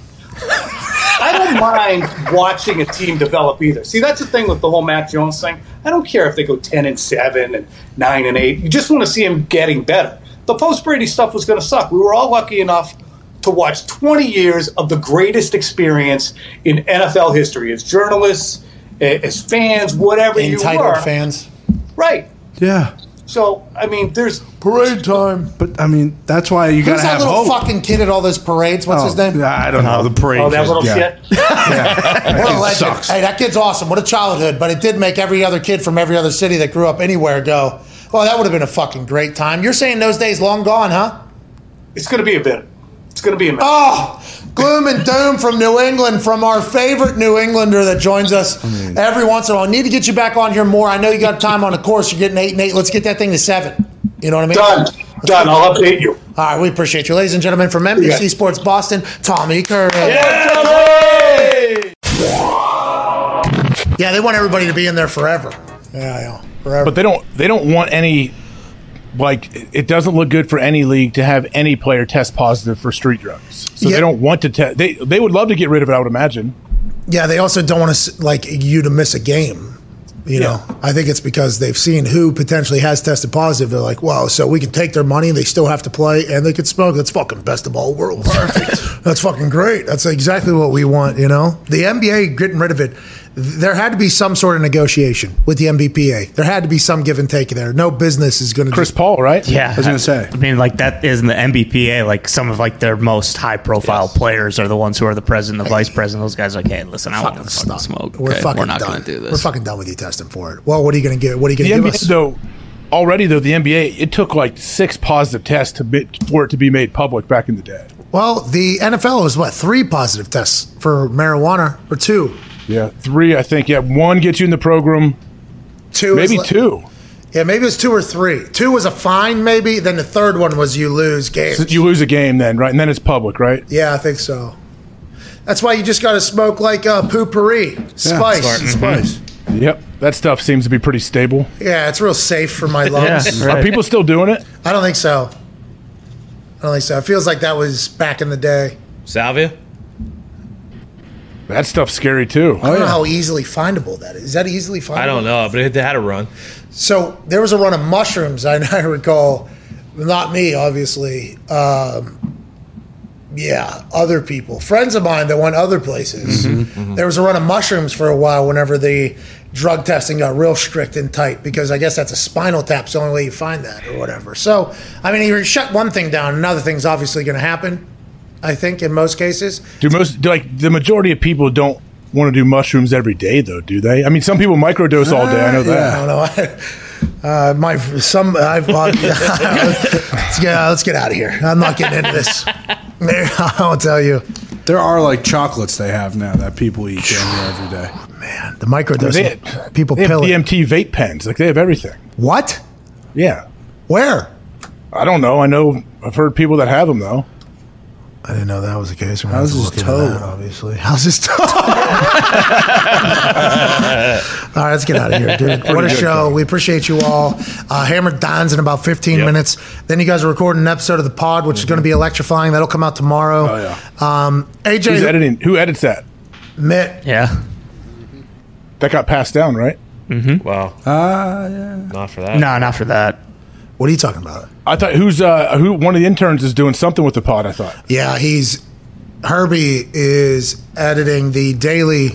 I don't mind watching a team develop either. See, that's the thing with the whole Mac Jones thing. I don't care if they go ten and seven and nine and eight. You just want to see him getting better. The post Brady stuff was going to suck. We were all lucky enough to watch 20 years of the greatest experience in NFL history as journalists, as fans, whatever you entitled were. fans. Right. Yeah, So, I mean, there's Parade time. but I mean that's why you got Who's to that have little hope. fucking kid at all those parades? What's Oh, his name? I don't know oh, the parade. oh that kid, little yeah. shit. That What a kid legend. sucks. Hey, that kid's awesome. What a childhood. But it did make every other kid from every other city that grew up anywhere go, well, that would have been a fucking great time. You're saying those days long gone, huh? It's going to be a bit. It's going to be a minute. Oh, gloom and doom from New England, from our favorite New Englander that joins us every once in a while. Need to get you back on here more. I know you got time on the course. You're getting eight and eight. Let's get that thing to seven. You know what I mean? Done. Done. I'll update you. All right, we appreciate you. Ladies and gentlemen, from NBC Yeah. Sports Boston, Tommy Curran. Yeah, they want everybody to be in there forever. Yeah, yeah, forever. But they don't. They don't want any. Like it doesn't look good for any league to have any player test positive for street drugs. So Yeah. they don't want to test. They they would love to get rid of it. I would imagine. Yeah, they also don't want to like you to miss a game. You know, I think it's because they've seen who potentially has tested positive. They're like, "Wow, so we can take their money, they still have to play, and they can smoke. That's fucking best of all worlds. Perfect. That's fucking great. That's exactly what we want." You know, the NBA getting rid of it. There had to be some sort of negotiation with the NBPA. There had to be some give and take there. No business is going to Chris Paul, right? Yeah, I was gonna say. I mean, like that is in the NBPA. Like some of like their most high profile players are the ones who are the president, the vice president. Those guys are like, hey, listen, I want to fucking smoke. We're okay? fucking We're not done. going to do this. We're fucking done with you testing for it. Well, what are you going to get? What are you going to give NBA us? though. Already though, the NBA it took like six positive tests to be, for it to be made public back in the day. Well, the NFL was what three positive tests for marijuana or two? Yeah, three. I think. Yeah, one gets you in the program. Two, maybe is li- two. Yeah, maybe it was two or three. Two was a fine, maybe. Then the third one was you lose games. So you lose a game then, right? And then it's public, right? yeah, I think so. That's why you just got to smoke like uh, potpourri, spice, Smart. spice. Yep, that stuff seems to be pretty stable. Yeah, it's real safe for my lungs. Yeah, Are people still doing it? I don't think so. I don't think so. It feels like that was back in the day. Salvia? That stuff's scary too. I don't know how easily findable that is. Is that easily findable? I don't know, but it had a run. So there was a run of mushrooms. I, I recall, not me, obviously. Um, yeah, other people, friends of mine that went other places. Mm-hmm. Mm-hmm. Mm-hmm. There was a run of mushrooms for a while. Whenever the drug testing got real strict and tight, because I guess that's a spinal tap. It's the only way you find that, or whatever. So, I mean, you shut one thing down, another thing's obviously going to happen. I think in most cases. Do most do, like the majority of people don't want to do mushrooms every day though? Do they? I mean, some people microdose all day. I know I that. don't know. Uh, my some I've uh, let's get let's get out of here. I'm not getting into this. I'll tell you, There are like chocolates they have now that people eat damn near every day. man, the microdosing. They, people they have pill it. Vape pens. Like they have everything. What? Yeah. Where? I don't know. I know. I've heard people that have them though. I didn't know that was the case. How's his toe? obviously, how's his toe? all right, let's get out of here, dude. What a show! We appreciate you all. Uh, Hammer Down's in about 15 Yep. minutes. Then you guys are recording an episode of the pod, which is going to be electrifying. That'll come out tomorrow. Oh, yeah. Um, AJ Who's editing? Who edits that? Mitt. Yeah. That got passed down, right? Wow. Ah, yeah. Not for that. No, not for that. What are you talking about? I thought who's uh who one of the interns is doing something with the pod. I thought. Yeah, he's Herbie is editing the daily.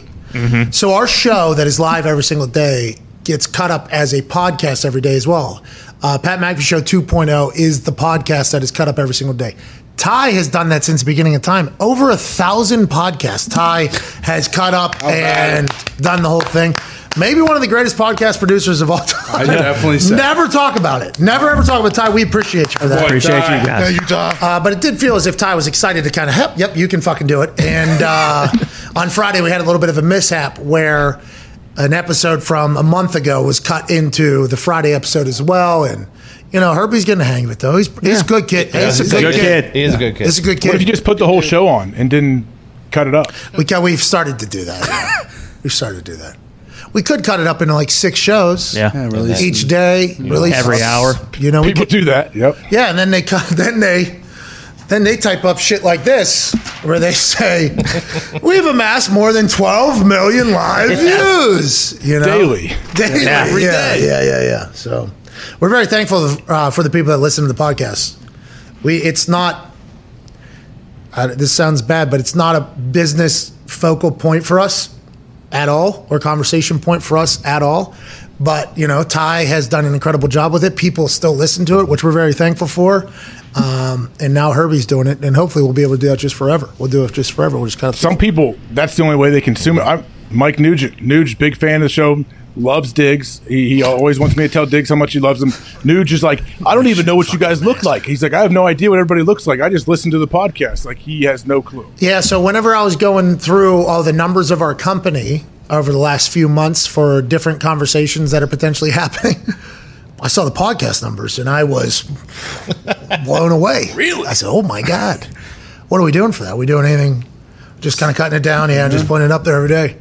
So our show that is live every single day gets cut up as a podcast every day as well. Uh, Pat McAfee Show 2.0 is the podcast that is cut up every single day. Ty has done that since the beginning of time. Over a thousand podcasts. Ty has cut up and done the whole thing. Maybe one of the greatest podcast producers of all time. I definitely say. Never talk about it. Never ever talk about Ty. We appreciate you for that. Appreciate you guys. you, Ty. Uh, but it did feel as if Ty was excited to kind of, help. yep, you can fucking do it. And uh, on Friday, we had a little bit of a mishap where an episode from a month ago was cut into the Friday episode as well. And, you know, Herbie's getting the hang of it, though. He's, he's a good kid. he's, a good, good kid. kid. He is a good kid. He's a good What if you just put the whole show on and didn't cut it up? We, ca- we've started to do that. yeah. We've started to do that. We could cut it up into like six shows. Yeah. Yeah, release Each day, release Every hour. You know, we People could, do that. Yep. yeah, and then they cut- then they then they type up shit like this where they say we've amassed more than 12 million live views. You know, Daily. daily, Yeah. yeah, Every yeah, yeah, yeah, yeah. So we're very thankful uh, for the people that listen to the podcast. We it's not. Uh, this sounds bad, but it's not a business focal point for us at all, or conversation point for us at all. But you know, Ty has done an incredible job with it. People still listen to it, which we're very thankful for. Um, and now Herbie's doing it, and hopefully we'll be able to do that just forever. We'll do it just forever. We'll just kind of Some people, that's the only way they consume it. I'm Mike Nugent. Nuge, big fan of the show, loves Diggs. He, he always wants me to tell Diggs how much he loves him. Nuge is like, I don't even know what you guys look like. He's like, I have no idea what everybody looks like. I just listen to the podcast. Like he has no clue. Yeah, so whenever I was going through all the numbers of our company over the last few months for different conversations that are potentially happening, I saw the podcast numbers and I was blown away. Really? I said, "Oh my god, what are we doing for that? Are we doing anything? Just kind of cutting it down? Yeah, just mm-hmm. putting it up there every day."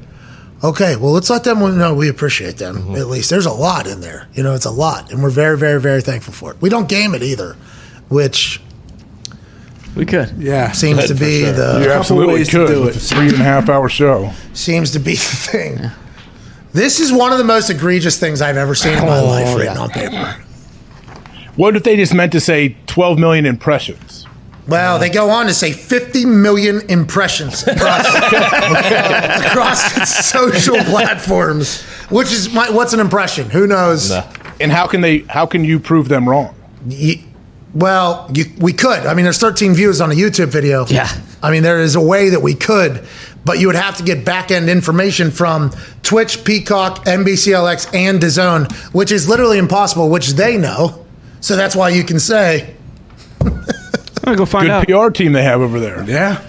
Okay, well, let's let them know we appreciate them. Mm-hmm. At least there's a lot in there. You know, it's a lot, and we're very, very, very thankful for it. We don't game it either, which We could. Yeah. seems to be the You absolutely ways to could. do It's it. a three and a half hour show. seems to be the thing. This is one of the most egregious things I've ever seen in my Oh, life written on paper. What if they just meant to say 12 million impressions? Well, they go on to say 50 million impressions across, across social platforms, which is my, what's an impression? Who knows? And how can they? How can you prove them wrong? Y- well, you, we could. I mean, there's 13 views on a YouTube video. Yeah. I mean, there is a way that we could, but you would have to get back end information from Twitch, Peacock, NBCLX, and DAZN, which is literally impossible, which they know. So that's why you can say, I'm gonna go find Good out. PR team they have over there. Yeah.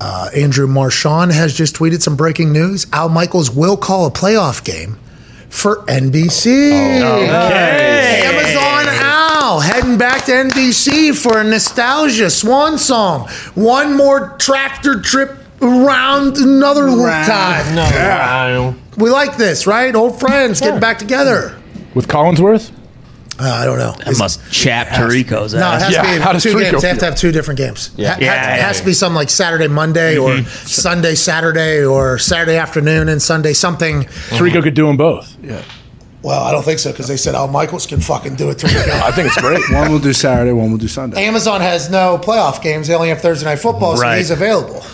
uh, Andrew Marchand has just tweeted some breaking news. Al Michaels will call a playoff game for NBC. Amazon Al heading back to NBC for a nostalgia swan song. One more tractor trip around another time. No, We like this, right? Old friends getting back together. With Collinsworth? Uh, I don't know. That must chap Tirico's No, it has Yeah, to does be two Tirico games. They have to have two different games. Yeah. Ha- Yeah, ha- it yeah, has to be something like Saturday, Monday, or Sunday, Saturday, or Saturday afternoon and Sunday something. Tarico could do them both. Yeah. Well, I don't think so because they said Al Michaels can fucking do it three I think it's great. One will do Saturday, one will do Sunday. Amazon has no playoff games. They only have Thursday night football, so he's available.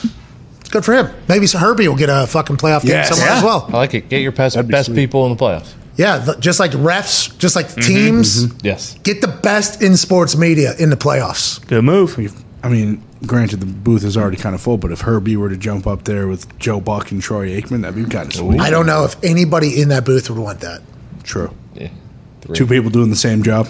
It's good for him. Maybe Herbie will get a fucking playoff game Yes. somewhere Yeah. as well. I like it. Get your best, be best sweet. people in the playoffs. Yeah, th- just like refs, just like mm-hmm, teams, mm-hmm. Yes. get the best in sports media in the playoffs. Good move. I mean, granted, the booth is already kind of full, but if Herbie were to jump up there with Joe Buck and Troy Aikman, that'd be kind of sweet. I don't know if anybody in that booth would want that. True. Yeah. Two people doing the same job.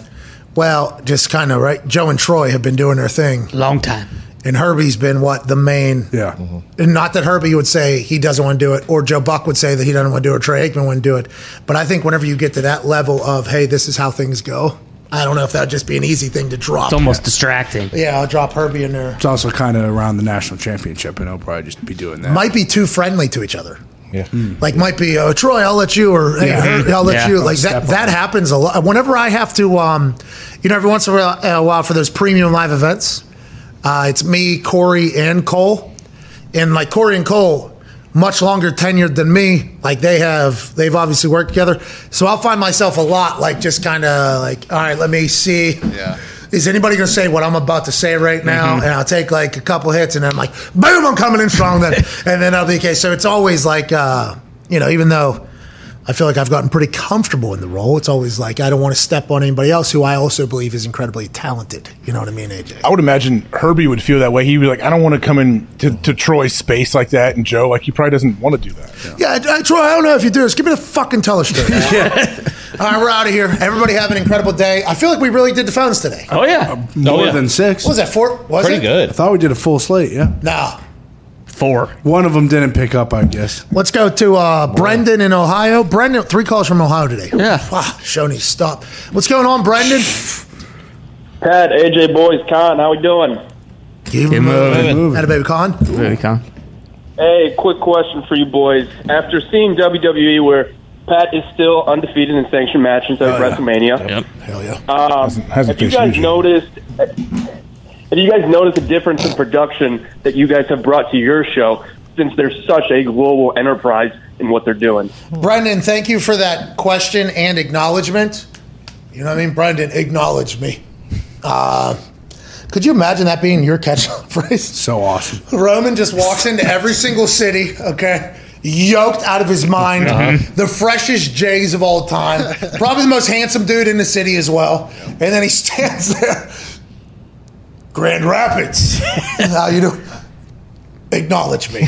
Well, just kind of right. Joe and Troy have been doing their thing, Long time. And Herbie's been what the main. Yeah. Mm-hmm. And not that Herbie would say he doesn't want to do it, or Joe Buck would say that he doesn't want to do it, or Troy Aikman wouldn't do it. But I think whenever you get to that level of, hey, this is how things go, I don't know if that would just be an easy thing to drop. It's almost distracting. yeah, I'll drop Herbie in there. It's also kind of around the national championship, and he'll probably just be doing that. Might be too friendly to each other. Yeah. Hmm. Like might be, oh, Troy, I'll let you, or hey, Yeah. Herbie, I'll let Yeah. you. Like that. That happens a lot. Whenever I have to, um, you know, every once in a while uh, for those premium live events, uh, it's me, Corey, and Cole, and like Corey and Cole, much longer tenured than me. Like they have, they've obviously worked together. So I'll find myself a lot like just kind of like, all right, let me see. Yeah. Is anybody going to say what I'm about to say right now? Mm-hmm. And I'll take like a couple hits, and then I'm like, boom, I'm coming in strong. Then, and then I'll be okay. So it's always like, uh, you know, even though I feel like I've gotten pretty comfortable in the role, it's always like I don't want to step on anybody else who I also believe is incredibly talented. You know what I mean, AJ? I would imagine Herbie would feel that way. He'd be like, I don't want to come in to, to Troy's space like that. And Joe, like, he probably doesn't want to do that. Yeah, uh, Troy, I don't know if you do this. Give me the fucking telestrator. All right, we're out of here. Everybody have an incredible day. I feel like we really did the phones today. Oh yeah. More yeah. than six. What was that, four? Was Pretty it? I thought we did a full slate, yeah. No. Four. One of them didn't pick up, I guess. Let's go to uh, Brendan in Ohio. Brendan, three calls from Ohio today. Yeah. Wow, show needs to stop. What's going on, Brendan? Pat, AJ Boys, Con, how we doing? Keep it moving. Had a baby con. Very con. Hey, quick question for you boys. After seeing WWE where Pat is still undefeated in sanctioned matches at Oh, yeah. WrestleMania. Yep. Hell yeah. Um, Hasn't- hasn't have you fished guys usually. noticed? Have you guys noticed a difference in production that you guys have brought to your show since they're such a global enterprise in what they're doing? Brendan, thank you for that question and acknowledgement. You know what I mean? Brendan, acknowledge me. Uh, could you imagine that being your catchphrase? So awesome. Roman just walks into every single city, okay? Yoked out of his mind, Uh-huh. the freshest Jays of all time, probably the most handsome dude in the city as well. And then he stands there, Grand Rapids. How you doing? Acknowledge me.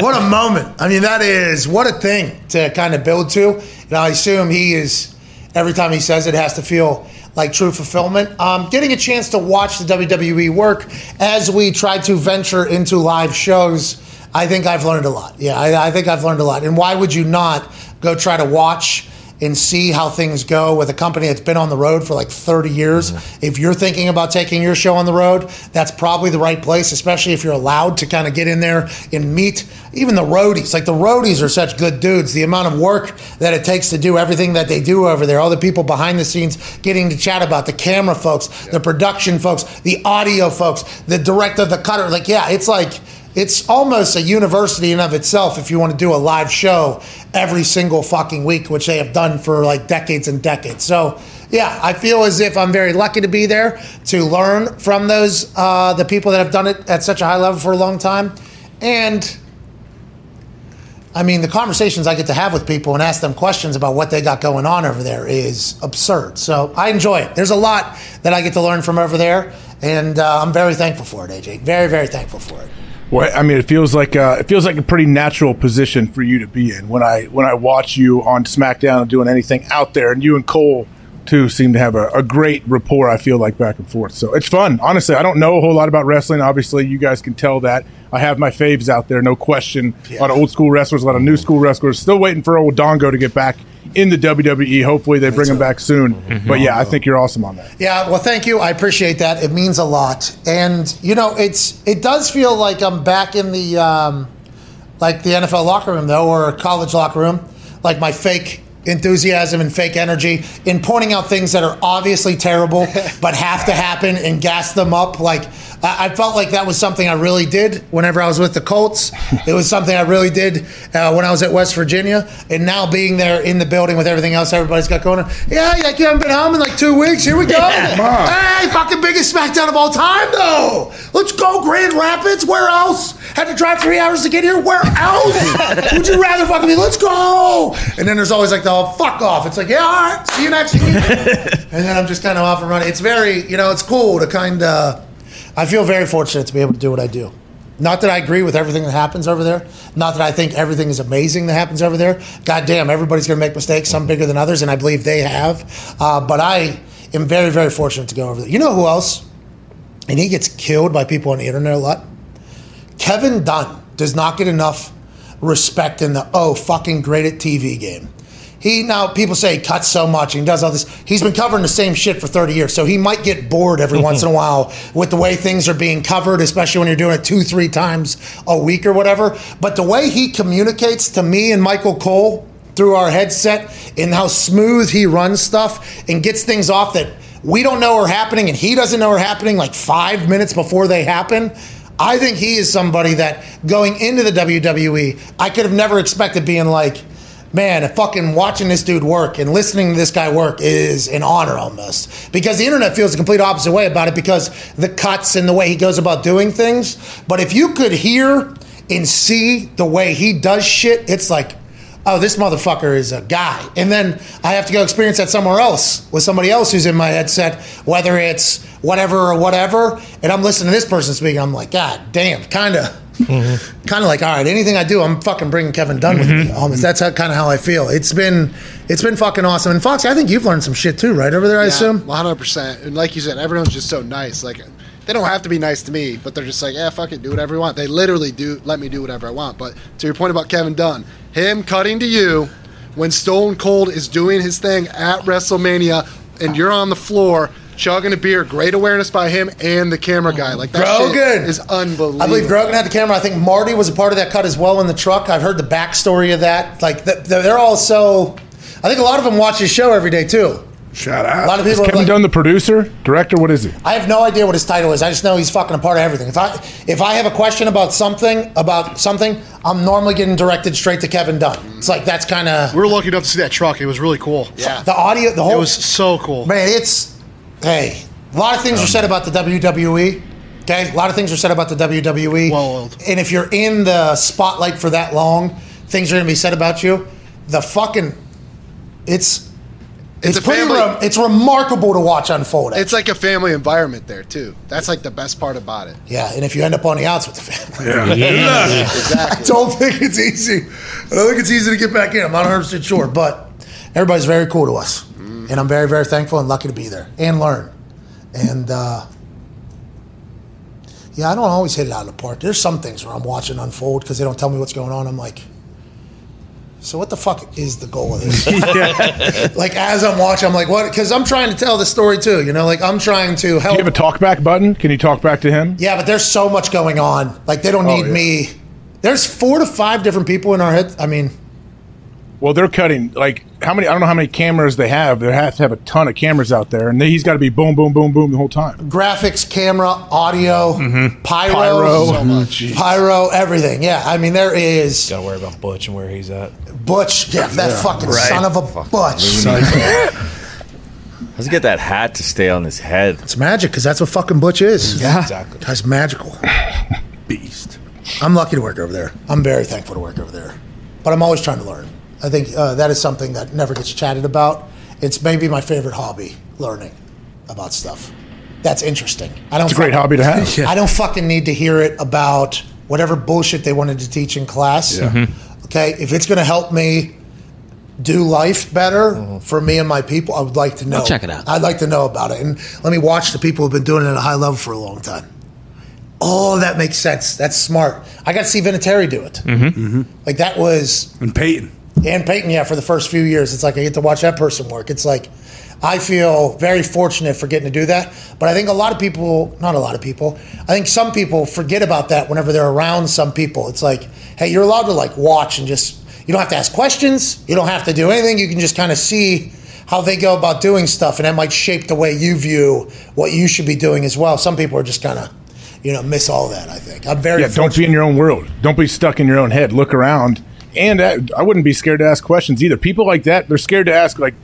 what a moment. I mean, that is what a thing to kind of build to. And I assume he is, every time he says it, has to feel like true fulfillment. Um, getting a chance to watch the WWE work as we try to venture into live shows, I think I've learned a lot. Yeah, I, I think I've learned a lot. And why would you not go try to watch? And see how things go with a company that's been on the road for like 30 years. Mm-hmm. If you're thinking about taking your show on the road, that's probably the right place, especially if you're allowed to kind of get in there and meet even the roadies. Like the roadies are such good dudes. The amount of work that it takes to do everything that they do over there, all the people behind the scenes getting to chat about, the camera folks, the production folks, the audio folks, the director, the cutter. Like, yeah, it's like, it's almost a university in of itself if you want to do a live show every single fucking week, which they have done for like decades and decades. So yeah, I feel as if I'm very lucky to be there to learn from those uh, the people that have done it at such a high level for a long time, and I mean the conversations I get to have with people and ask them questions about what they got going on over there is absurd. So I enjoy it. There's a lot that I get to learn from over there, and uh, I'm very thankful for it, AJ. Very very thankful for it. Well, I mean, it feels like uh, it feels like a pretty natural position for you to be in. When I when I watch you on SmackDown and doing anything out there, and you and Cole too seem to have a, a great rapport. I feel like back and forth, so it's fun. Honestly, I don't know a whole lot about wrestling. Obviously, you guys can tell that. I have my faves out there, no question. A lot of old school wrestlers, a lot of new school wrestlers. Still waiting for old Dongo to get back in the WWE. Hopefully, they bring him back soon. But yeah, I think you're awesome on that. Yeah, well, thank you. I appreciate that. It means a lot, and you know, it's it does feel like I'm back in the um, like the NFL locker room though, or college locker room, like my fake enthusiasm and fake energy in pointing out things that are obviously terrible but have to happen and gas them up like I I felt like that was something I really did whenever I was with the Colts. It was something I really did uh, when I was at West Virginia. And now being there in the building with everything else everybody's got going on. Yeah, like you haven't been home in like two weeks. Here we go. Hey, fucking biggest SmackDown of all time, though. Let's go, Grand Rapids. Where else? Had to drive three hours to get here. Where else? Would you rather fucking be? Let's go. And then there's always like the oh, fuck off. It's like, yeah, all right, see you next week. and then I'm just kind of off and running. It's very, you know, it's cool to kind of. I feel very fortunate to be able to do what I do. Not that I agree with everything that happens over there. Not that I think everything is amazing that happens over there. God damn, everybody's going to make mistakes, some bigger than others, and I believe they have. Uh, but I am very, very fortunate to go over there. You know who else? And he gets killed by people on the internet a lot. Kevin Dunn does not get enough respect in the oh fucking great at TV game. He now people say he cuts so much and he does all this. He's been covering the same shit for 30 years, so he might get bored every once in a while with the way things are being covered, especially when you're doing it two, three times a week or whatever. But the way he communicates to me and Michael Cole through our headset and how smooth he runs stuff and gets things off that we don't know are happening and he doesn't know are happening like five minutes before they happen. I think he is somebody that going into the WWE, I could have never expected being like, man, fucking watching this dude work and listening to this guy work is an honor almost. Because the internet feels the complete opposite way about it because the cuts and the way he goes about doing things. But if you could hear and see the way he does shit, it's like, oh, this motherfucker is a guy. And then I have to go experience that somewhere else with somebody else who's in my headset, whether it's whatever or whatever. And I'm listening to this person speaking. I'm like, God damn, kind of. Mm-hmm. Kind of like, all right, anything I do, I'm fucking bringing Kevin Dunn with me. Mm-hmm. Almost, that's how, kind of how I feel. It's been, it's been fucking awesome. And Fox, I think you've learned some shit too, right over there. I assume. One hundred percent. And like you said, everyone's just so nice. Like they don't have to be nice to me, but they're just like, yeah, fuck it, do whatever you want. They literally do let me do whatever I want. But to your point about Kevin Dunn, him cutting to you when Stone Cold is doing his thing at WrestleMania and you're on the floor. Chugging a beer. Great awareness by him and the camera guy. Like that Grogan. shit is unbelievable. I believe Grogan had the camera. I think Marty was a part of that cut as well in the truck. I've heard the backstory of that. Like th- th- they're all so. I think a lot of them watch his show every day too. Shout out. A lot of people. Are Kevin like, Dunn the producer, director? What is he? I have no idea what his title is. I just know he's fucking a part of everything. If I if I have a question about something about something, I'm normally getting directed straight to Kevin Dunn. It's like that's kind of we were lucky enough to see that truck. It was really cool. Yeah, the audio. The whole it was so cool. Man, it's hey, a lot of things are said um, about the WWE. Okay, a lot of things are said about the WWE. And if you're in the spotlight for that long, things are going to be said about you. The fucking, it's it's, a pretty. family- Re- it's remarkable to watch unfold. It's like a family environment there too. That's like the best part about it. Yeah, and if you end up on the outs with the family, Yeah. Yeah. exactly. I don't think it's easy. I don't think it's easy to get back in. I'm not 100 percent sure, but everybody's very cool to us. And I'm very, very thankful and lucky to be there and learn. And uh, yeah, I don't always hit it out of the park. There's some things where I'm watching unfold because they don't tell me what's going on. I'm like. So what the fuck is the goal of this? like as I'm watching, I'm like, what? Because I'm trying to tell the story too. You know, like I'm trying to Do help. you have a talkback button? Can you talk back to him? Yeah, but there's so much going on. Like they don't Oh, need yeah. me. There's four to five different people in our head. I mean, Well, they're cutting like how many? I don't know how many cameras they have. They have to have a ton of cameras out there, and he's got to be boom, boom, boom, boom the whole time. graphics, camera, audio, mm-hmm. pyro, Pyro. so oh, much, pyro, everything. Yeah, I mean there is Gotta worry about Butch and where he's at. Butch. Yeah, that Yeah. fucking Right. son of a Butch. How's he get that hat to stay on his head? It's magic because that's what fucking Butch is. Yeah. exactly. Guy's magical. Beast. I'm lucky to work over there. I'm very thankful to work over there, but I'm always trying to learn. I think uh, that is something that never gets chatted about. It's maybe my favorite hobby, learning about stuff. That's interesting. I don't. It's a great fucking- hobby to have. I don't fucking need to hear it about whatever bullshit they wanted to teach in class. Yeah. Okay, if it's going to help me do life better for me and my people, I would like to know. I'll check it out. I'd like to know about it, and let me watch the people who've been doing it at a high level for a long time. Oh, that makes sense. That's smart. I got to see Vinatieri do it. Mm-hmm. Like that was and Peyton. And Peyton, yeah, for the first few years, it's like I get to watch that person work. It's like I feel very fortunate for getting to do that. But I think a lot of people, not a lot of people, I think some people forget about that whenever they're around some people. It's like, hey, you're allowed to like watch and just you don't have to ask questions, you don't have to do anything. You can just kind of see how they go about doing stuff, and that might shape the way you view what you should be doing as well. Some people are just kind of, you know, miss all that. I think I'm very Yeah, don't be in your own world. Don't be stuck in your own head. Look around. And I wouldn't be scared to ask questions either. People like that, they're scared to ask like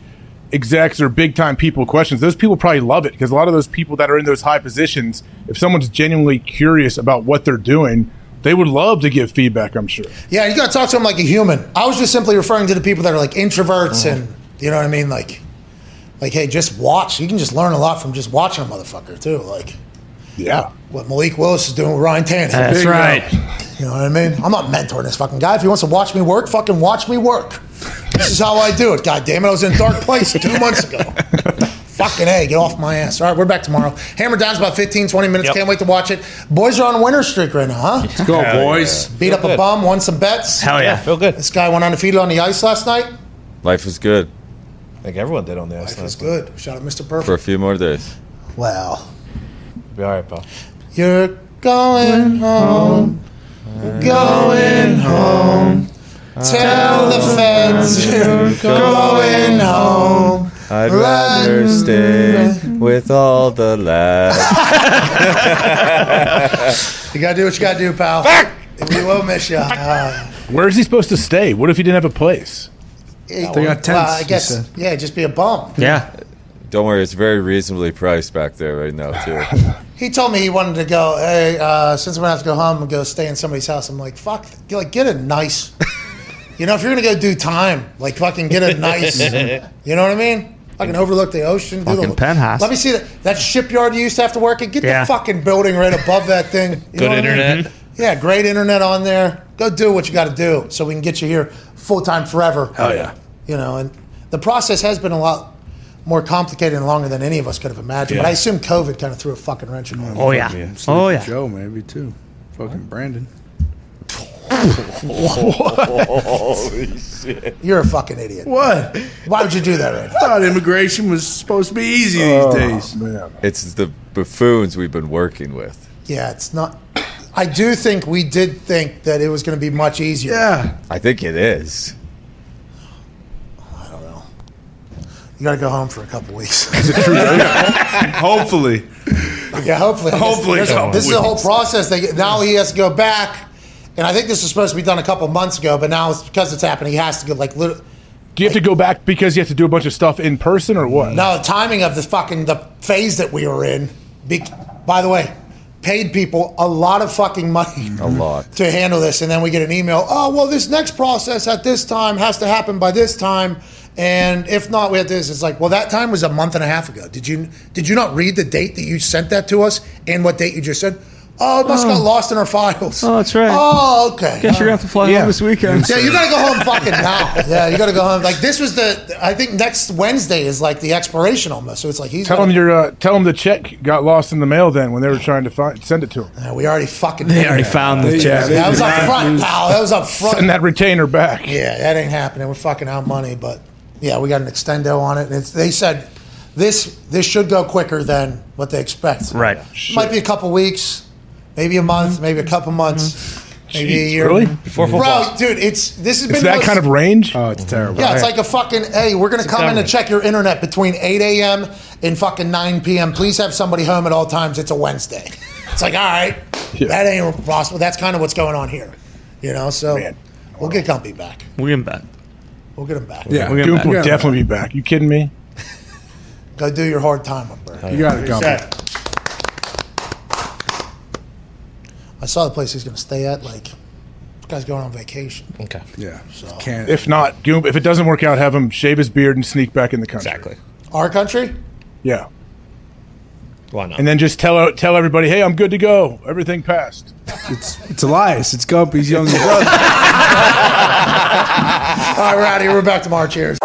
execs or big time people questions. Those people probably love it because a lot of those people that are in those high positions, if someone's genuinely curious about what they're doing, they would love to give feedback, I'm sure. Yeah, you got to talk to them like a human. I was just simply referring to the people that are like introverts uh-huh. and you know what I mean, like, like hey, just watch. You can just learn a lot from just watching a motherfucker too. Like, yeah, what Malik Willis is doing with Ryan Tannehill. That's Bingo. right. You know what I mean? I'm not mentoring this fucking guy. If he wants to watch me work, fucking watch me work. This is how I do it. God damn it, I was in a dark place two months ago. Fucking A, get off my ass. All right, we're back tomorrow. Hammer Down's about 15, 20 minutes. Yep. Can't wait to watch it. Boys are on a winner streak right now, huh? Let's go, Hell boys. Beat up a bum, won some bets. Hell yeah. feel good. This guy went undefeated on the ice last night. Life is good I think everyone did on the ice Life is night. good. Shout out Mr. Perfect. for a few more days. Well, Be all right, pal. You're going home. Going home. Tell the feds you're going home. I'd rather stay with all the lads. You gotta do what you gotta do, pal. We will miss you. Uh, Where is he supposed to stay? What if he didn't have a place? They got well, tents, I guess, yeah, just be a bum. Yeah. Don't worry, it's very reasonably priced back there right now too. He told me he wanted to go. Hey, uh, since I'm gonna have to go home and go stay in somebody's house, I'm like, fuck, get, like get a nice. You know, if you're gonna go do time, like fucking get a nice. you know what I mean? Fucking overlook the ocean. do Fucking the, penthouse. Let me see that that shipyard you used to have to work at. Get Yeah. the fucking building right above that thing. You Good know what I mean? internet. Yeah, great internet on there. Go do what you got to do so we can get you here full time forever. Hell yeah. You know, and the process has been a lot more complicated and longer than any of us could have imagined. But I assume COVID kind of threw a fucking wrench in all of it. Oh yeah. Oh yeah. Joe, maybe too. Fucking Brandon. Holy shit. You're a fucking idiot. What? Why would you do that, Ray? I thought immigration was supposed to be easy these oh, days. It's the buffoons we've been working with. Yeah, it's not. I do think we did think that it was going to be much easier. Yeah. I think it is. You got to go home for a couple weeks. Hopefully. Yeah, hopefully. Hopefully There's- a this is a whole process. They, now he has to go back, and I think this was supposed to be done a couple months ago, but now it's because it's happening. He has to go like. Lit- Do you have to go back because you have to do a bunch of stuff in person or what? no, the timing of the fucking the phase that we were in. Be, by the way, paid people a lot of fucking money A lot. to handle this, and then we get an email. Oh well, this next process at this time has to happen by this time, and if not, we have this. It's like, well, that time was a month and a half ago. Did you did you not read the date that you sent that to us and what date you just said? Oh, it must have got lost in our files. Oh, that's right. Oh, okay. Guess you're gonna have to fly Yeah. home this weekend. Yeah, you gotta go home fucking now. Yeah, you gotta go home. Like this was the. I think next Wednesday is like the expiration almost. So it's like he's. Tell gonna- them your uh, tell them the check got lost in the mail. Then when they were trying to find send it to him, Yeah, we already fucking. They already found the check. that was up front, pal. That was up front. Send that retainer back. Yeah, that ain't happening. We're fucking out money, but yeah, we got an extendo on it, and it's, they said this this should go quicker than what they expect. Right. Might be a couple weeks, maybe a month, maybe a couple months, mm-hmm. maybe a year. really? Before Bro, dude, it's this has been It's that most- kind of range. Oh, it's terrible. Yeah, it's like a fucking. Hey, we're gonna come in and check your internet between 8 a.m. and fucking 9 p.m. Please have somebody home at all times. It's a Wednesday. It's like, all right, Yeah. that ain't possible. That's kind of what's going on here, you know. So Man. we'll get Gumpy back. We'll get him back. We'll get him back. Yeah. We'll get Goop back. will Yeah. definitely be back. You kidding me? Go do your hard time up there. You got it, Gumpy. Set. I saw the place he's going to stay at. Like, this guy's going on vacation. Okay. Yeah. Can't. If not, Goop, if it doesn't work out, have him shave his beard and sneak back in the country. Exactly. Our country? Yeah, Why not? and then just tell tell everybody, hey, I'm good to go. Everything passed. It's, it's Elias. It's Gumpy's younger brother. All right, we're out of here. We're back to March Cheers.